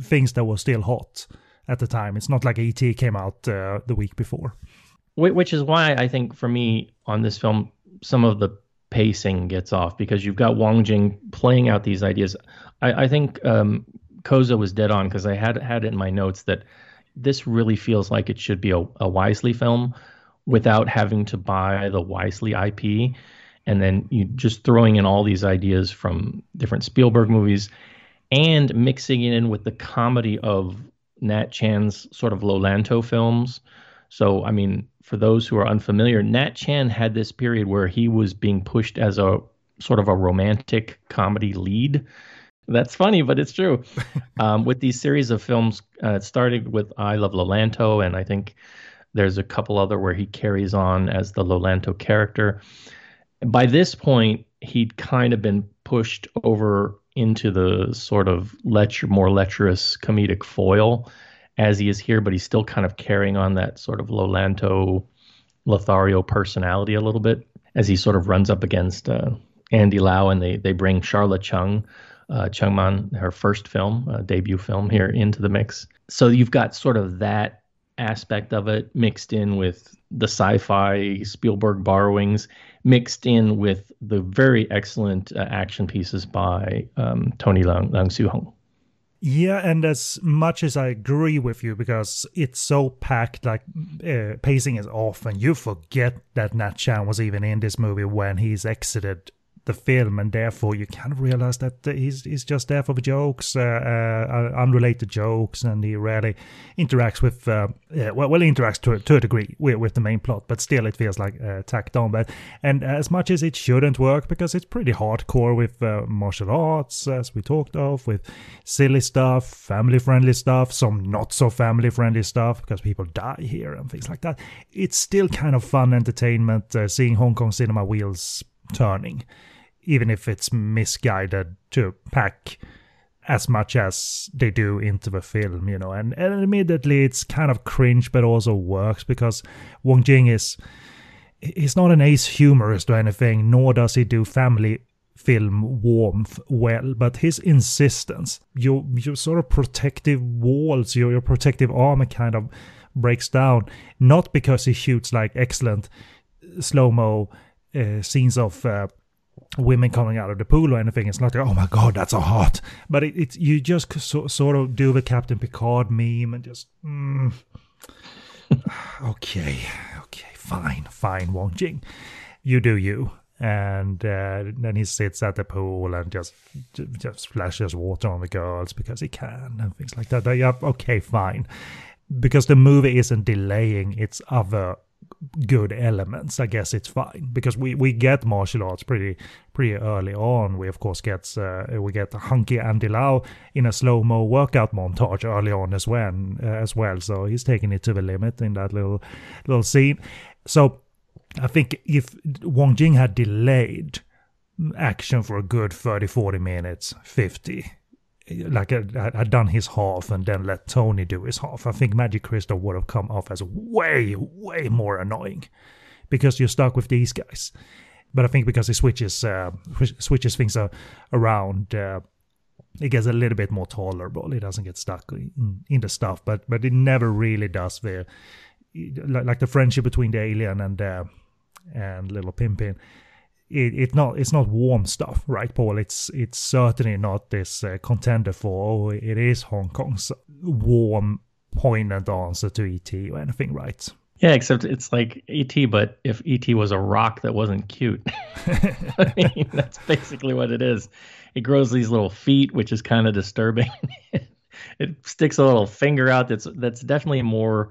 things that were still hot at the time. It's not like ET came out uh, the week before.
Which is why I think for me on this film, some of the pacing gets off because you've got Wong Jing playing out these ideas. I, I think um, Kozo was dead on because I had had it in my notes that this really feels like it should be a, a Wisely film without having to buy the Wisely IP. And then you just throwing in all these ideas from different Spielberg movies and mixing it in with the comedy of Nat Chan's sort of Lolanto films. So, I mean, for those who are unfamiliar, Nat Chan had this period where he was being pushed as a sort of a romantic comedy lead. That's funny, but it's true. um, with these series of films, uh, it started with I Love Lolanto, and I think there's a couple other where he carries on as the Lolanto character. By this point, he'd kind of been pushed over into the sort of lecher, more lecherous comedic foil as he is here, but he's still kind of carrying on that sort of Lolanto, Lothario personality a little bit as he sort of runs up against uh, Andy Lau, and they they bring Sharla Cheung, uh, Cheung Man, her first film, uh, debut film here into the mix. So you've got sort of that aspect of it mixed in with the sci-fi Spielberg borrowings, mixed in with the very excellent uh, action pieces by um, Tony Lang, Leung Siu Hung.
Yeah, and as much as I agree with you, because it's so packed, like uh, pacing is off, and you forget that Nat Chan was even in this movie when he's exited the film, and therefore you kind of realize that he's he's just there for the jokes, uh, uh, unrelated jokes, and he rarely interacts with uh, yeah, well, well, interacts to to a degree with, with the main plot, but still it feels like uh, tacked on. But and as much as it shouldn't work because it's pretty hardcore with uh, martial arts, as we talked of, with silly stuff, family friendly stuff, some not so family friendly stuff because people die here and things like that. It's still kind of fun entertainment uh, seeing Hong Kong cinema wheels turning even if it's misguided to pack as much as they do into the film, you know. And, and immediately it's kind of cringe, but also works because Wong Jing is he's not an ace humorist or anything, nor does he do family film warmth well, but his insistence, your your sort of protective walls, your your protective armor kind of breaks down, not because he shoots like excellent slow mo uh, scenes of uh, women coming out of the pool or anything. It's not like, oh my god, that's so hot. But it, it's you just so, sort of do the Captain Picard meme and just, mm, okay, okay, fine, fine, Wong Jing, you do you. And uh, then he sits at the pool and just just splashes water on the girls because he can and things like that. Yeah, okay, fine. Because the movie isn't delaying its other good elements, I guess it's fine because we we get martial arts pretty pretty early on. We of course get uh, we get hunky Andy Lau in a slow mo workout montage early on as well uh, as well. So he's taking it to the limit in that little little scene. So I think if Wong Jing had delayed action for a good 30 40 minutes 50 like I had done his half and then let Tony do his half, I think Magic Crystal would have come off as way, way more annoying because you're stuck with these guys. But I think because he switches uh, switches things uh, around, uh, it gets a little bit more tolerable. It doesn't get stuck in, in the stuff, but but it never really does the like the friendship between the alien and uh, and little Pimpin it, it not it's not warm stuff, right, Paul? It's it's certainly not this uh, contender for. Oh, it is Hong Kong's warm, poignant answer to ET or anything, right?
Yeah, except it's like ET, but if ET was a rock that wasn't cute, I mean that's basically what it is. It grows these little feet, which is kind of disturbing. it sticks a little finger out. That's that's definitely more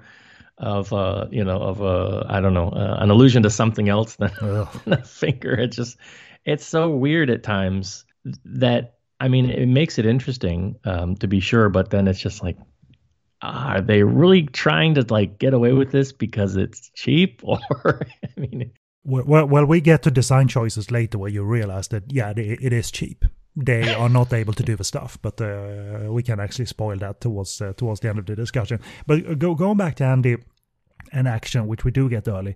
of uh you know of uh I don't know uh, an allusion to something else than, than a finger. It just it's so weird at times that I mean it makes it interesting um, to be sure, but then it's just like are they really trying to like get away with this because it's cheap or I mean
well, well, we get to design choices later where you realize that yeah, it, it is cheap. They are not able to do the stuff, but uh, we can actually spoil that towards uh, towards the end of the discussion. But uh, go, going back to Andy and action, which we do get early,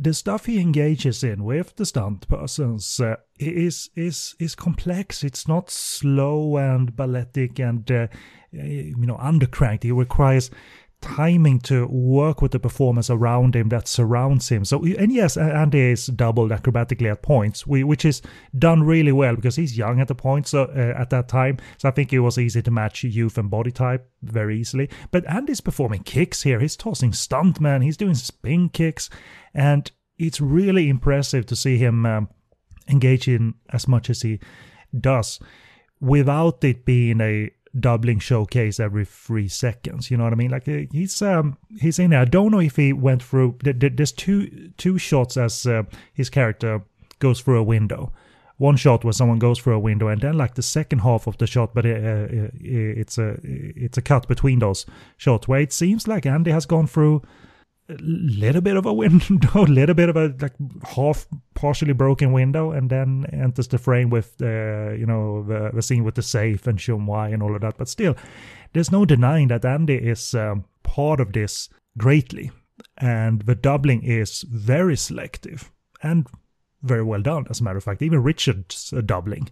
the stuff he engages in with the stunt persons uh, is is is complex. It's not slow and balletic and uh, you know undercranked. It requires timing to work with the performance around him that surrounds him. So, and yes, Andy is doubled acrobatically at points, which is done really well because he's young at the point, so uh, at that time. So I think it was easy to match youth and body type very easily. But Andy's performing kicks here. He's tossing stuntman. He's doing spin kicks, and it's really impressive to see him um, engage in as much as he does without it being a doubling showcase every three seconds. You know what I mean? Like uh, he's um he's in there. I don't know if he went through. There's two two shots as uh, his character goes through a window. One shot where someone goes through a window, and then like the second half of the shot, but uh, uh it's a it's a cut between those shots where it seems like Andy has gone through little bit of a window, a little bit of a like half partially broken window, and then enters the frame with the you know the, the scene with the safe and Shun Wai and all of that. But still, there's no denying that Andy is um, part of this greatly, and the doubling is very selective and very well done. As a matter of fact, even Richard's uh, doubling,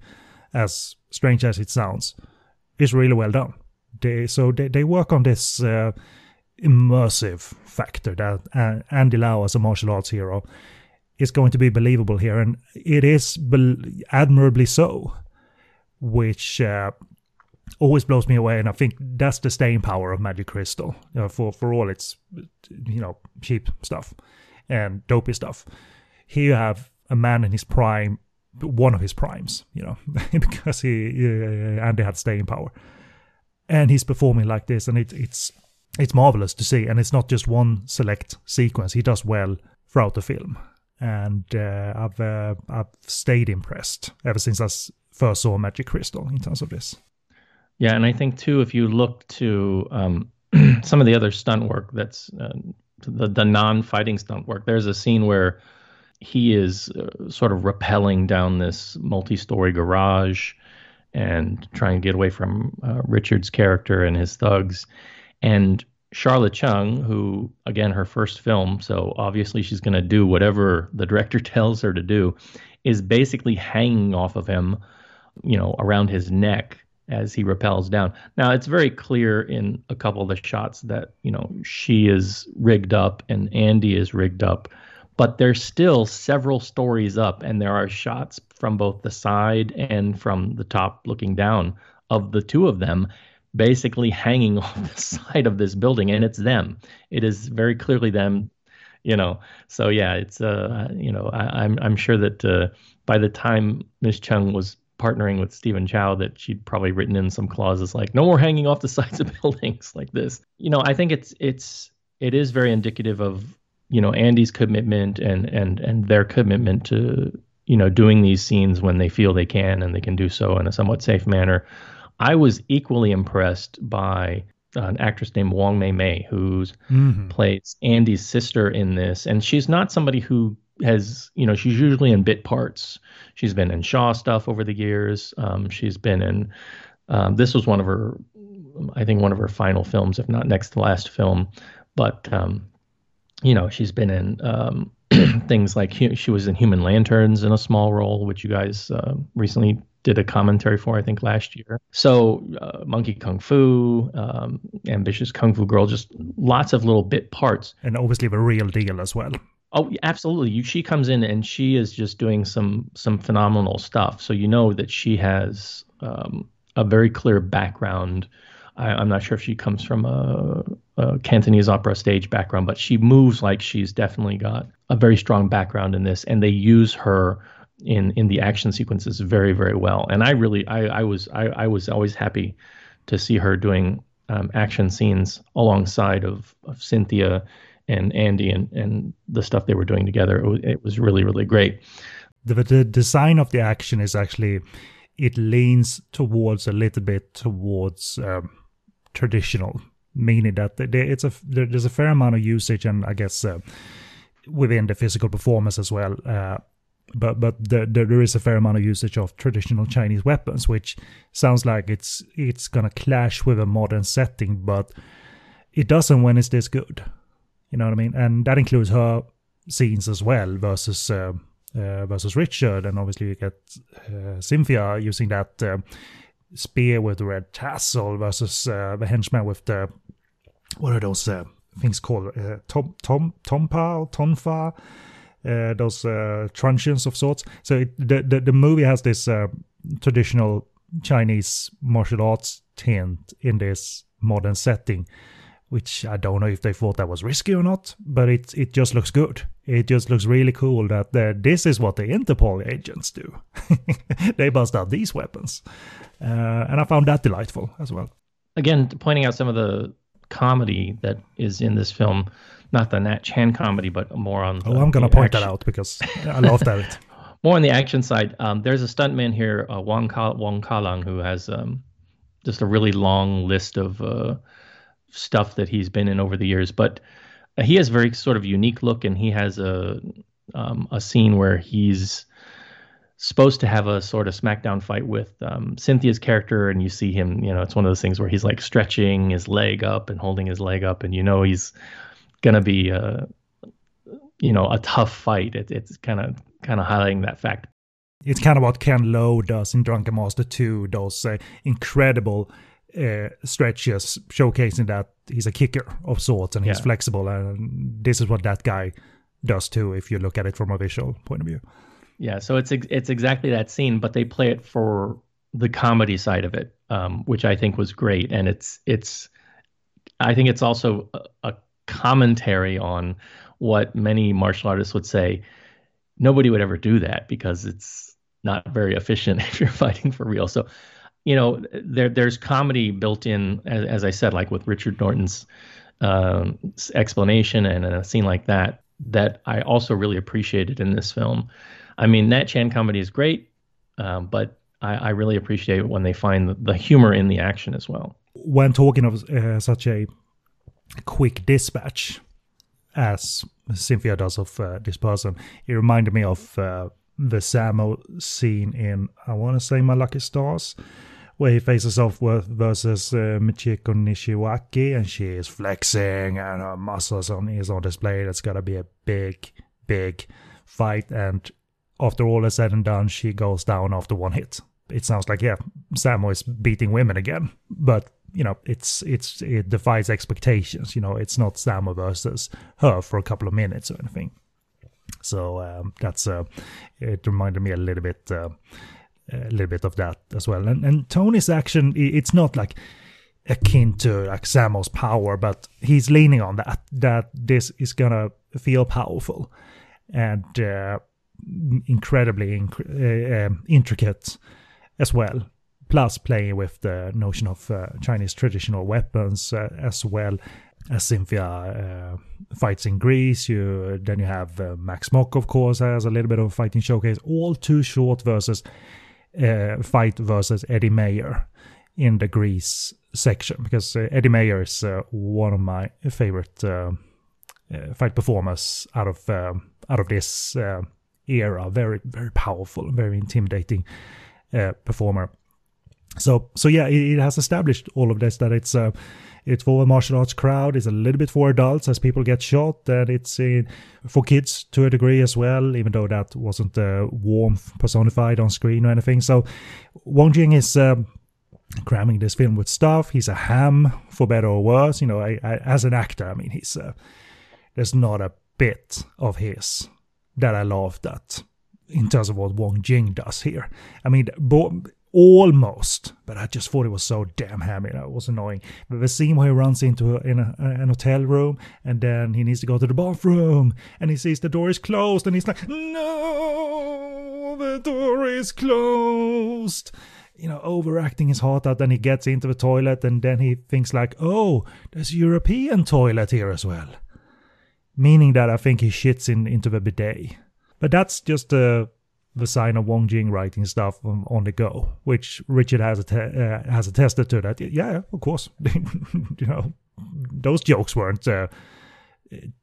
as strange as it sounds, is really well done. They so they, they work on this. Uh, immersive factor that uh, Andy Lau as a martial arts hero is going to be believable here, and it is admirably so, which uh, always blows me away. And I think that's the staying power of Magic Crystal uh, for for all its you know cheap stuff and dopey stuff. Here you have a man in his prime, one of his primes, you know, because he uh, Andy had staying power, and he's performing like this, and it, it's it's marvelous to see, and it's not just one select sequence. He does well throughout the film, and uh, I've uh, I've stayed impressed ever since I first saw Magic Crystal in terms of this.
Yeah, and I think too, if you look to um, some of the other stunt work that's uh, the the non-fighting stunt work, there's a scene where he is uh, sort of rappelling down this multi-story garage and trying to get away from uh, Richard's character and his thugs and Sharla Cheung, who again her first film, so obviously she's going to do whatever the director tells her to do, is basically hanging off of him, you know, around his neck as he rappels down. Now it's very clear in a couple of the shots that you know she is rigged up and Andy is rigged up, but there's still several stories up, and there are shots from both the side and from the top looking down of the two of them basically hanging off the side of this building, and it's them. It is very clearly them, you know. So yeah, it's uh, you know, I, am I'm, I'm sure that uh, by the time Miss Cheung was partnering with Stephen Chow, that she'd probably written in some clauses like no more hanging off the sides of buildings like this. You know, I think it's it's it is very indicative of you know Andy's commitment and and and their commitment to you know doing these scenes when they feel they can and they can do so in a somewhat safe manner I was equally impressed by an actress named Wong Mei Mei, who mm-hmm. plays Andy's sister in this, and she's not somebody who has, you know, she's usually in bit parts. She's been in Shaw stuff over the years. Um, she's been in. Um, this was one of her, I think, one of her final films, if not next to last film. But um, you know, she's been in um, things like she was in Human Lanterns in a small role, which you guys uh, recently did a commentary for, I think, last year. So, uh, Monkey Kung Fu, um, Ambitious Kung Fu Girl, just lots of little bit parts.
And obviously the real deal as well.
Oh, absolutely. You, she comes in and she is just doing some some phenomenal stuff. So you know that she has um, a very clear background. I, am not sure if she comes from a, a Cantonese opera stage background, but she moves like she's definitely got a very strong background in this, and they use her in in the action sequences very very well. And I really I I was I, I was always happy to see her doing um, action scenes alongside of, of Cynthia and Andy and and the stuff they were doing together. It was, it was really really great.
The, the design of the action is actually it leans towards a little bit towards um, traditional, meaning that there, it's a there's a fair amount of usage and I guess uh, within the physical performance as well. Uh, but but there, there is a fair amount of usage of traditional Chinese weapons, which sounds like it's it's gonna clash with a modern setting, but it doesn't when it's this good. You know what I mean? And that includes her scenes as well versus uh, uh, versus Richard, and obviously you get uh, Cynthia using that uh, spear with the red tassel versus uh, the henchman with the what are those uh, things called? tom tom tompa tonfa uh, those uh, truncheons of sorts. So it, the, the, the movie has this uh, traditional Chinese martial arts tint in this modern setting, which I don't know if they thought that was risky or not, but it it just looks good. It just looks really cool that this is what the Interpol agents do. they bust out these weapons, uh, and I found that delightful as well.
Again, pointing out some of the comedy that is in this film not the Nat Chan comedy, but more on.
oh, I'm gonna point action. that out because I love that.
more on the action side, um, there's a stuntman here, uh, Wong Ka Wong Ka-lang, who has um, just a really long list of uh, stuff that he's been in over the years. But he has very sort of unique look, and he has a um, a scene where he's supposed to have a sort of SmackDown fight with um, Cynthia's character, and you see him. You know, it's one of those things where he's like stretching his leg up and holding his leg up, and you know he's gonna be a you know a tough fight. It, it's kind of kind of highlighting that fact.
It's kind of what Ken Lo does in Drunken Master 2, those uh, incredible uh, stretches showcasing that he's a kicker of sorts and he's
Yeah.
flexible. And this is what that guy does too, if you look at it from a visual point of view.
Yeah, so it's it's exactly that scene, but they play it for the comedy side of it, um, which I think was great, and it's it's I think it's also a, a commentary on what many martial artists would say. Nobody would ever do that because it's not very efficient if you're fighting for real. So, you know, there there's comedy built in, as, as I said, like with Richard Norton's um, explanation and a scene like that, that I also really appreciated in this film. I mean, Nat Chan comedy is great, um, but I, I really appreciate when they find the, the humor in the action as well.
When talking of uh, such a quick dispatch, as Cynthia does of uh, this person, it reminded me of uh, the Sammo scene in, I want to say, My Lucky Stars, where he faces off with versus uh, Michiko Nishiwaki, and she is flexing and her muscles on is on display. That's gotta be a big, big fight. And after all is said and done, she goes down after one hit. It sounds like yeah, Sammo is beating women again, but you know it's it's it defies expectations. You know it's not Sammo versus her for a couple of minutes or anything. So um, that's uh, it reminded me a little bit. Uh, a little bit of that as well. And and Tony's action it's not like akin to like Sammo's power, but he's leaning on that that this is gonna feel powerful and uh, incredibly inc- uh, um, intricate as well. Plus playing with the notion of uh, Chinese traditional weapons uh, as well as Cynthia uh, fights in Greece. You then you have uh, Max Mok, of course, has a little bit of a fighting showcase. All too short versus uh, fight versus Eddie Maher in the Greece section because Eddie Maher is one of my favorite fight performers out of out of this era. Very very powerful, very intimidating performer. So so yeah, it, it has established all of this that it's uh, it's for a martial arts crowd. It's a little bit for adults as people get shot, and it's for kids to a degree as well. Even though that wasn't uh, warmth personified on screen or anything. So Wong Jing is. Um, cramming this film with stuff. He's a ham, for better or worse. You know, I, I, as an actor, I mean, he's uh, there's not a bit of his that I laughed at in terms of what Wong Jing does here. I mean, almost, but I just thought it was so damn hammy. That was annoying. But the scene where he runs into a, in a, an hotel room and then he needs to go to the bathroom and he sees the door is closed and he's like, no, the door is closed you know, overacting his heart out. Then he gets into the toilet and then he thinks like, oh, there's a European toilet here as well. Meaning that I think he shits in into the bidet. But that's just uh, the sign of Wong Jing writing stuff on, the go, which Richard has uh, has attested to. That yeah, of course, you know, those jokes weren't uh,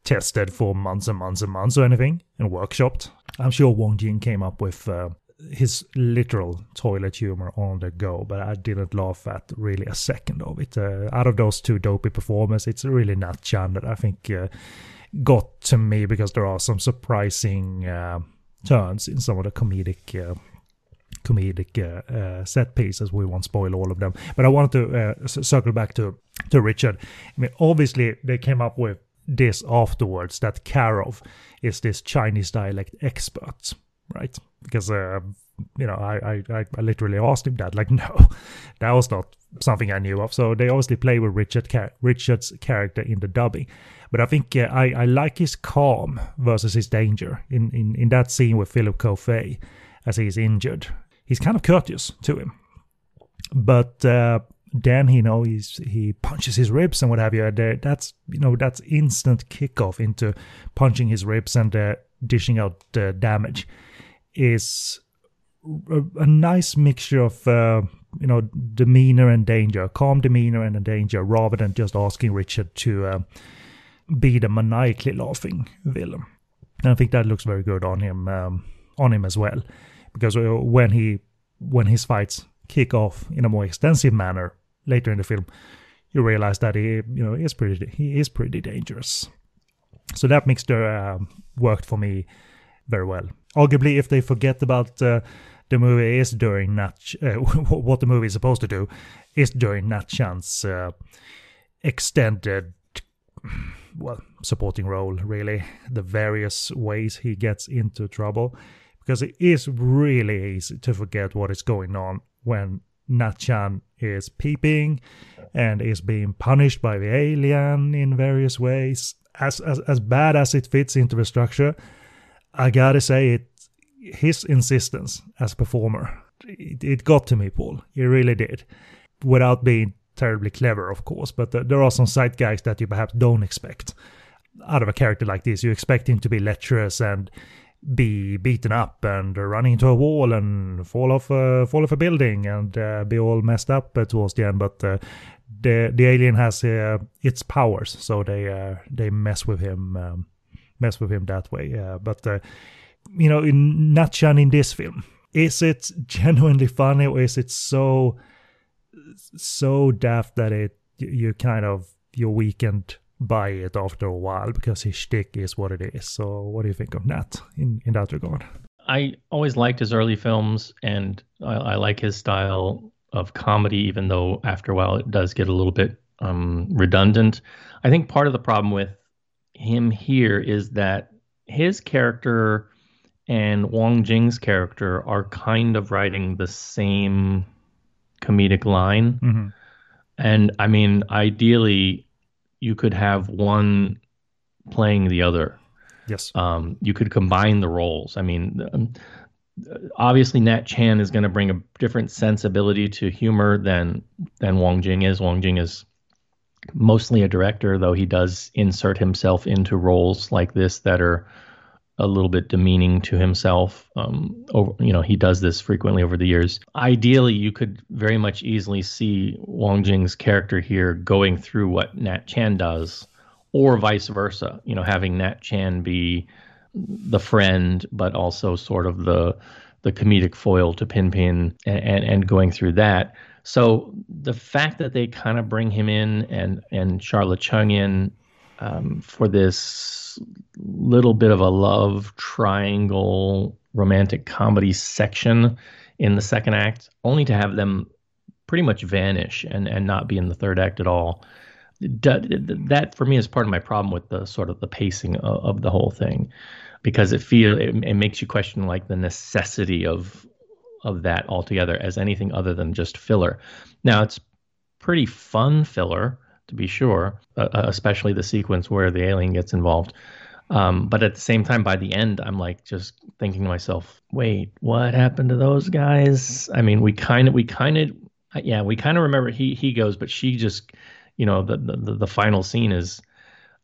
tested for months and months and months or anything and workshopped. I'm sure Wong Jing came up with uh, his literal toilet humor on the go, but I didn't laugh at really a second of it. Uh, out of those two dopey performers, it's really Nat Chan that I think uh, got to me because there are some surprising uh, turns in some of the comedic. Uh, comedic uh, uh, set pieces. We won't spoil all of them, but I wanted to uh, circle back to to Richard. I mean, obviously they came up with this afterwards that Karov is this Chinese dialect expert, right? Because uh, you know, I, I I literally asked him that. Like, no, that was not something I knew of. So they obviously play with Richard Char- Richard's character in the dubbing. But I think uh, I I like his calm versus his danger in in in that scene with Philip Ko Fei as he's injured. He's kind of courteous to him, but. Uh, then you know he's he punches his ribs and what have you. That's you know that's instant kickoff into punching his ribs and uh, dishing out uh, damage is a, a nice mixture of uh, you know demeanor and danger, calm demeanor and danger, rather than just asking Richard to uh, be the maniacally laughing villain. And I think that looks very good on him um, on him as well, because uh, when he when his fights kick off in a more extensive manner later in the film, you realize that he you know is pretty he is pretty dangerous. So that mixture uh, worked for me very well. Arguably, if they forget about uh, the movie is during Nat, uh, what the movie is supposed to do, is during Nat Chan's uh, extended, well, supporting role, really. The various ways he gets into trouble. Because it is really easy to forget what is going on when Nat Chan is peeping and is being punished by the alien in various ways. As, as, as bad as it fits into the structure, I gotta say it his insistence as a performer. It, it, got to me paul. It really did. Without being terribly clever of course but there are some side guys that you perhaps don't expect out of a character like this. You expect him to be lecherous and be beaten up and run into a wall and fall off uh, fall off a building and uh, be all messed up uh, towards the end. But uh, the the alien has uh, its powers so they uh, they mess with him um, mess with him that way but you know, in Nat Chan in this film? Is it genuinely funny or is it so so daft that it you kind of you're weakened by it after a while because his shtick is what it is. So what do you think of Nat in, in that regard?
I always liked his early films and I, I like his style of comedy, even though after a while it does get a little bit um, redundant. I think part of the problem with him here is that his character and Wong Jing's character are kind of writing the same comedic line. Mm-hmm. And I mean, ideally, you could have one playing the other.
Yes.
Um, you could combine the roles. I mean, um, obviously, Nat Chan is going to bring a different sensibility to humor than than Wong Jing is. Wong Jing is mostly a director, though he does insert himself into roles like this that are a little bit demeaning to himself. Um, over, you know, he does this frequently over the years. Ideally, you could very much easily see Wong Jing's character here going through what Nat Chan does, or vice versa. You know, having Nat Chan be the friend, but also sort of the the comedic foil to Pin Pin, and, and, and going through that. So the fact that they kind of bring him in and and Sharla Cheung in um, for this little bit of a love triangle romantic comedy section in the second act, only to have them pretty much vanish and, and not be in the third act at all. That for me is part of my problem with the sort of the pacing of, of the whole thing, because it feel it, it makes you question like the necessity of of that altogether as anything other than just filler. Now it's pretty fun filler to be sure, uh, uh, especially the sequence where the alien gets involved. Um, but at the same time, by the end, I'm like just thinking to myself, wait, what happened to those guys? I mean, we kind of, we kind of, yeah, we kind of remember he he goes, but she just, you know, the the, the final scene is,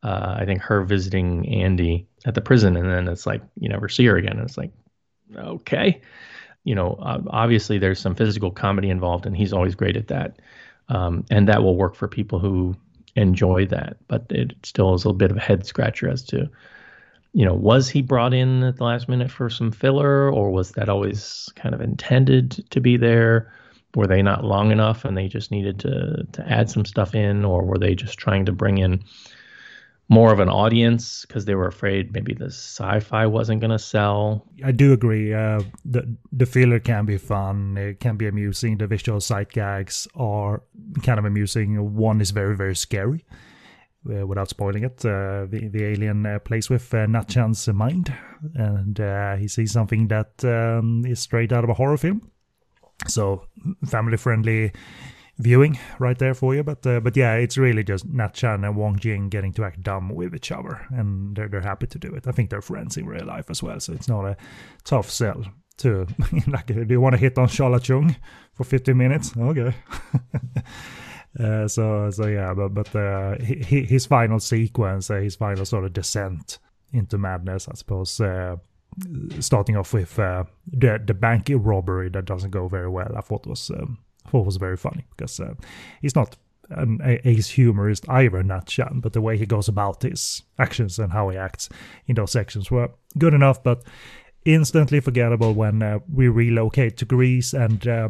uh, I think her visiting Andy at the prison, and then it's like you never see her again. And it's like, okay, you know, obviously there's some physical comedy involved, and he's always great at that um, and that will work for people who enjoy that. But it still is a bit of a head scratcher as to, you know, was he brought in at the last minute for some filler, or was that always kind of intended to be there? Were they not long enough, and they just needed to to add some stuff in, or were they just trying to bring in more of an audience because they were afraid maybe the sci-fi wasn't going to sell.
I do agree. Uh, the the filler can be fun. It can be amusing. The visual sight gags are kind of amusing. One is very very scary. Uh, without spoiling it, uh, the the alien uh, plays with uh, Nat Chan's mind, and uh, he sees something that um, is straight out of a horror film. So family friendly viewing right there for you. But uh, but yeah, it's really just Nat Chan and Wong Jing getting to act dumb with each other, and they're they're happy to do it. I think they're friends in real life as well, so it's not a tough sell. To like, do you want to hit on Sharla Cheung for 15 minutes? Okay. uh, so so yeah, but but uh, his final sequence, uh, his final sort of descent into madness, I suppose. Uh, starting off with uh, the the bank robbery that doesn't go very well, I thought was um, thought was very funny because uh, he's not an ace humorist either, Nat Chan, but the way he goes about his actions and how he acts in those sections were good enough, but instantly forgettable when uh, we relocate to Greece and uh,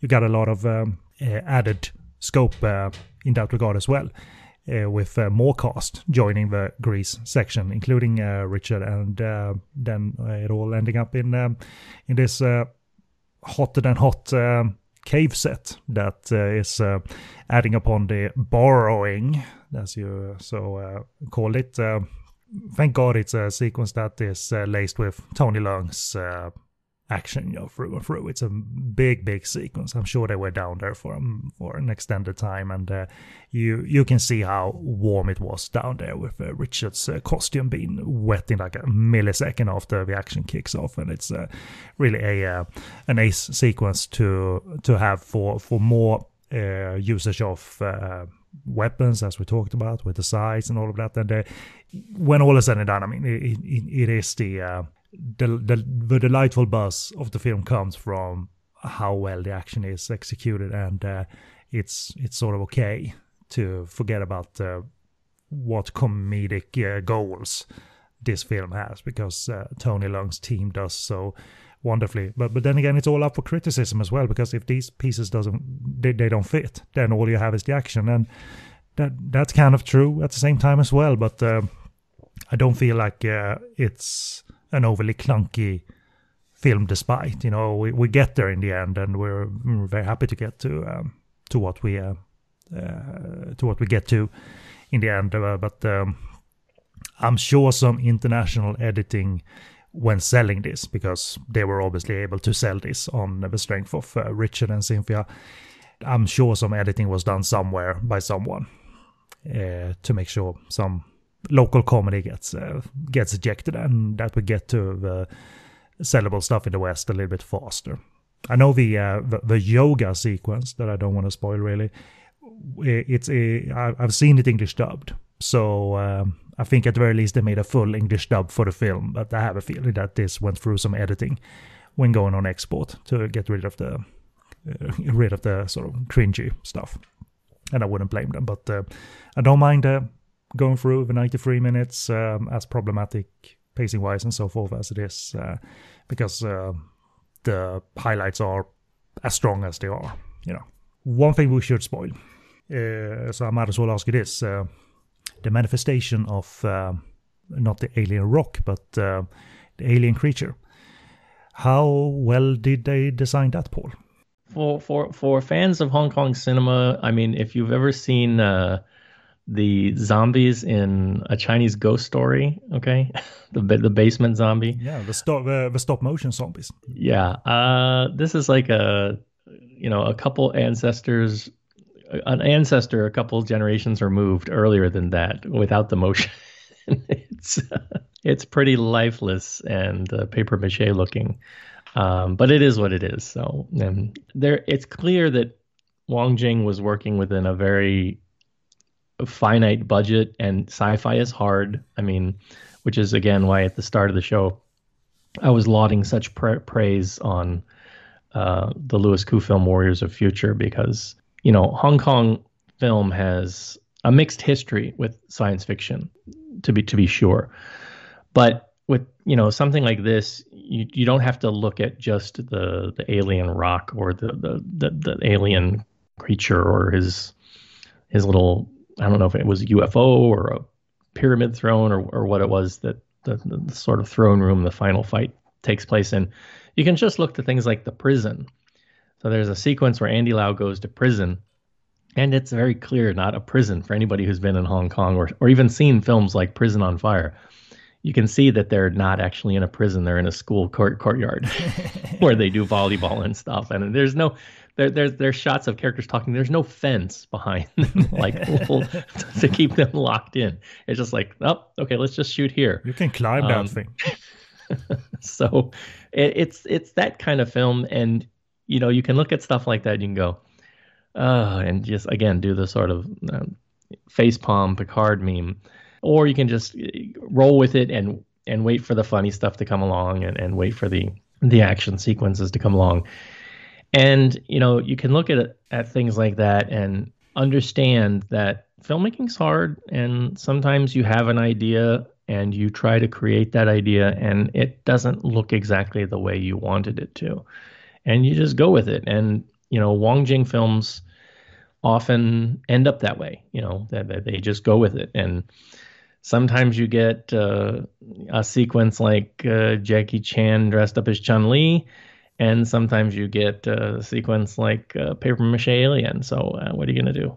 you got a lot of um, uh, added scope uh, in that regard as well. Uh, with more cast joining the Greece section, including Richard, and then it all ending up in um, in this hotter than hot um, cave set that uh, is uh, adding upon the borrowing, as you so uh, call it. thank God it's a sequence that is laced with Tony Leung's action, you know, through and through. It's a big, big sequence. I'm sure they were down there for um, for an extended time, and uh, you you can see how warm it was down there with uh, Richard's uh, costume being wet in like a millisecond after the action kicks off, and it's uh, really a uh, an ace sequence to to have for for more uh, usage of. Weapons, as we talked about, with the sais and all of that, and when all is said and done, I mean, it, it, it is the the, the the delightful buzz of the film comes from how well the action is executed, and uh, it's it's sort of okay to forget about uh, what comedic uh, goals this film has because uh, Tony Leung's team does so wonderfully. But but then again, it's all up for criticism as well because if these pieces doesn't they, they don't fit, then all you have is the action, and that that's kind of true at the same time as well. But uh, I don't feel like uh, it's an overly clunky film despite you know we, we get there in the end and we're, we're very happy to get to um, to what we uh, uh, to what we get to in the end uh, but um, i'm sure some international editing when selling this because they were obviously able to sell this on the strength of uh, richard and cynthia i'm sure some editing was done somewhere by someone uh, to make sure some local comedy gets uh, gets ejected and that we get to the sellable stuff in the West a little bit faster. I know the uh, the, the, yoga sequence that I don't want to spoil really. It's a I've seen it English dubbed, so um, I think at the very least they made a full English dub for the film. But I have a feeling that this went through some editing when going on export to get rid of the uh, rid of the sort of cringy stuff, and I wouldn't blame them. But uh, I don't mind uh, going through the 93 minutes um, as problematic pacing wise and so forth as it is uh, because uh, the highlights are as strong as they are you know. One thing we should spoil uh, so i might as well ask you this uh, the manifestation of uh, not the alien rock but uh, the alien creature. How well did they design that paul?
For for for fans of hong kong cinema i mean if you've ever seen the zombies in a Chinese ghost story. Okay, the the basement zombie.
Yeah, the stop the, the stop motion zombies.
Yeah, uh, this is like a you know a couple ancestors, an ancestor a couple generations removed earlier than that without the motion. it's it's pretty lifeless and uh, paper mache looking, um, but it is what it is. So and there, it's clear that Wong Jing was working within a very finite budget and sci-fi is hard. I mean, which is again why at the start of the show I was lauding such pra- praise on uh, the Louis Koo film Warriors of Future because you know Hong Kong film has a mixed history with science fiction, to be to be sure, but with you know something like this, you you don't have to look at just the the alien rock or the the the, the alien creature or his his little I don't know if it was a UFO or a pyramid throne or, or what it was that the, the, sort of throne room the final fight takes place in. You can just look to things like the prison. So there's a sequence where Andy Lau goes to prison, and it's very clear not a prison for anybody who's been in Hong Kong or, or even seen films like Prison on Fire. You can see that they're not actually in a prison; they're in a school court courtyard where they do volleyball and stuff. And there's no there, there's there's shots of characters talking. There's no fence behind them, like to keep them locked in. It's just like, oh, okay, let's just shoot here.
You can climb um, that thing.
so, it, it's it's that kind of film, and you know, you can look at stuff like that. You can go, uh, and just again do the sort of uh, face palm Picard meme, or you can just uh, roll with it and and wait for the funny stuff to come along, and, and wait for the the action sequences to come along and you know, you can look at at things like that, and understand that filmmaking's hard and sometimes you have an idea and you try to create that idea and it doesn't look exactly the way you wanted it to. And you just go with it. And you know wong jing films often end up that way you know that they just go with it. And sometimes you get uh, a sequence like uh, Jackie Chan dressed up as Chun Li, and sometimes you get a sequence like uh, Paper Mache Alien. So uh, what are you gonna do?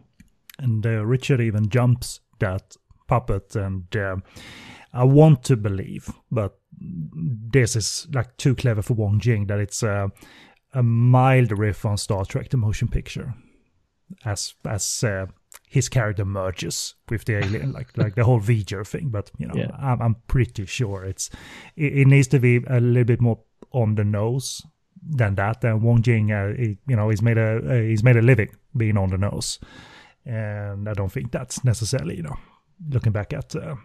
And uh, Richard even jumps that puppet, and uh, I want to believe, but this is like too clever for Wong Jing that it's a, a mild riff on Star Trek: The Motion Picture, as as his character merges with the alien, like like the whole V'ger thing. But you know, yeah. I'm, I'm pretty sure it's it, it, needs to be a little bit more on the nose than that. And Wong Jing, uh, he, you know, he's made a uh, he's made a living being on the nose, and I don't think that's necessarily you know looking back at uh,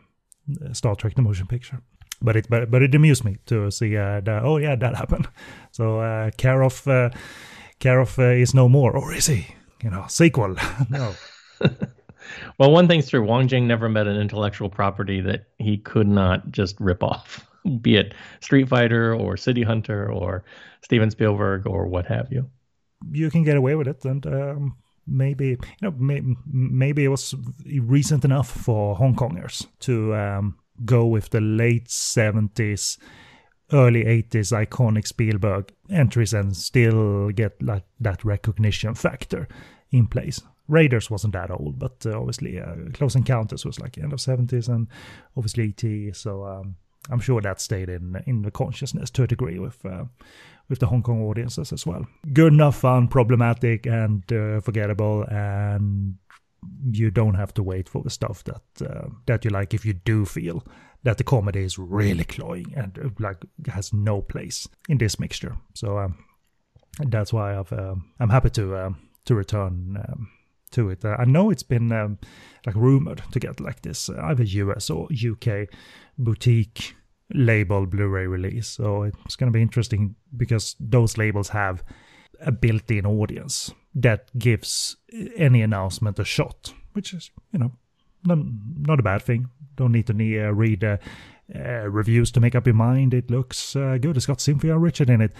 Star Trek: The Motion Picture. But it but, but it amused me to see uh, that oh yeah that happened. So uh, Karov uh, Karov uh, is no more, or is he? You know, sequel. no.
well, one thing's true. Wong Jing never met an intellectual property that he could not just rip off, be it Street Fighter or City Hunter or Steven Spielberg or what have you.
You can get away with it, and um, maybe you know may, maybe it was recent enough for Hong Kongers to um, go with the late seventies, early eighties iconic Spielberg entries and still get like that recognition factor in place. Raiders wasn't that old, but uh, obviously uh, Close Encounters was like end of 70s, and obviously ET. So um, I'm sure that stayed in in the consciousness to a degree with uh, with the Hong Kong audiences as well. Good enough, fun, problematic, and uh, forgettable, and you don't have to wait for the stuff that uh, that you like if you do feel that the comedy is really cloying and uh, like has no place in this mixture. So um, that's why I've I'm happy to to return. Um, to it. Uh, I know it's been um, like rumored to get like this uh, either US or UK boutique label Blu-ray release. So it's going to be interesting because those labels have a built-in audience that gives any announcement a shot, which is you know not, not a bad thing. Don't need to need, uh, read uh, uh, reviews to make up your mind. It looks uh, good. It's got Cynthia Richard in it,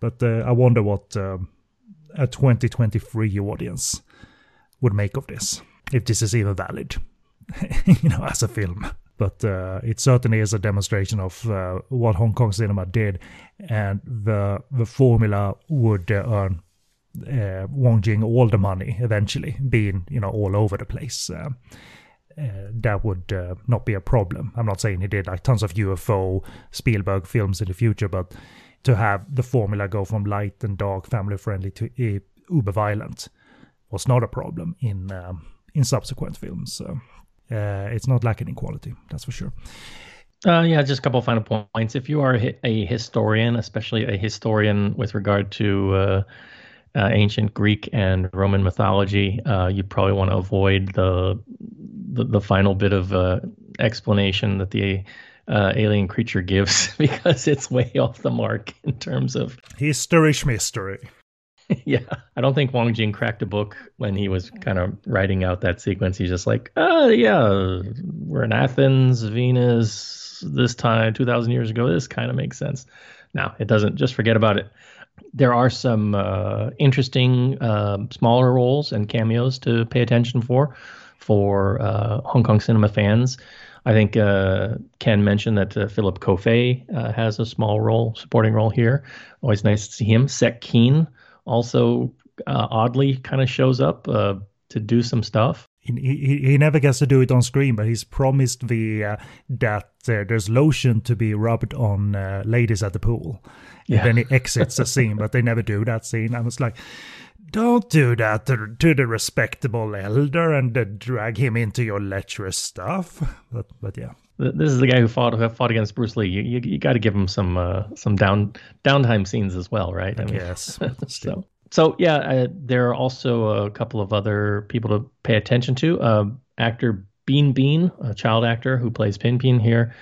but I wonder what um, a 2023 audience would make of this, if this is even valid, you know, as a film. But uh, it certainly is a demonstration of uh, what Hong Kong cinema did, and the the formula would uh, earn uh, Wong Jing all the money eventually, being you know all over the place. Uh, uh, that would uh, not be a problem. I'm not saying he did like tons of UFO Spielberg films in the future, but to have the formula go from light and dark, family friendly to uh, uber violent was not a problem in um, in subsequent films. So uh, it's not lacking in quality, that's for sure.
Uh, yeah, just a couple final points. If you are a historian, especially a historian with regard to uh, uh, ancient Greek and Roman mythology, uh, you probably want to avoid the, the, the final bit of uh, explanation that the uh, alien creature gives because it's way off the mark in terms of
history mystery.
yeah, I don't think Wong Jing cracked a book when he was kind of writing out that sequence. He's just like, oh yeah, we're in Athens, Venus, this time, two thousand years ago. This kind of makes sense. Now it doesn't. Just forget about it. There are some uh, interesting uh, smaller roles and cameos to pay attention for for uh, Hong Kong cinema fans. I think uh, Ken mentioned that uh, Philip Ko Fei uh, has a small role, supporting role here. Always nice to see him. Sek Keen also uh, oddly kind of shows up uh, to do some stuff.
He, he, he never gets to do it on screen, but he's promised the uh, that uh, there's lotion to be rubbed on uh, ladies at the pool. Yeah. And then he exits the scene, but they never do that scene. I was like, don't do that to, to the respectable elder and uh, drag him into your lecherous stuff. But but yeah
this is the guy who fought who fought against Bruce Lee. You you, you got to give him some uh, some down downtime scenes as well, right?
I mean, yes.
so so yeah, uh, there are also a couple of other people to pay attention to. Uh, actor Bean Bean, a child actor who plays Pin Pin here,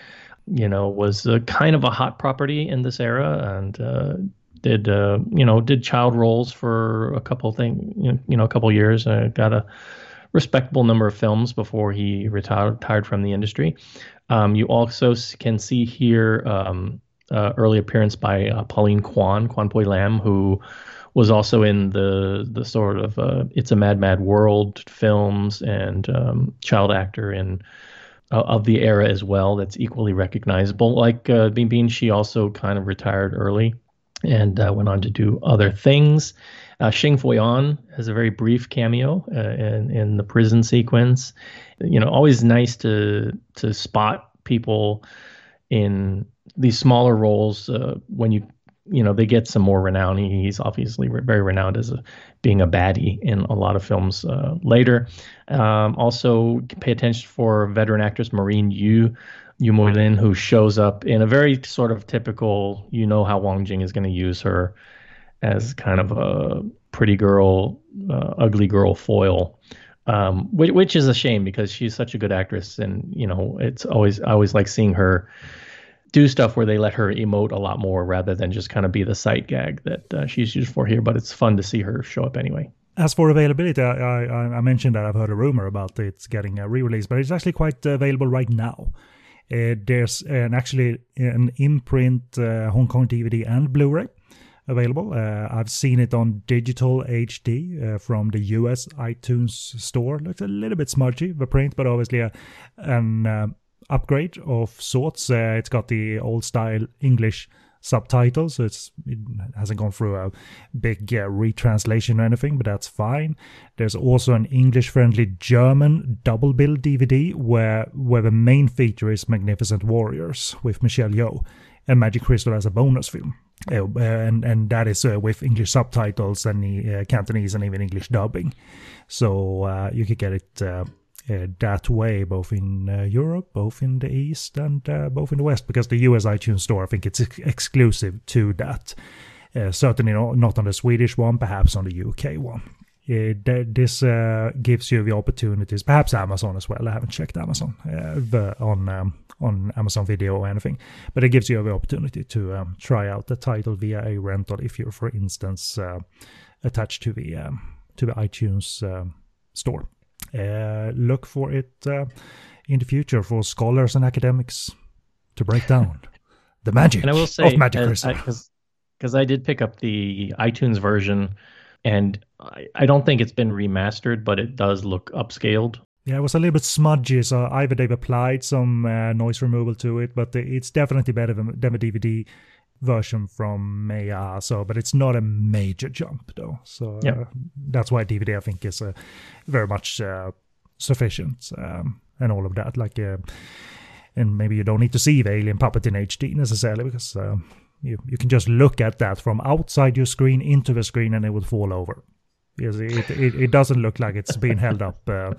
you know, was kind of a hot property in this era and uh, did uh, you know did child roles for a couple thing you know a couple years. got a respectable number of films before he retired from the industry. Um, you also can see here um, uh, early appearance by uh, Pauline Kwan, Kwan Pui Lam, who was also in the the sort of uh, It's a Mad Mad World films and um, child actor in uh, of the era as well. That's equally recognizable. Like uh, Bean Bean, she also kind of retired early and uh, went on to do other things. Uh, Shing Fui-On has a very brief cameo uh, in in the prison sequence. You know, always nice to to spot people in these smaller roles uh, when you you know they get some more renown. He's obviously very renowned as a, being a baddie in a lot of films uh, later. Um, also, pay attention for veteran actress Maureen Yu. Yu Muilin, who shows up in a very sort of typical, you know how Wong Jing is going to use her as kind of a pretty girl, uh, ugly girl foil, um, which, which, is a shame because she's such a good actress, and you know it's always I always like seeing her do stuff where they let her emote a lot more rather than just kind of be the sight gag that uh, she's used for here. But it's fun to see her show up anyway.
As for availability, I, I, I mentioned that I've heard a rumor about it getting a re-release, but it's actually quite available right now. Uh, there's an, actually an imprint uh, Hong Kong DVD and Blu-ray available. Uh, I've seen it on digital HD uh, from the US iTunes store. Looks a little bit smudgy, the print, but obviously a, an uh, upgrade of sorts. Uh, it's got the old style English subtitles, so it's it hasn't gone through a big uh, retranslation or anything, but that's fine. There's also an English-friendly German double bill DVD where where the main feature is Magnificent Warriors with Michelle Yeoh and Magic Crystal as a bonus film. Uh, and and that is uh, with English subtitles and uh, Cantonese and even English dubbing. So uh, you could get it uh, uh, that way, both in Europe, both in the East, and both in the West, because the US iTunes Store, I think it's ex- exclusive to that. Certainly not on the Swedish one, perhaps on the UK one. Th- this uh, gives you the opportunities, perhaps Amazon as well. I haven't checked Amazon the, on um, on Amazon Video or anything, but it gives you the opportunity to um, try out the title via a rental if you're, for instance, attached to the um, to the iTunes um, store. Uh, look for it uh, in the future for scholars and academics to break down the magic and I will say, of Magic.
Because I, I, did pick up the iTunes version, and I, I don't think it's been remastered, but it does look upscaled.
Yeah, it was a little bit smudgy, so either they've applied some uh, noise removal to it, but it's definitely better than, than the DVD version from Maya. So, but it's not a major jump though. So uh, that's why DVD I think is uh, very much uh, sufficient um, and all of that. Like, uh, and maybe you don't need to see the Alien Puppet in HD necessarily because you you can just look at that from outside your screen into the screen and it would fall over. Because it, it, it doesn't look like it's being held up uh,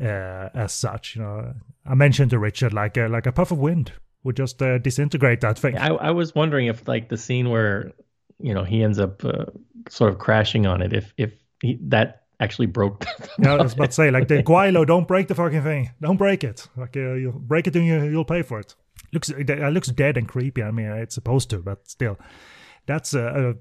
uh, as such. You know, I mentioned to Richard like a, like a puff of wind would just uh, disintegrate that thing.
I, I, was wondering if like the scene where you know he ends up uh, sort of crashing on it, if if he, that actually broke.
yeah, I was about to say like the gweilo, don't break the fucking thing, don't break it. Like uh, you break it and you, you'll pay for it. Looks it, looks dead and creepy. I mean, it's supposed to, but still, that's uh,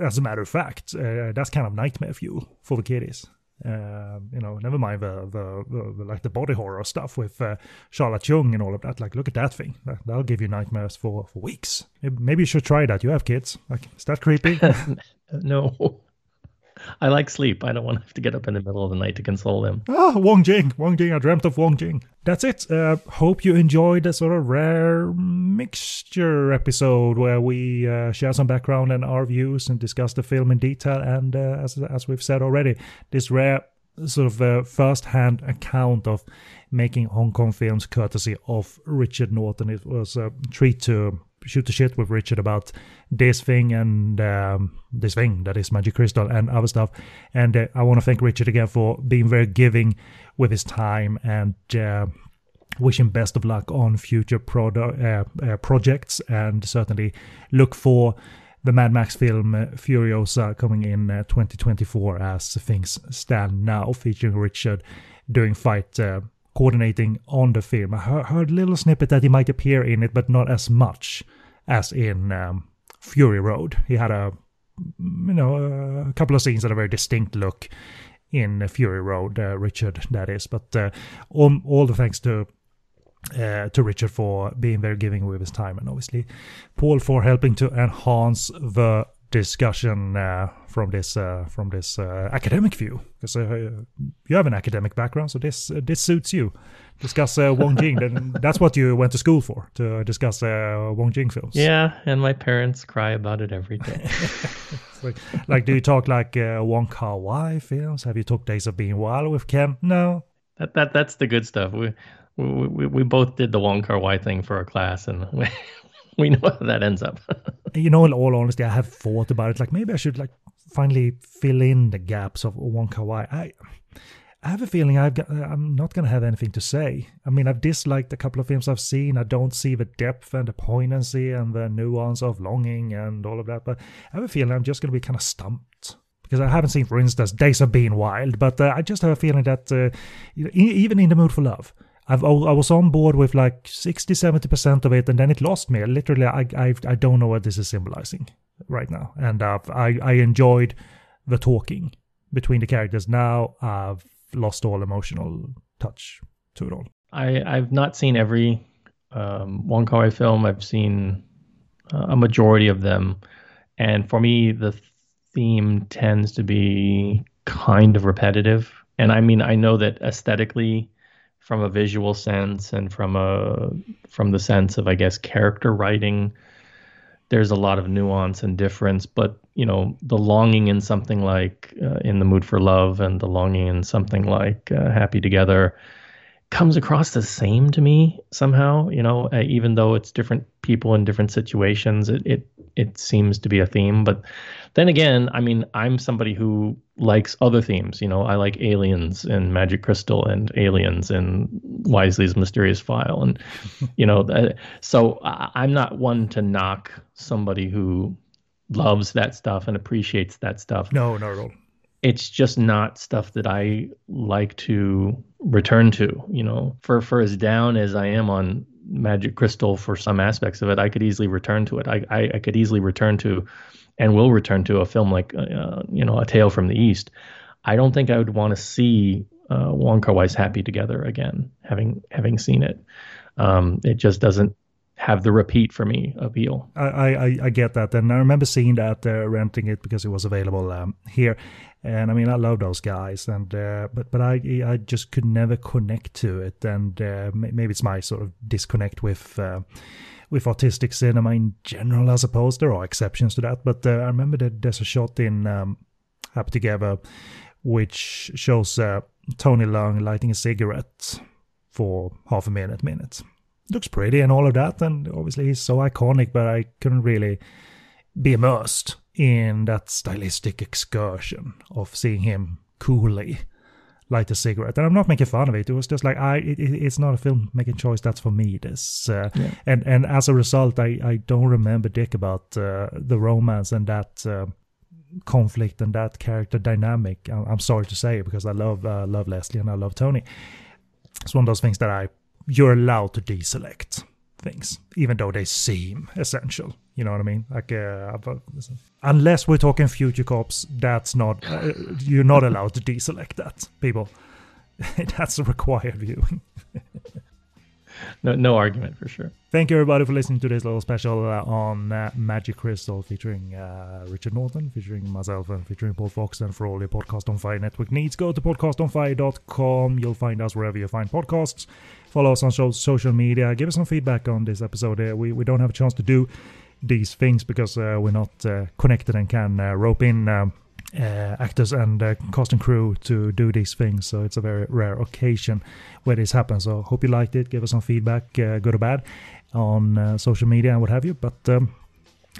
as a matter of fact, uh, that's kind of nightmare fuel for the kiddies. Uh, you know, never mind the, the, the, the, like the body horror stuff with uh, Sharla Cheung and all of that. Like, look at that thing. That, will give you nightmares for, for weeks. Maybe you should try that. You have kids. Like, is that creepy?
no. I like sleep. I don't want to have to get up in the middle of the night to console them.
Ah, Wong Jing. Wong Jing. I dreamt of Wong Jing. That's it. Uh, hope you enjoyed a sort of rare mixture episode where we uh, share some background and our views and discuss the film in detail. And uh, as, as we've said already, this rare sort of uh, first-hand account of making Hong Kong films courtesy of Richard Norton. It was a treat to shoot the shit with Richard about this thing and um, this thing that is Magic Crystal and other stuff. And uh, I want to thank Richard again for being very giving with his time and uh, wish him best of luck on future product, uh, uh, projects and certainly look for the Mad Max film uh, Furiosa coming in uh, 2024 as things stand now, featuring Richard doing fight coordinating on the film. I heard a little snippet that he might appear in it, but not as much as in um, Fury Road. He had a you know a couple of scenes that a very distinct look in Fury Road, uh, Richard, that is. But uh, all, all the thanks to uh, to Richard for being very giving with his time, and obviously Paul for helping to enhance the discussion uh, from this uh, from this uh, academic view because uh, you have an academic background, so this uh, this suits you. Discuss uh, Wong Jing, then that's what you went to school for to discuss Wong Jing films.
Yeah, and my parents cry about it every day.
like, like, do you talk like Wong Kar Wai films? Have you talked Days of Being Wild with Ken? No.
That that that's the good stuff. We we we, we both did the Wong Kar Wai thing for our class, and we, we know how that ends up.
you know, in all honesty, I have thought about it. Like maybe I should like finally fill in the gaps of Kar Wai. I, I have a feeling I've got, I'm not going to have anything to say. I mean, I've disliked a couple of films I've seen. I don't see the depth and the poignancy and the nuance of longing and all of that. But I have a feeling I'm just going to be kind of stumped because I haven't seen, for instance, Days of Being Wild. But uh, I just have a feeling that uh, even in the mood for love, I've, I was on board with like 60, 70% of it, and then it lost me. Literally, I, I, I don't know what this is symbolizing right now. And uh, I, I enjoyed the talking between the characters. Now I've lost all emotional touch to it all.
I, I've not seen every um, Wong Kar Wai film. I've seen uh, a majority of them. And for me, the theme tends to be kind of repetitive. And I mean, I know that aesthetically, from a visual sense and from a from the sense of I guess character writing there's a lot of nuance and difference. But you know the longing in something like uh, in the mood for love and the longing in something like uh, happy together comes across the same to me somehow you know uh, even though it's different people in different situations it, it it seems to be a theme but then again i mean i'm somebody who likes other themes you know i like aliens and magic crystal and aliens and wisely's mysterious file and you know so i'm not one to knock somebody who loves that stuff and appreciates that stuff
no not at all
it's just not stuff that I like to return to. You know, for for as down as I am on Magic Crystal for some aspects of it, I could easily return to it. I I, I could easily return to, and will return to a film like uh, you know A Tale from the East. I don't think I would want to see uh, Wong Kar Wai's Happy Together again, having having seen it. Um, it just doesn't have the repeat for me appeal.
I, I, I get that, and I remember seeing that uh, renting it because it was available um, here, and I mean I love those guys, and uh, but but I I just could never connect to it, and uh, maybe it's my sort of disconnect with. Uh, with artistic cinema in general, I suppose there are exceptions to that. But uh, I remember that there's a shot in um, Happy Together, which shows uh, Tony Leung lighting a cigarette for half a minute, minute, looks pretty and all of that. And obviously he's so iconic, but I couldn't really be immersed in that stylistic excursion of seeing him coolly light a cigarette. And I'm not making fun of it. It was just like I, it, it's not a filmmaking choice. That's for me. This uh, yeah. and and as a result, I I don't remember dick about uh, the romance and that. Uh, conflict and that character dynamic i'm sorry to say because i love uh, love leslie and i love tony it's one of those things that i you're allowed to deselect things, even though they seem essential. You know what I mean? Like, uh, unless we're talking future cops, that's not uh, you're not allowed to deselect that, people. that's a required viewing.
no, no argument for sure.
Thank you everybody for listening to this little special uh, on uh, Magic Crystal featuring uh, Richard Norton, featuring myself, and featuring Paul Fox. And for all your Podcast on Fire network needs, go to podcastonfire.com. You'll find us wherever you find podcasts. Follow us on social media. Give us some feedback on this episode. Uh, we we don't have a chance to do these things because uh, we're not uh, connected and can rope in. Um, uh, actors and uh, cast and crew to do these things. So it's a very rare occasion where this happens. So hope you liked it. Give us some feedback, uh, good or bad, on uh, social media and what have you. But um,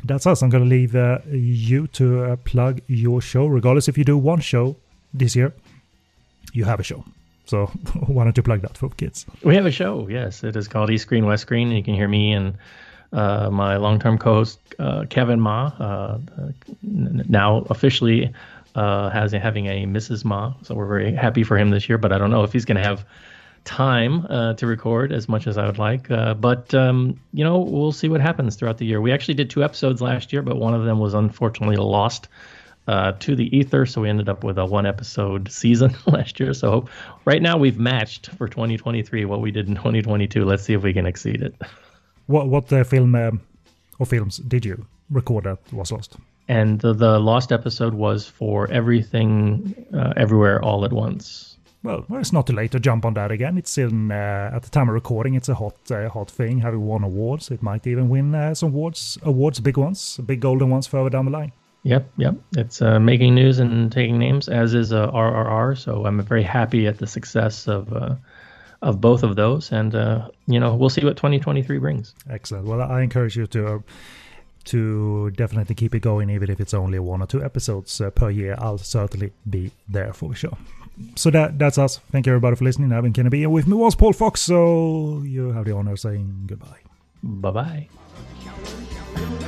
that's us. I'm going to leave uh, you to uh, plug your show. Regardless if you do one show this year, you have a show. So don't you plug that for kids?
We have a show. Yes, it is called East Screen West Screen. And you can hear me and uh, my long-term co-host uh, Kevin Ma, uh, now officially uh, has having a Mrs. Ma, so we're very happy for him this year. But I don't know if he's going to have time uh, to record as much as I would like. Uh, but um, you know, we'll see what happens throughout the year. We actually did two episodes last year, but one of them was unfortunately lost uh, to the ether. So we ended up with a one episode season last year. So right now we've matched for 2023 what we did in 2022. Let's see if we can exceed it.
What what uh, film um, or films did you record that was lost?
And the, the lost episode was for everything, uh, everywhere, all at once.
Well, well, it's not too late to jump on that again. It's in uh, at the time of recording. It's a hot, uh, hot thing. Having won awards, it might even win uh, some awards, awards, big ones, big golden ones further down the line.
Yep, yep. It's uh, making news and taking names, as is uh, RRR. So I'm very happy at the success of uh, of both of those, and uh, you know we'll see what 2023 brings.
Excellent. Well, I encourage you to uh, to definitely keep it going, even if it's only one or two episodes uh, per year. I'll certainly be there for sure. So that that's us. Thank you everybody for listening. I've been Kennedy, and with me was Paul Fox. So you have the honor of saying goodbye.
Bye bye.